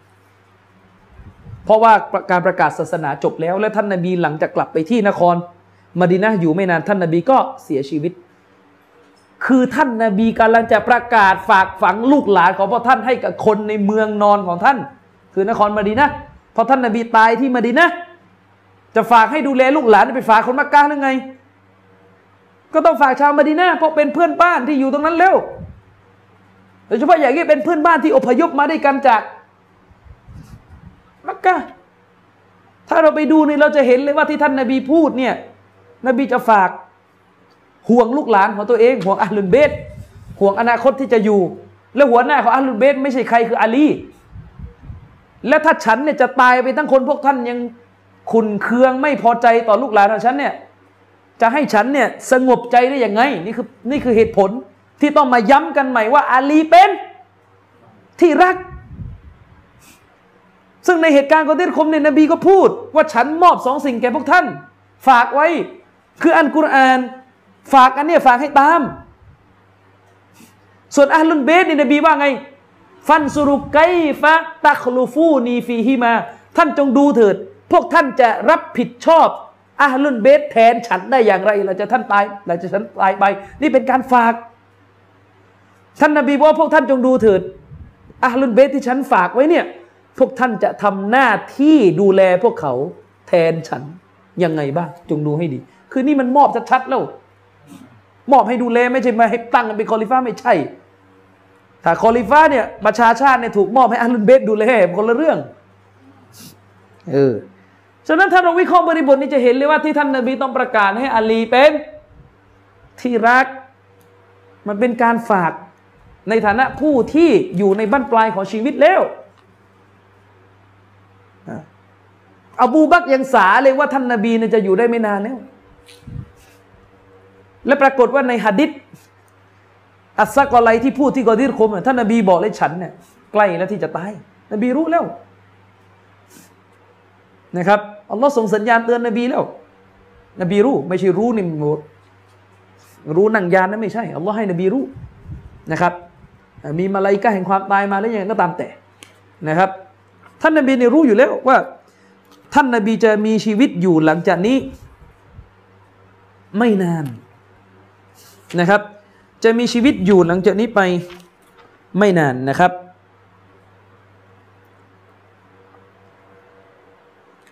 เพราะว่าการประกาศศาสนาจบแล้ว และท่านนบีหลังจากกลับไปที่นครมดีนะอยู่ไม่นานท่านนบีก็เสียชีวิต คือท่านนบีกำลังจะประกาศฝากฝังลูกหลานของพระท่านให้กับคนในเมืองนอนของท่าน คือนครมาดีนะพอท่านนบีตายที่มาดีนะจะฝากให้ดูแลลูกหลานไปฝากคนมักกะหรือไง ก็ต้องฝากชาวมาดีนะเพราะเป็นเพื่อนบ้านที่อยู่ตรงนั้นแล้วโดยเฉพาะอย่างนี้เป็นเพื่อนบ้านที่อพยพมาด้วยกันจากมักกะถ้าเราไปดูนี่เราจะเห็นเลยว่าที่ท่านนาบีพูดเนี่ยนบีจะฝาก ห่วงลูกหลานของตัวเอง ห่วงอัลลุนเบตห่วงอนาคตที่จะอยู่ และหัวหน้าของอัลลุนเบตไม่ใช่ใครคืออาลี และถ้าฉันเนี่ยจะตายไปทั้งคนพวกท่านยังขุนเคืองไม่พอใจต่อลูกหลานของฉันเนี่ยจะให้ฉันเนี่ยสงบใจได้ยังไงนี่คือนี่คือเหตุผลที่ต้องมาย้ำกันใหม่ว่าอาลีเป็นที่รัก ซึ่งในเหตุการณ์กอติดคมเนี่ยนบีก็พูด ว่าฉันมอบสองสิ่งแก่พวกท่าน ฝากไว้ คืออันกุรอาน ฝากอันเนี้ยฝากให้ตาม ส่วนอัลลุนเบสนี่นบีว่าไง ฟันสุรุไกฟะตัคลูฟูนีฟีฮิมา ท่านจงดูเถิด พวกท่านจะรับผิดชอบอัลลุนเบสแทนฉันได้อย่างไรหลังจากท่านตายหลังจากฉันตายไป นี่เป็นการฝาก ท่านนบีบอกว่าพวกท่านจงดูเถิดอาลุนเบสที่ฉันฝากไว้เนี่ย พวกท่านจะทำหน้าที่ดูแลพวกเขาแทนฉันยังไงบ้าง จงดูให้ดี คือนี่มันมอบชัดๆแล้ว มอบให้ดูแลไม่ใช่มาให้ตั้งเป็นคอลิฟ้าไม่ใช่ ถ้าคอลิฟ้าเนี่ยประชาชาติเนี่ยถูกมอบให้อาลุนเบสดูแลคนละเรื่อง เออ ฉะนั้นถ้าเราวิเคราะห์บริบทนี้จะเห็นเลยว่าที่ท่านนบีต้องประกาศให้อาลีเป็นที่รัก มันเป็นการฝากในฐานะผู้ที่อยู่ในบั้นปลายของชีวิตแล้วอบูบักยังสาเลยว่าท่านนาบีเนี่ยจะอยู่ได้ไม่นานแล้ว และปรากฏว่าในหะดิษอัสซักอไลที่พูดที่กอดิรคมท่านนาบีบอกเลยฉันเนี่ยใกล้แล้วที่จะตาย นบีรู้แล้วนะครับอัลลอฮ์ส่งสัญญาณเตือนนบีแล้ว นบีรู้ไม่ใช่รู้นี่รู้นั่งยานนะไม่ใช่อัลลอฮ์ให้นบีรู้นะครับมีมาลายกาแห่งความตายมาแล้วยังก็ตามแต่นะครับ ท่านนบีเนี่ยรู้อยู่แล้วว่า ท่านนบีจะมีชีวิตอยู่หลังจากนี้ ไม่นาน นะครับ จะมีชีวิตอยู่หลังจากนี้ไปไม่นานนะครับ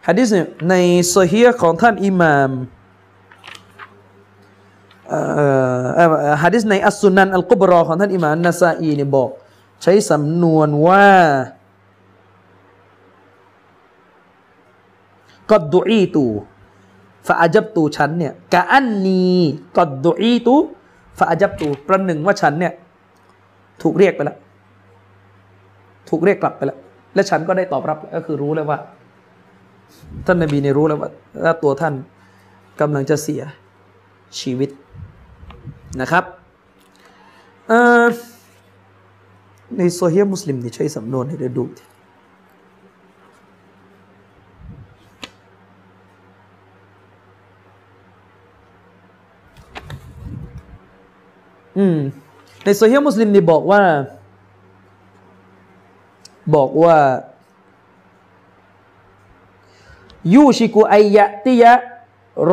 ฮะดิษเนี่ยในโซเฮียของท่านอิหม่ามฮะดิษในอัสซุนันอัลกุบรอของท่านอิหม่ามนาซาอีเนี่ยบอก ใช้สำนวนว่ากดดุอีตูฟาอาจับตูฉันเนี่ยกะอันนีกดดุอีตู ฟาอาจับตูประหนึ่งว่าฉันเนี่ย ถูกเรียกไปแล้ว ถูกเรียกกลับไปแล้ว และฉันก็ได้ตอบรับก็คือรู้แล้วว่า ท่านนบีเนี่ยรู้แล้วว่าตัวท่านกำลังจะเสียชีวิตนะครับในโซเฮียมุสลิมนี่ใช้สำนวนให้ได้ดู อืม ในโซเฮียมุสลิมนี่บอกว่า บอกว่ายูชิกุไอยะติยะ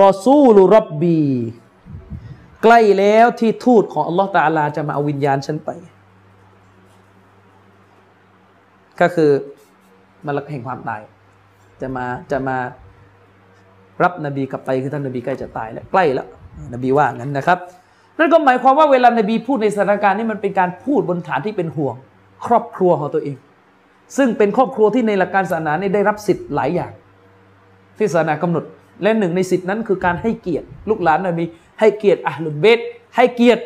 รอซูลุรับบี ใกล้แล้วที่ทูตของอัลลอฮฺตาลาจะมาเอาวิญญาณฉันไป ก็คือมาลักแห่งความตาย จะมาจะมารับนบีกลับไปคือท่านนบีใกล้จะตายแล้วใกล้แล้วนบีว่างั้นนะครับ นั่นก็หมายความว่าเวลานบีพูดในสถานการณ์นี้มันเป็นการพูดบนฐานที่เป็นห่วง ครอบครัวของตัวเอง ซึ่งเป็นครอบครัวที่ในหลักการศาสนาได้รับสิทธิ์หลายอย่าง ที่ศาสนากำหนด และหนึ่งในสิทธินั้นคือการให้เกียรติ ลูกหลานนบี ให้เกียรติอัลลุเบตให้เกียรติ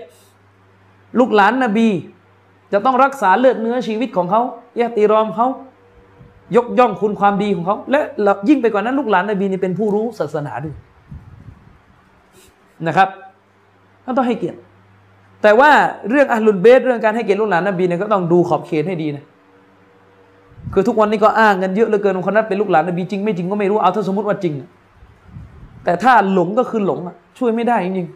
ลูกหลานนบี จะต้องรักษาเลือดเนื้อชีวิตของเขายาตีรอมเขายกย่องคุณความดีของเขา และยิ่งไปกว่านั้นลูกหลานนบีนี่เป็นผู้รู้ศาสนาด้วยนะครับ ต้องให้เกียรติ แต่ว่าเรื่องอัลลุนเบสเรื่องการให้เกียรติลูกหลานนบีเนี่ยก็ต้องดูขอบเขตให้ดีนะคือทุกวันนี้ก็อ้างกันเยอะเหลือเกินคนนั้นเป็นลูกหลานนบีจริงไม่จริงก็ไม่รู้เอาถ้าสมมติว่าจริง แต่ถ้าหลงก็คือหลงช่วยไม่ได้จริง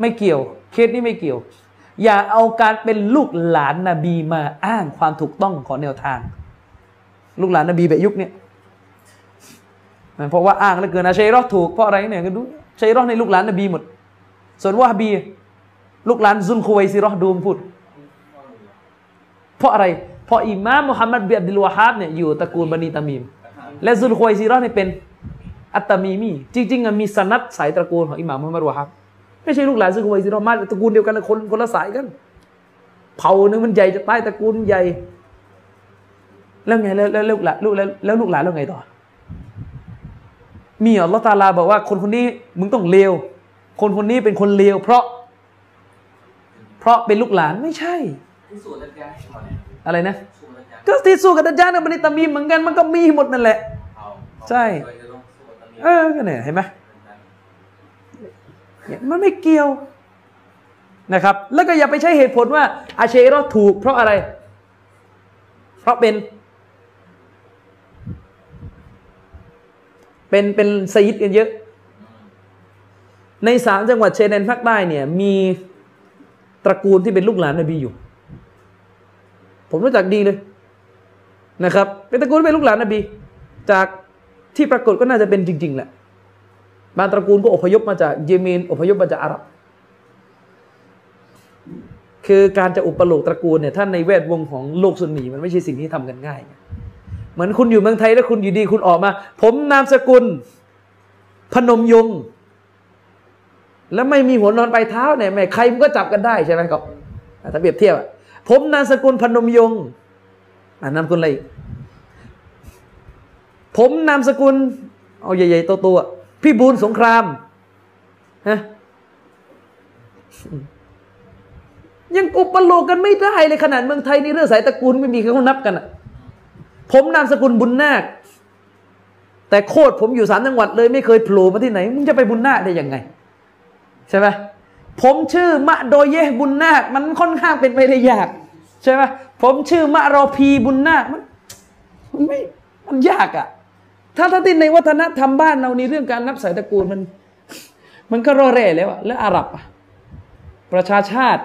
ไม่เกี่ยว เคสนี้ไม่เกี่ยว อย่าเอาการเป็นลูกหลานนบีมาอ้างความถูกต้องของแนวทาง ลูกหลานนบีแบบยุคนี้เพราะว่าอ้างเหลือเกินนะชัยรอถูกเพราะอะไรเนี่ยก็ดูชัยรอในลูกหลานนบีหมด ส่วนว่าบี ลูกหลานซุนคุยซีรอดูมพูด เพราะอะไร เพออิมามมุฮัมมัดเบียดดิลวาฮับเนี่ยอยู่ตระกูลบันีตามีม และซุลควยซีรอเนี่ยเป็นอัตตามีมีจริงๆมีสนัดสายตระกูลของอิหม่ามมุฮัมมัดวะฮับไม่ใช่ลูกหลานซุลควยซีรอมาตระกูลเดียวกันคนคนละสายกันเผ่านึงมันใหญ่จะใต้ตระกูลใหญ่ แล้วไงแล้วลูกหลานลูกแล้วแล้วลูกหลานแล้วไงต่อมีอัลลอฮฺตาลาบอกว่าคนคนนี้มึงต้องเลว คนคนนี้เป็นคนเลวเพราะ เพราะเป็นลูกหลานไม่ใช่อะไรนะ ก็ที่สู้กับดัจจานมันนี่ตามีเหมือนกันมันก็มีหมดนั่นแหละ ใช่เออก็เนี่ยเห็นไหมมันไม่เกี่ยวนะครับ แล้วก็อย่าไปใช้เหตุผลว่า อาเชรอถูก เพราะอะไร เพราะเป็น เป็นเป็นสยิดกันเยอะ ในสามจังหวัดเชนแดนภาคใต้เนี่ยมีตระกูลที่เป็นลูกหลานนบีอยู่ ผมรู้จักดีเลยนะครับ เป็นตระกูลเป็นลูกหลานนบี จากที่ปรากฏก็น่าจะเป็นจริง ๆ แหละบางตระกูลก็อพยพมาจากเยเมนอพยพมาจากอาหรับ คือการจะอุปโลกตระกูลเนี่ยท่านในแวดวงของโลกสุนนีมันไม่ใช่สิ่งที่ทำกันง่าย เหมือนคุณอยู่เมืองไทยแล้วคุณอยู่ดีคุณออกมา ผมนามสกุล พนมยง แล้วไม่มีหัวนอนปลายเท้าเนี่ยแม่ใครมันก็จับกันได้ใช่ไหมครับถ้าเปรียบเทียบผมนามสกุลพนมยงนามสกุลอะไรผมนามสกุล เอาใหญ่ๆโตๆพี่บูลสงครามฮะยังอุปโลกกันไม่ได้เลยขนาดเมืองไทยนี่เรื่องสายตระกูลไม่มีใครเขานับกันอะผมนามสกุลบุญนาค แต่โคตรผมอยู่สามจังหวัดเลยไม่เคยโผล่มาที่ไหนมึงจะไปบุญนาคได้ยังไง ใช่ไหมผมชื่อมะโดยเยบุญนาคมันค่อนข้างเป็นไปได้ยาก ใช่ไหมผมชื่อมะรอพีบุญนาคมันมันไม่มันยากอะ่ะ ถ้าถ้าที่ในวัฒนธรรมบ้านเรานี่เรื่องการนับสายตระกูลมัน มันก็รอแร่แล้วอะแล้วอาหรับอะประชาชาติ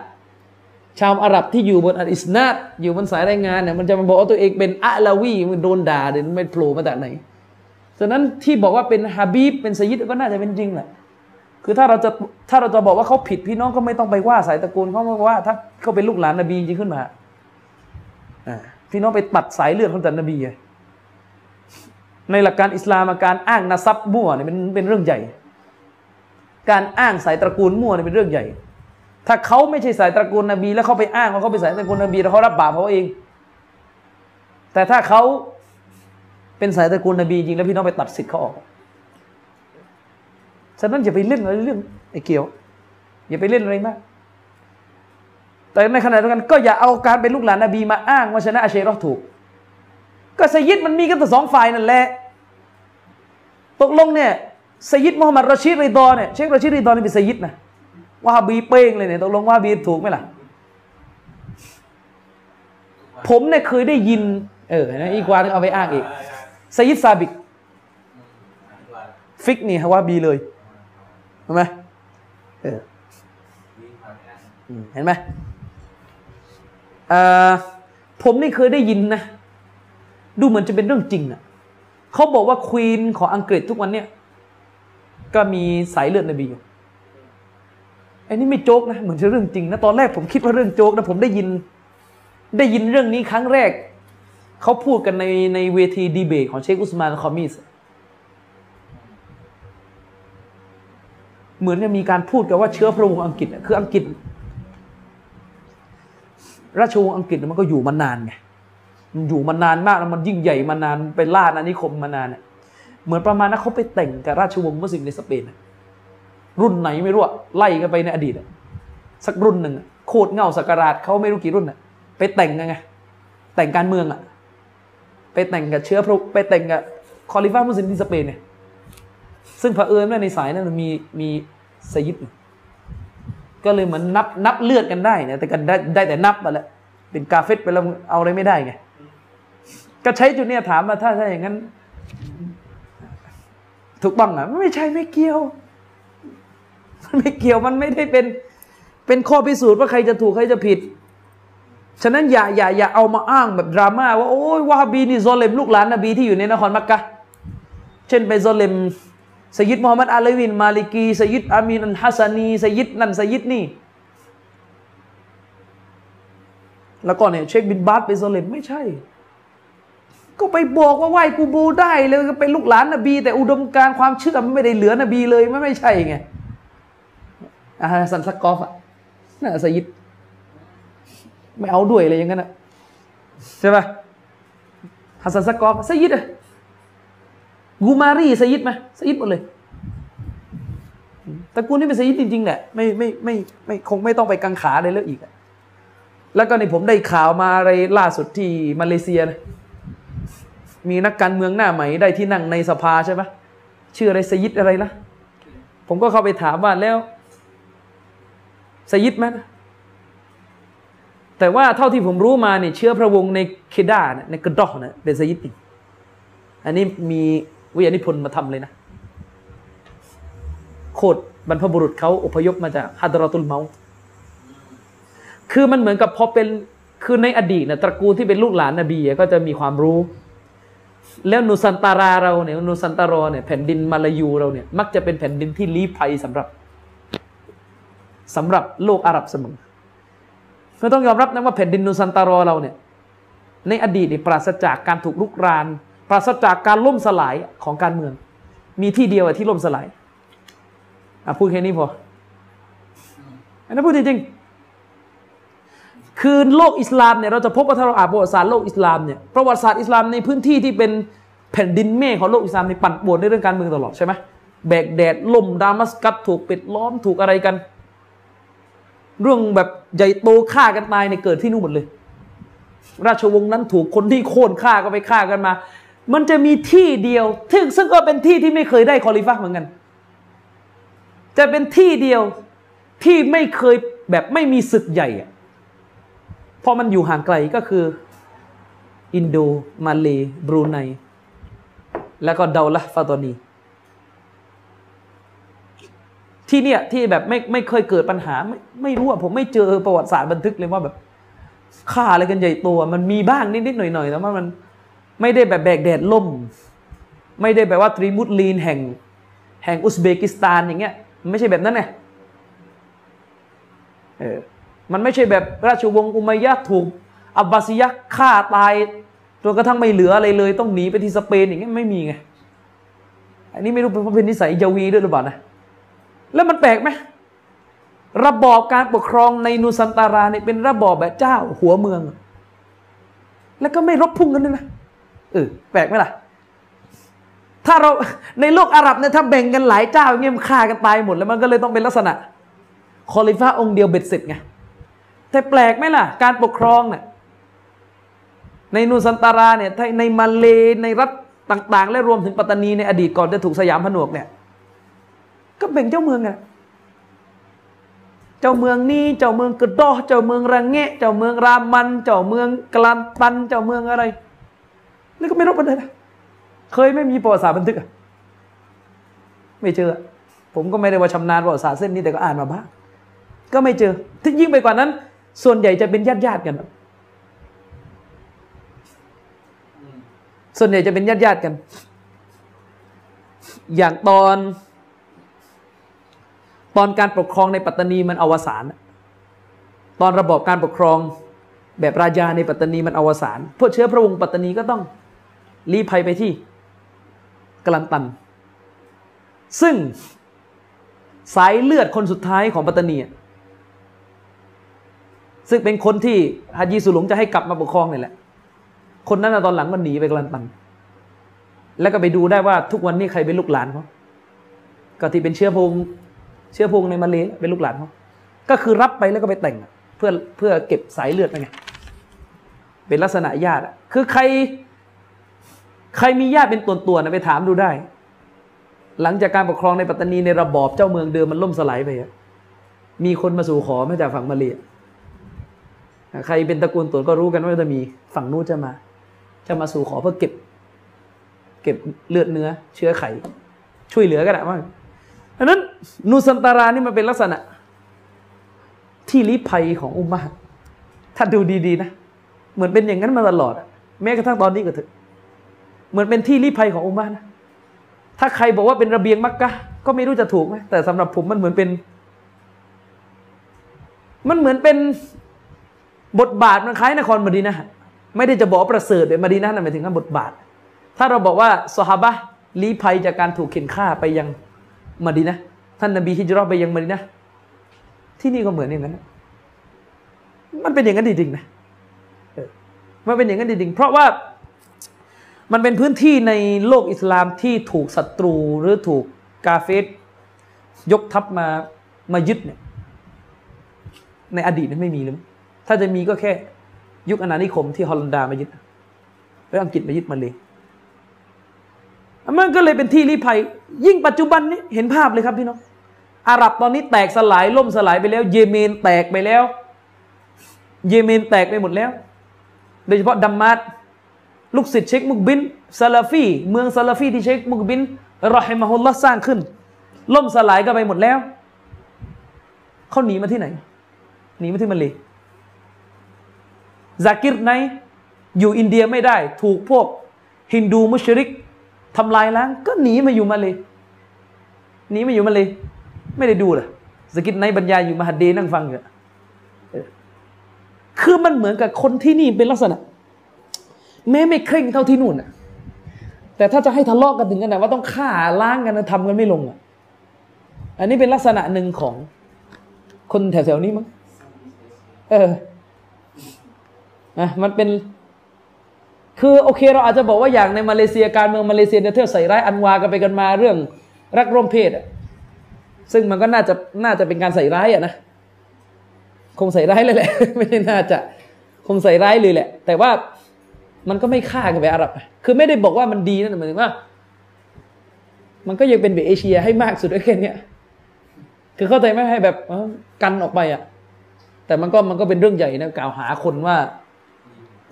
ชาวอาหรับที่อยู่บนอัลอิสนาดอยู่บนสายรายงานเนี่ยมันจะมาบอกว่าตัวเองเป็นอะลาวีมันโดนด่าเดี๋ยวมันโผล่มาจากไหนฉะนั้นที่บอกว่าเป็นฮาบีบเป็นสยิดก็น่าจะเป็นจริงแหละ คือถ้าเราจะถ้าเราจะบอกว่าเขาผิดพี่น้องก็ไม่ต้องไปว่าสายตระกูลเขาบอกว่า ถ้าเขาเป็นลูกหลานนบีจริงขึ้นมาพี่น้องไปตัดสายเลือดของจันนบีในหลักการอิสลามการอ้างนาซับมั่วเนี่ยเป็นเป็นเรื่องใหญ่ การอ้างสายตระกูลมั่วเนี่ยเป็นเรื่องใหญ่ ถ้าเขาไม่ใช่สายตระกูลนบี แล้วเขาไปอ้างว่าเขาเป็นสายตระกูลนบีแล้วเขารับบาปเขาเอง แต่ถ้าเขาเป็นสายตระกูลนบีจริงแล้วพี่น้องไปตัดสิทธิ์เขาออก ฉะนั้นอย่าไปเล่นอะไรเรื่องไอ้เกี่ยว อย่าไปเล่นอะไรมาก แต่ในขณะเดียวกันก็อย่าเอาการเป็นลูกหลานนบีมาอ้างว่าชนะอาเชรอถูก ก็สยิดมันมีกันแต่สองฝ่ายนั่นแหละ ตกลงเนี่ยสยิดมุฮัมมัดรอชิดริดอเนี่ยเชครอชิดริดอนี่เป็นสยิดนะว่าบีเป้งเลยเนี่ยตกลงว่าบีถูกไหมล่ะ ผมเนี่ยเคยได้ยิน เออนะอีกวานึงเอาไปอ้างอีกสยิดซาบิก ฟิกนี่วะฮาบีเลย เห็นไหมเออเห็นไหมผมนี่เคยได้ยินนะ ดูเหมือนจะเป็นเรื่องจริงอะเขาบอกว่า queen ของอังกฤษทุกวันเนี่ย ก็มีสายเลือดนบีอยู่ไอ้นี่ไม่โจ๊กนะ เหมือนจะเรื่องจริงนะ ตอนแรกผมคิดว่าเรื่องโจ๊กนะ ผมได้ยิน ได้ยินเรื่องนี้ครั้งแรก เขาพูดกันในในเวทีดีเบตของเชคอุสมานคอมิส เหมือนจะมีการพูดกันว่าเชื้อพระวงศ์อังกฤษคืออังกฤษ ราชวงศ์อังกฤษมันก็อยู่มานานไงมันอยู่มานานมากแล้วมันยิ่งใหญ่มานานเป็นล่าอาณานิคมมานานเนี่ยเหมือนประมาณนั้นเขาไปแต่งกับราชวงศ์มุสลิมในสเปนรุ่นไหนไม่รู้ไล่กันไปในอดีตสักรุ่นหนึ่งโคตรเงาสักการาชเขาไม่รู้กี่รุ่นน่ะไปแต่งไงแต่งการเมืองอะไปแต่งกับเชื้อพระไปแต่งกับคอลิฟ้ามุสลิมที่สเปนเนี่ย ซึ่งเผอิญว่าในสายนั้นมีมีสยิดก็เลยเหมือนนับนับเลือดกันได้เนี่ยแต่กันได้ได้แต่นับมาแล้วเป็นกาเฟตไปแล้วเอาอะไรไม่ได้ไงก็ใช้จุดเนี้ยถามมาถ้าถ้าอย่างนั้น ถูกต้องอะไม่ใช่ไม่เกี่ยว มันไม่เกี่ยวมันไม่ได้เป็นเป็นข้อพิสูจน์ว่าใครจะถูกใครจะผิดฉะนั้นอย่าอย่าอย่าเอามาอ้างแบบดราม่าว่าโอ้ยวาฮาบีนี่โซเลมลูกหลานนบีที่อยู่ในนครมักกะเช่นไปโซเลม สยิดมูฮัมมัดอาลีวิน มาลิกีสยิดอามีนันฮัสานีสยิดนั่นสยิดนี่ แล้วก็เนี่ยเชคบินบาสไปโซเลมไม่ใช่ ก็ไปบอกว่าไหว้กูบูได้เลยก็เป็นลูกหลานนบี แต่อุดมการความเชื่อมันไม่ได้เหลือนบีเลยไม่ไม่ใช่ไงอาสันซักอฟอะน่าสยิดไม่เอาด้วยเลยอย่างนั้นนะใช่ปะฮัสซันซักกอฟสยิดอะ กูมารีสยิดไหมสยิดหมดเลยแต่กูนี่เป็นสยิดจริงๆแหละไม่ไม่ไม่ไม่คงไม่ต้องไปกังขาเลยแล้วอีก แล้วก็ในผมได้ข่าวมาอะไรล่าสุดที่มาเลเซียนะมีนักการเมืองหน้าใหม่ได้ที่นั่งในสภาใช่ไหมชื่ออะไรสยิดอะไรนะผมก็เข้าไปถามว่าแล้วสยิดไหมแต่ว่าเท่าที่ผมรู้มาเนี่ยเชื้อพระวงศ์ในเคดาในกระดอกนะเป็นสยิดอันนี้มี วิทยานิพนธ์มาทำเลยนะ โคดบรรพบุรุษเขาอพยพมาจากฮัดรอตุลเมาคือมันเหมือนกับพอเป็นคือในอดีตนะตระกูลที่เป็นลูกหลานนบีก็จะมีความรู้ แล้วนูซันตาราเราเนี่ยนูซันตารอเนี่ยแผ่นดินมาลายูเราเนี่ยมักจะเป็นแผ่นดินที่ลี้ภัยสำหรับสำหรับโลกอาหรับเสมอเราต้องยอมรับนะว่าแผ่นดินนูซันตารอเราเนี่ยในอดีตเนี่ยปราศจากการถูกลุกราน ปราศจากการล่มสลายของการเมือง มีที่เดียวที่ล่มสลายอะพูดแค่นี้พออันนั้นพูดจริงๆคือโลกอิสลามเนี่ยเราจะพบว่าถ้าเราอ่านประวัติศาสตร์โลกอิสลามเนี่ยประวัติศาสตร์อิสลามในพื้นที่ที่เป็นแผ่นดินเมฆของโลกอิสลามในปั่นป่วนในเรื่องการเมืองตลอดใช่ไหมแบกแดดล่มดามัสกัสถูกปิดล้อมถูกอะไรกัน เรื่องแบบใหญ่โตฆ่ากันตายในเกิดที่นู่นหมดเลย ราชวงศ์นั้นถูกคนที่โค่นฆ่าก็ไปฆ่ากันมา มันจะมีที่เดียวซึ่งซึ่งก็เป็นที่ที่ไม่เคยได้คอลิฟ้าเหมือนกัน จะเป็นที่เดียวที่ไม่เคยแบบไม่มีศึกใหญ่อะพอมันอยู่ห่างไกลก็คือ อินโด มาเลบรูไน แล้วก็เดาละฟาตอนี ที่เนี่ยที่แบบไม่ไม่เคยเกิดปัญหา ไม่ไม่รู้อะผมไม่เจอประวัติศาสตร์บันทึกเลยว่าแบบฆ่าอะไรกันใหญ่โตมันมีบ้างนิดๆหน่อยๆแต่ว่ามัน ไม่ได้แบบแบกแดดล่ม ไม่ได้แบบว่าตรีมุตลีนแห่งแห่งอุซเบกิสถานอย่างเงี้ยไม่ใช่แบบนั้นไงเออมันไม่ใช่แบบราชวงศ์อุมัยยะถูกอับบาซียะฆ่าตายจนกระทั่งไม่เหลืออะไรเลย ต้องหนีไปที่สเปนอย่างเงี้ยไม่มีไงอันนี้ไม่รู้เป็นเพราะเป็นนิสัยยาวีด้วยหรือเปล่านะแล้วมันแปลกไหมระบอบการปกครองในนูซันตาราเนี่ยเป็นระบอบแบบเจ้าหัวเมือง แล้วก็ไม่รบพุ่งกันด้วยนะ เออแปลกไหมล่ะ ถ้าเราในโลกอาหรับเนี่ยถ้าแบ่งกันหลายเจ้าเงี้ยมันฆ่ากันตายหมดแล้วมันก็เลยต้องเป็นลักษณะคอลิฟ้าองค์เดียวเบ็ดเสร็จไงแต่แปลกไหมล่ะ การปกครองเนี่ยในนูซันตาราเนี่ยในมาเลในรัฐต่าง ๆ และรวมถึงปัตตานีในอดีตก่อนจะถูกสยามผนวกเนี่ยก็แบ่งเจ้าเมืองไงเจ้าเมืองนี้เจ้าเมืองกระดอเจ้าเมืองระงเงะ เจ้าเมืองรามัน เจ้าเมืองกลันตัน เจ้าเมืองอะไร นี่ก็ไม่รบกันเลยนะเคยไม่มีประวัติศาสตร์บันทึกอะไม่เจอ ผมก็ไม่ได้ว่าชำนาญประวัติศาสตร์เส้นนี้แต่ก็อ่านมาบ้างก็ไม่เจอที่ยิ่งไปกว่านั้น ส่วนใหญ่จะเป็นญาติญาติกัน ส่วนใหญ่จะเป็นญาติญาติกัน อย่างตอน ตอนการปกครองในปัตตานีมันอวสานตอนระบบการปกครองแบบราชาในปัตตานีมันอวสานพวกเชื้อพระวงศ์ปัตตานีก็ต้อง ลีภัยไปที่กลันตัน ซึ่งสายเลือดคนสุดท้ายของปัตตานีซึ่งเป็นคนที่ฮัจีสุหลงจะให้กลับมาปกครองนี่แหละ คนนั้นตอนหลังมันหนีไปกลันตัน แล้วก็ไปดูได้ว่าทุกวันนี้ใครเป็นลูกหลานเขาก็ที่เป็นเชื้อพงเชื้อพงในมาเลเป็นลูกหลานเขาก็คือรับไปแล้วก็ไปแต่งเพื่อเพื่อเก็บสายเลือดไปไงเป็นลักษณะญาติคือใคร ใครมีญาติเป็นตัวตัวนะไปถามดูได้ หลังจากการปกครองในปัตตานีในระบอบเจ้าเมืองเดิมมันล่มสลายไปมีคนมาสู่ขอมาจากฝั่งมาเลียใครเป็นตระกูลตัวก็รู้กันว่าจะมีฝั่งนู้นจะมา จะมาสู่ขอเพื่อเก็บ เก็บเลือดเนื้อ เชื้อไข ช่วยเหลือกันได้มากอันนั้นนูสันตารานี่มันเป็นลักษณะ ที่ลี้ภัยของอุมมาถ้าดูดีๆนะ เหมือนเป็นอย่างนั้นมาตลอด แม้กระทั่งตอนนี้ก็เถอะ เหมือนเป็นที่ลี้ภัยของอุมมานะถ้าใครบอกว่าเป็นระเบียงมักกะก็ไม่รู้จะถูกไหมแต่สำหรับผมมันเหมือนเป็น มันเหมือนเป็นบทบาทมันคล้ายนครมดีนะไม่ได้จะบอกประเสริฐแบบมดีนะหมายถึงว่าบทบาท ถ้าเราบอกว่าสฮาบะลี้ภัยจากการถูกเข็นฆ่าไปยังมดีนะท่านนบีฮิจรัตไปยังมดีนะที่นี่ก็เหมือนอย่างนั้น มันเป็นอย่างนั้นจริงๆนะมันเป็นอย่างนั้นจริงๆเพราะว่า มันเป็นพื้นที่ในโลกอิสลามที่ถูกศัตรูหรือถูกกาเฟสยกทัพมามายึดเนี่ยในอดีตนั้นไม่มีเลยถ้าจะมีก็แค่ยุคอาณานิคมที่ฮอลันดามายึดแล้วอังกฤษมายึดมาเลยมันก็เลยเป็นที่ลี้ภัย ยิ่งปัจจุบันนี้เห็นภาพเลยครับพี่น้องอาหรับตอนนี้แตกสลายล่มสลายไปแล้ว เยเมนแตกไปแล้ว เยเมนแตกไปหมดแล้ว โดยเฉพาะดัมมาจ ลูกศิษย์เชคมุกบิลซาลาฟีเมืองซาลาฟีที่เชคมุกบิลรอฮิมะฮุลลอฮ์สร้างขึ้น ล่มสลายก็ไปหมดแล้วเขาหนีมาที่ไหนหนีมาที่มาเลยซากิรไนค์อยู่อินเดียไม่ได้ ถูกพวกฮินดูมุชริกทำลายล้าง ก็หนีมาอยู่มาเลยหนีมาอยู่มาเลยไม่ได้ดูเลยสกิดไนบรรยายอยู่มาฮัดเดนั่งฟังอยู่คือมันเหมือนกับคนที่นี่เป็นลักษณะ แม้ไม่เคร่งเท่าที่นู่นอะแต่ถ้าจะให้ทะเลาะกันถึงขนาดว่าต้องฆ่าล้างกันทำกันไม่ลงอะอันนี้เป็นลักษณะหนึ่งของคนแถวๆนี้มั้ง เอออะมันเป็น คือโอเคเราอาจจะบอกว่าอย่างในมาเลเซียการเมืองมาเลเซียเนี่ยเที่ยวใส่ร้ายอันวากันไปกันมาเรื่องรักร่วมเพศอะซึ่งมันก็น่าจะน่าจะเป็นการใส่ร้ายอะนะ คงใส่ร้ายเลยแหละ ไม่ได้น่าจะ คงใส่ร้ายเลยแหละ แต่ว่า มันก็ไม่ฆ่ากันไปอาหรับ คือไม่ได้บอกว่ามันดีนะแต่หมายถึงว่า มันก็ยังเป็นแบบเอเชียให้มากสุดด้แค่นี้คือเข้าใจไหมให้แบบกันออกไปอะ แต่มันก็มันก็เป็นเรื่องใหญ่นะกล่าวหาคนว่า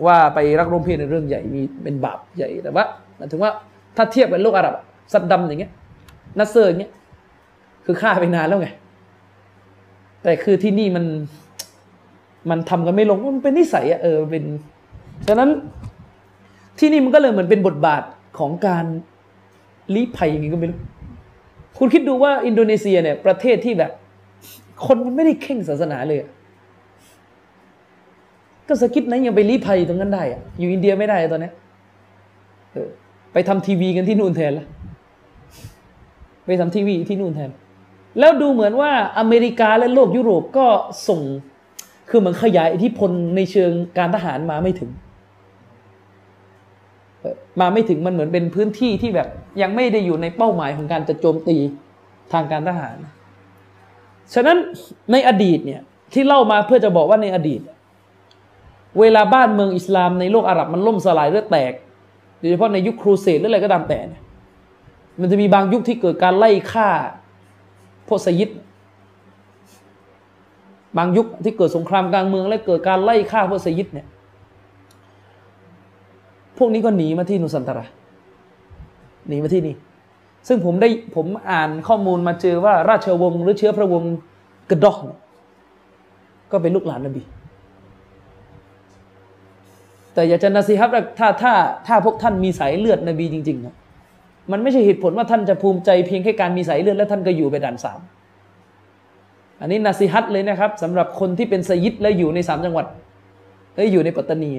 ว่าไปรักร่วมเพศในเรื่องใหญ่มีเป็นบาปใหญ่แต่ว่าถึงว่าถ้าเทียบกับโลกอาหรับซัดดัมอย่างเงี้ยนัสเซอร์อย่างเงี้ยคือฆ่าไปนานแล้วไง แต่คือที่นี่มันมันทำกันไม่ลงมันเป็นนิสัยอะเออเป็นฉะนั้น ที่นี่มันก็เลยเหมือนเป็นบทบาทของการลี้ภัยอย่างนี้ก็ไม่รู้ คุณคิดดูว่าอินโดนีเซียเนี่ย ประเทศที่แบบ คนมันไม่ได้เคร่งศาสนาเลยก็สกิดนั้นยังไปลี้ภัยตรงนั้นได้อะอยู่อินเดียไม่ได้ตอนนี้ไปทำทีวีกันที่นู่นแทนละไปทำทีวีที่นู่นแทน แล้วดูเหมือนว่าอเมริกาและโลกยุโรปก็ส่ง คือเหมือนขยายอิทธิพลในเชิงการทหารมาไม่ถึง มาไม่ถึงมันเหมือนเป็นพื้นที่ที่แบบยังไม่ได้อยู่ในเป้าหมายของการจะโจมตีทางการทหาร ฉะนั้นในอดีตเนี่ยที่เล่ามาเพื่อจะบอกว่าในอดีต เวลาบ้านเมืองอิสลามในโลกอาหรับมันล่มสลายเลือแตกโดยเฉพาะในยุคครูเสดหรืออะไรก็ตามแต่เนี่ยมันจะมีบางยุคที่เกิดการไล่ฆ่าพวกสยิดบางยุคที่เกิดสงครามกลางเมืองและเกิดการไล่ฆ่าพวกสยิดเนี่ย พวกนี้ก็หนีมาที่นุสันตระหนีมาที่นี่ ซึ่งผมได้ผมอ่านข้อมูลมาเจอว่าราชวงศ์หรือเชื้อพระวงศ์กระดอกก็เป็นลูกหลานนบีแต่อยากจะนาซีครับถ้าถ้าถ้าพวกท่านมีสายเลือดนบีจริงๆนะมันไม่ใช่เหตุผลว่าท่านจะภูมิใจเพียงแค่การมีสายเลือดแล้วท่านก็อยู่ไปด่านสามอันนี้นาซีฮัตเลยนะครับสำหรับคนที่เป็นสยิดและอยู่ในสามจังหวัดและอยู่ในปัตตานี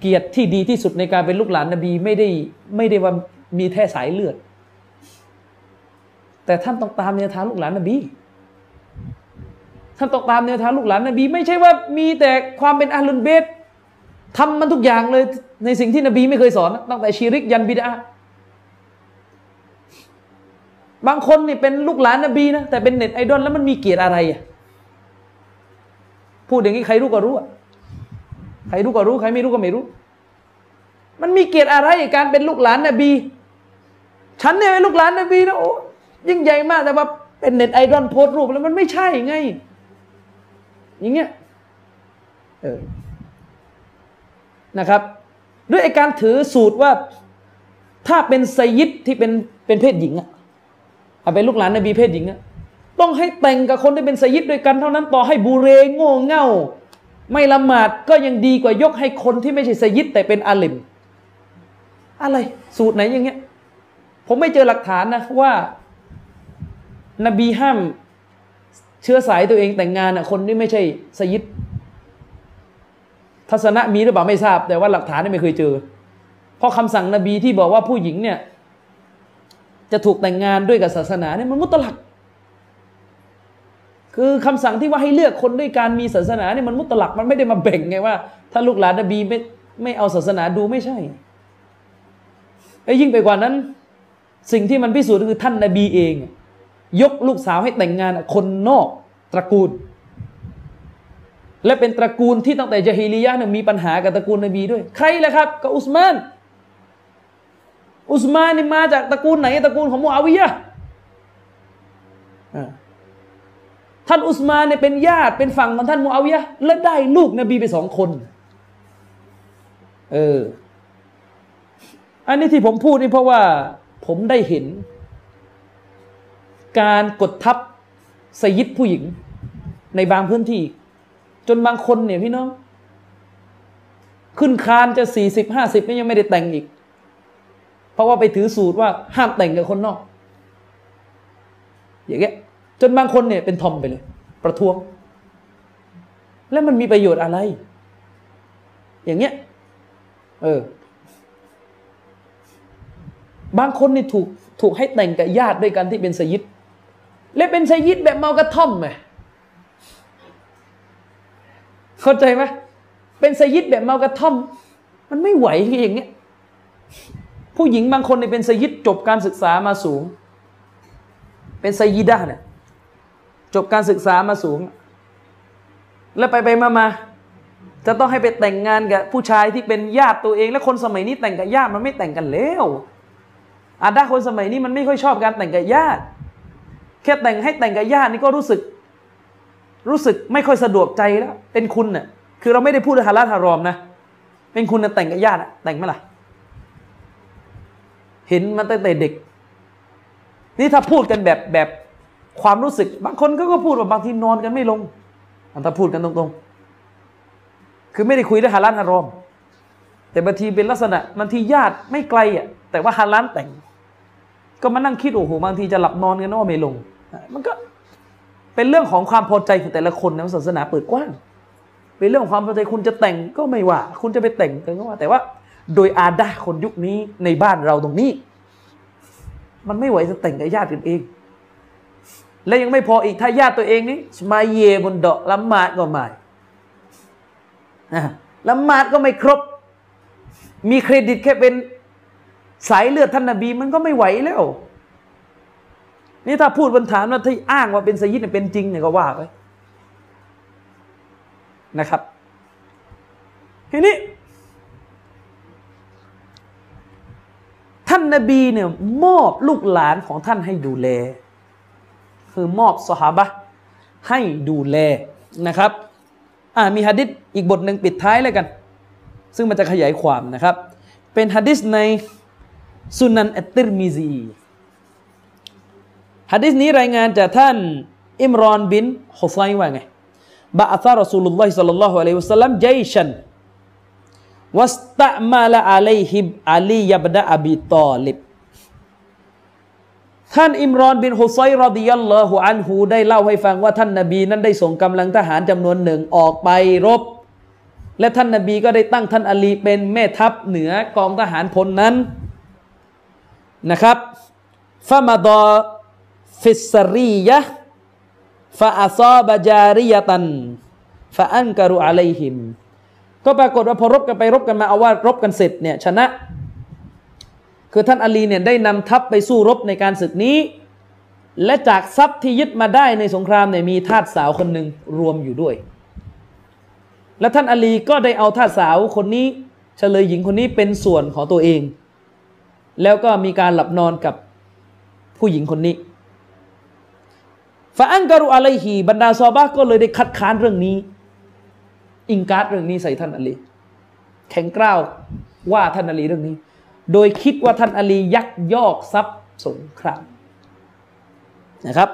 เกียรติที่ดีที่สุดในการเป็นลูกหลานนบีไม่ได้ไม่ได้ว่ามีแท้สายเลือด แต่ท่านต้องตามแนวทางลูกหลานนบีท่านต้องตามแนวทางลูกหลานนบี ไม่ใช่ว่ามีแต่ความเป็นอาลุนเบตทำมันทุกอย่างเลยในสิ่งที่นบีไม่เคยสอน ตั้งแต่ชีริกยันบิดาบางคนนี่เป็นลูกหลานนบีนะแต่เป็นเน็ตไอดอลแล้วมันมีเกียรติอะไรอะพูดอย่างนี้ใครรู้ก็รู้อะ ใครรู้ก็รู้ ใครไม่รู้ก็ไม่รู้ มันมีเกียรติอะไรการเป็นลูกหลานนบี ฉันเนี่ยเป็นลูกหลานนบีนะโอ้ยิ่งใหญ่มากแต่ว่าเป็นเน็ตไอดอลโพสรูปแล้วมันไม่ใช่ไง อย่างเงี้ยเออนะครับ ด้วยไอการถือสูตรว่าถ้าเป็นไซยิดที่เป็นเป็นเพศหญิงอะเป็นลูกหลานนบีเพศหญิงอะต้องให้แต่งกับคนที่เป็นไซยิดด้วยกันเท่านั้นต่อให้บูเรงโง่เง่า ไม่ละหมาดก็ยังดีกว่ายกให้คนที่ไม่ใช่ไซยิดแต่เป็นอาลิม อะไรสูตรไหนอย่างเงี้ย ผมไม่เจอหลักฐานนะว่า นบีห้ามเชื้อสายตัวเองแต่งงานอะคนที่ไม่ใช่ไซยิดทัศนะมีหรือเปล่าไม่ทราบ แต่ว่าหลักฐานไม่เคยเจอ เพราะคำสั่งนบีที่บอกว่าผู้หญิงเนี่ย จะถูกแต่งงานด้วยกับศาสนาเนี่ยมันมุตลัก คือคำสั่งที่ว่าให้เลือกคนด้วยการมีศาสนาเนี่ยมันมุตลักมันไม่ได้มาแบ่งไงว่า ถ้าลูกหลานนบีไม่ไม่เอาศาสนาดูไม่ใช่ไอ้ยิ่งไปกว่านั้น สิ่งที่มันพิสูจน์คือท่านนบีเอง ยกลูกสาวให้แต่งงานคนนอกตระกูล และเป็นตระกูลที่ตั้งแต่จาฮิลียะเนี่ยมีปัญหากับตระกูลนบีด้วย ใครล่ะครับก็อุสมาน อุสมานนี่มาจากตระกูลไหนตระกูลของมูอาวิยะ ท่านอุสมานเนี่ยเป็นญาติเป็นฝั่งของท่านมูอาวิยะและได้ลูกนบีไปสองคน เออ อันนี้ที่ผมพูดนี่เพราะว่า ผมได้เห็น การกดทับสยิดผู้หญิง ในบางพื้นที่ จนบางคนเนี่ยพี่น้อง ขึ้นคานจะสี่สิบห้าสิบนี่ยังไม่ได้แต่งอีก เพราะว่าไปถือสูตรว่าห้ามแต่งกับคนนอก อย่างเงี้ย จนบางคนเนี่ยเป็นทอมไปเลย ประท้วง แล้วมันมีประโยชน์อะไร อย่างเงี้ย เออ บางคนนี่ถูกถูกให้แต่งกับญาติด้วยกันที่เป็นสยิดและเป็นสยิดแบบเมากระท่อมไหมเข้าใจไหมเป็นสยิดแบบเมากระท่อม มันไม่ไหวอย่างเงี้ย ผู้หญิงบางคนเป็นสยิดจบการศึกษามาสูง เป็นสยิดาเนี่ย จบการศึกษามาสูง แล้วไปไปมามาจะต้องให้ไปแต่งงานกับผู้ชายที่เป็นญาติตัวเอง และคนสมัยนี้แต่งกับญาติมันไม่แต่งกันแล้วอาดาคนสมัยนี้มันไม่ค่อยชอบการแต่งกับญาติ แค่แต่งให้แต่งกับญาตินี่ก็รู้สึก รู้สึกไม่ค่อยสะดวกใจแล้ว เป็นคุณเน่ะคือเราไม่ได้พูดฮาลาฮารอมนะ เป็นคุณนะแต่งกับญาติแต่งไหมล่ะ เห็นมาตั้งแต่เด็ก นี่ถ้าพูดกันแบบแบบ ความรู้สึก บางคนก็ก็พูดว่าบางทีนอนกันไม่ลง อันถ้าพูดกันตรงๆ คือไม่ได้คุยเรื่องฮาลานฮารอมแต่บางทีเป็นลักษณะบางทีญาติไม่ไกลอะแต่ว่าฮาลานแต่ง ก็มานั่งคิดโอ้โหบางทีจะหลับนอนกันว่าไม่ลง มันก็เป็นเรื่องของความพอใจของแต่ละคนนะศาสนาเปิดกว้าง เป็นเรื่องของความพอใจคุณจะแต่งก็ไม่ว่า คุณจะไปแต่งก็ว่า แต่ว่าโดยอาดาคนยุคนี้ในบ้านเราตรงนี้ มันไม่ไหวจะแต่งกับญาติกันเอง และยังไม่พออีกถ้าญาติตัวเองนี้มาเยบนดอกละหมาดก็ไม่ละหมาดก็ไม่ครบ มีเครดิตแค่เป็นสายเลือดท่านนบีมันก็ไม่ไหวแล้วนี่ถ้าพูดบนฐานว่าที่อ้างว่าเป็นสยิดเป็นจริงเนี่ยก็ว่าไปนะครับ ทีนี้ ท่านนบีเนี่ยมอบลูกหลานของท่านให้ดูแล คือมอบสหบะให้ดูแลนะครับอ่ามีฮะดิษอีกบทหนึ่งปิดท้ายเลยกัน ซึ่งมันจะขยายความนะครับ เป็นฮะดิษในสุนันอัตติรมิซีฮะดิษนี้รายงานจากท่านอิมรอนบินฮุไซว่าไงبعث رسول الله صلى الله عليه وسلم جيشا واستعمل عليهم علي بن أبي طالب ท่านอิมรอนบินฮุไซرضي الله عنهได้เล่าให้ฟังว่าท่านนบีนั้นได้ส่งกำลังทหารจำนวนหนึ่งออกไปรบ และท่านนบีก็ได้ตั้งท่านอาลีเป็นแม่ทัพเหนือกองทหารพลนั้นนะครับฟามาดอฟิสรียะฟาอัซอบจาริยตันฟาอันการุอะลัยฮิมก็ปรากฏว่าพอรบกันไปรบกันมาเอาว่ารบกันเสร็จเนี่ยชนะ คือท่านอาลีเนี่ยได้นำทัพไปสู้รบในการศึกนี้ และจากทรัพย์ที่ยึดมาได้ในสงครามเนี่ยมีทาสสาวคนหนึ่งรวมอยู่ด้วย และท่านอาลีก็ได้เอาท่าสาวคนนี้เฉลยหญิงคนนี้เป็นส่วนของตัวเอง แล้วก็มีการหลับนอนกับผู้หญิงคนนี้ฟาอังการุอะลัยฮีบรรดาซอบะก็เลยได้คัดค้านเรื่องนี้ อิงการ์ดเรื่องนี้ใส่ท่านอาลีแข็งกร้าวว่าท่านอาลีเรื่องนี้ โดยคิดว่าท่านอาลียักยอกทรัพย์สงครามนะครับ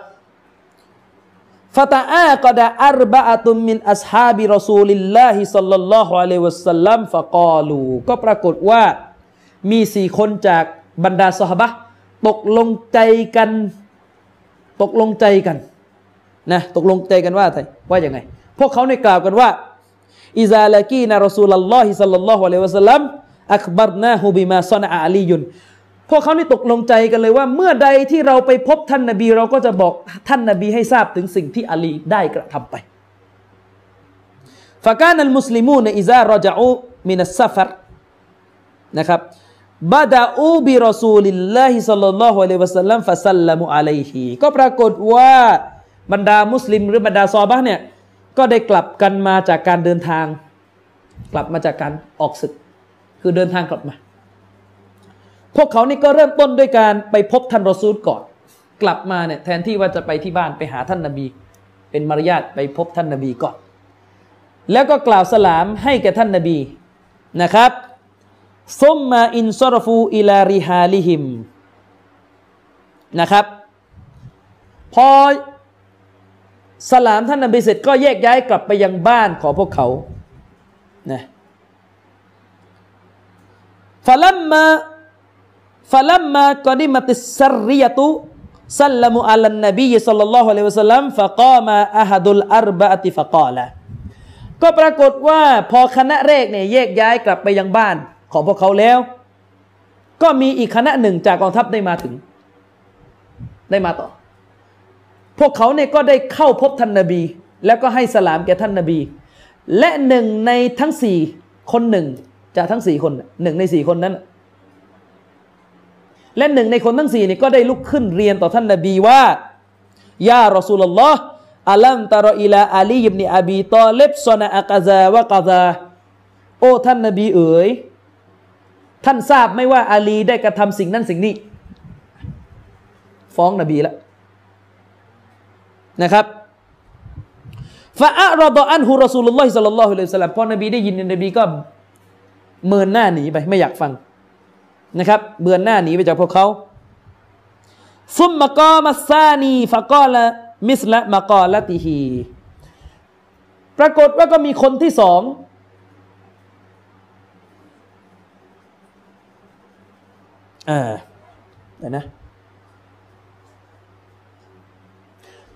فتعاقد أربعة من أصحاب رسول الله صلى الله عليه وسلم فقالواก็ปรากฏว่ามีสี่คนจากบรรดาสหบะตกลงใจกัน ตกลงใจกันนะตกลงใจกันว่าไงว่าอย่างไง พวกเขาในกล่าวกันว่าإذا لقينا رسول الله صلى الله عليه وسلم أخبرناه بما صنع عليพวกเขานี่ตกลงใจกันเลยว่า เมื่อใดที่เราไปพบท่านนบี เราก็จะบอกท่านนบีให้ทราบถึงสิ่งที่อาลีได้กระทำไปفكان المسلمون إذا رجعوا من السفرนะครับبدءوا برسول الله صلى الله عليه وسلم فسلموا عليهก็ปรากฏว่าบรรดามุสลิมหรือบรรดาซอฮาบะเนี่ยก็ได้กลับกันมาจากการเดินทาง กลับมาจากการออกศึก คือเดินทางกลับมา พวกเขานี่ก็เริ่มต้นด้วยการไปพบท่านรอซูลก่อน กลับมาเนี่ยแทนที่ว่าจะไปที่บ้านไปหาท่านนาบี เป็นมารยาทไปพบท่านนาบีก่อน แล้วก็กล่าวสลามให้แก่ท่านนาบีนะครับซุมมาอินซอรฟูอิลาริฮาลิฮิมนะครับ พอสลามท่านนบีเสร็จก็แยกย้ายกลับไปยังบ้านของพวกเขานะ ฟะลัมมาฟะลัมมากอดิมติสริยตุสัลลัมุอัลนบีสัลลัลลอฮุอะลัยฮิวะสัลลัมฟะกามาอะฮัดุลอัรบะติฟะกาละก็ปรากฏว่าพอคณะแรกเนี่ยแยกย้ายกลับไปยังบ้านของพวกเขาแล้ว ก็มีอีกคณะหนึ่งจากกองทัพได้มาถึง ได้มาต่อ พวกเขาเนี่ยก็ได้เข้าพบท่านนาบี แล้วก็ให้สลามแก่ท่านนาบี และหนึ่งในทั้งสี่คนหนึ่ง จากทั้งสี่คนหนึ่งในสี่คนนั้น และหนึ่งในคนทั้งสี่นี่ก็ได้ลุกขึ้นเรียนต่อท่านนาบีว่ายารอสูลลอฮ์อัลัมตารอิลาอาลีบนีอบีตอเลบซอนอักาซาวะกาซาโอ้ท่านนาบีเอ๋ยท่านทราบไหมว่าอาลีได้กระทำสิ่งนั้นสิ่งนี้ ฟ้องนบีแล้วนะครับฟาอัรดอันฮุรอสูลุลลอฮิสัลลัลลอฮุอะลัยฮิสลามพอนบีได้ยินนบีก็ เมินหน้าหนีไปไม่อยากฟังนะครับเบือนหน้าหนีไปจากพวกเขาซุมมะกอมัสซานีฟะกอละมิสละมะกอละติฮีปรากฏว่าก็มีคนที่สองอ่าเดี๋ยวนะ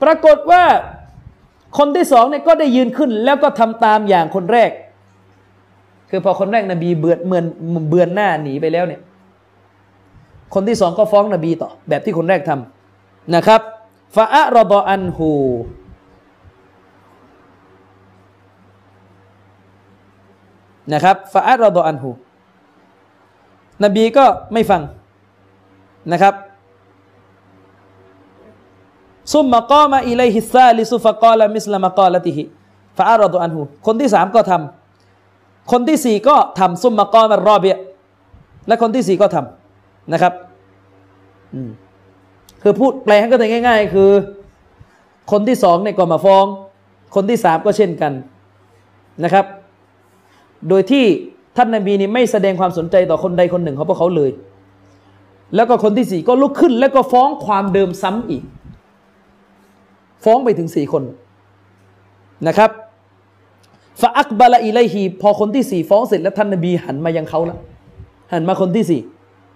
ปรากฏว่าคนที่สองเนี่ยก็ได้ยืนขึ้นแล้วก็ทำตามอย่างคนแรก คือพอคนแรกนบีเบือนเมือนเบือนหน้าหนีไปแล้วเนี่ย คนที่สองก็ฟ้องนบีต่อ แบบที่คนแรกทำนะครับฟาอะรบอันฮูนะครับฟาอะรบอันฮูนบีก็ไม่ฟังนะครับซุมมะกอมาอิเลฮิซาลิซุฟะกอลามิสลามะกอลติฮิฟาอารอดุอันหูคนที่สามก็ทำ คนที่สี่ก็ทำซุมมะกอมารอเบียและคนที่สี่ก็ทำนะครับคือพูดแปลให้ก็ได้ง่าย ๆ คือ คนที่สองเนี่ยก็มาฟ้อง คนที่สามก็เช่นกันนะครับ โดยที่ท่านนาบีนี่ไม่แสดงความสนใจต่อคนใดคนหนึ่งของพวกเขาเลย แล้วก็คนที่สี่ก็ลุกขึ้น แล้วก็ฟ้องความเดิมซ้ำอีก ฟ้องไปถึงสี่คนนะครับ ฟาอักบาลอิไลฮีพอคนที่สี่ฟ้องเสร็จแล้วท่านนบีหันมายังเขาแล้วหันมาคนที่สี่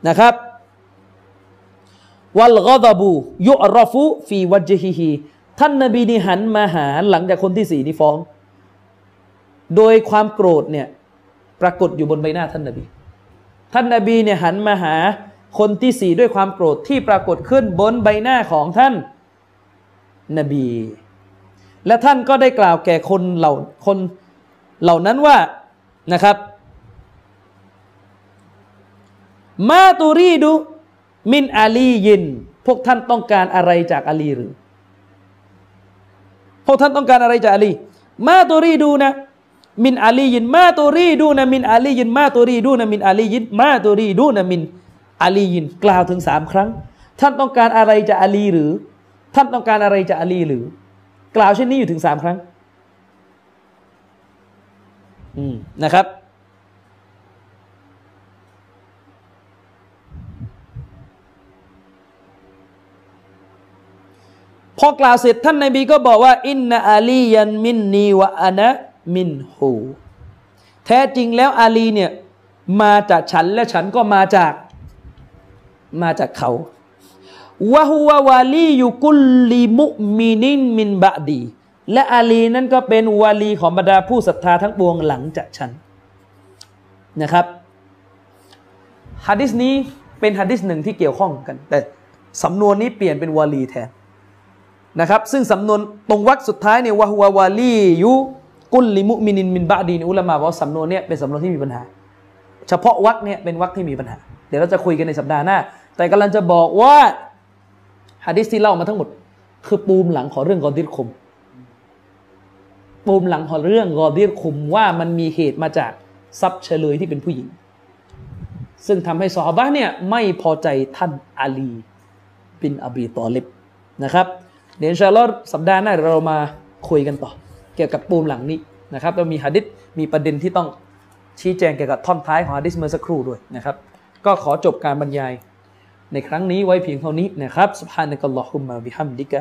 นะครับวัลกอดบูยุอรฟุฟีวัจฮิฮีท่านนบีนี่หันมาหาหลังจากคนที่สี่นี่ฟ้อง โดยความโกรธเนี่ยปรากฏอยู่บนใบหน้าท่านนบี ท่านนบีเนี่ยหันมาหาคนที่สี่ด้วยความโกรธที่ปรากฏขึ้นบนใบหน้าของท่านนบี และท่านก็ได้กล่าวแก่คนเหล่าคน เหล่านั้นว่านะครับมาตูรีดูมินอาลียิน พวกท่านต้องการอะไรจากอาลีหรือ พวกท่านต้องการอะไรจากอาลีมาตูรีดูนะมินอาลียิน มาตุรีดูนะมินอาลียิน มาตุรีดูนะมินอาลียิน มาตุรีดูนะมินอาลียิน กล่าวถึงสามครั้ง ท่านต้องการอะไรจะอาลีหรือ ท่านต้องการอะไรจะอาลีหรือ กล่าวเช่นนี้อยู่ถึงสามครั้ง นะครับ พอกล่าวเสร็จท่านนบีก็บอกว่า อินนาอาลียันมินนีวะอานะมินหูแท้จริงแล้วอาลีเนี่ยมาจากฉันและฉันก็มาจากมาจากเขาวะฮุวะวาลียุกุลลิมุมินินมินบะดี และอาลีนั้นก็เป็นวาลีของบรรดาผู้ศรัทธาทั้งปวงหลังจากฉันนะครับฮะดิษนี้เป็นฮะดิษหนึ่งที่เกี่ยวข้องกัน แต่สำนวนนี้เปลี่ยนเป็นวาลีแทนนะครับ ซึ่งสำนวนตรงวรรคสุดท้ายเนี่ยวะฮุววาลียุกุลลิมุมินินมินบะดีนอุลามะว่าสำนวนเนี้เป็นสำนวนที่มีปัญหา เฉพาะวรรคเนี่ยเป็นวรรคที่มีปัญหา เดี๋ยวเราจะคุยกันในสัปดาห์หน้า แต่กำลังจะบอกว่าฮะดิษที่เล่ามาทั้งหมด คือปูมหลังของเรื่องกอดิรคุม ปมหลังของเรื่องกอเดียคุมว่ามันมีเหตุมาจากซับเฉลยที่เป็นผู้หญิง ซึ่งทำให้ซอฮาบะเนี่ยไม่พอใจท่านอาลีบินอบีตอเลบนะครับเดี๋ยวชาลอตสัปดาห์หน้าเรามาคุยกันต่อ เกี่ยวกับปูมหลังนี้นะครับจะมีฮะดิษมีประเด็นที่ต้องชี้แจงเกี่ยวกับท่อนท้ายของฮะดิษเมื่อสักครู่ด้วยนะครับ ก็ขอจบการบรรยายในครั้งนี้ไว้เพียงเท่านี้นะครับสุบฮานะกัลลอฮุมมบิฮัมดิกะ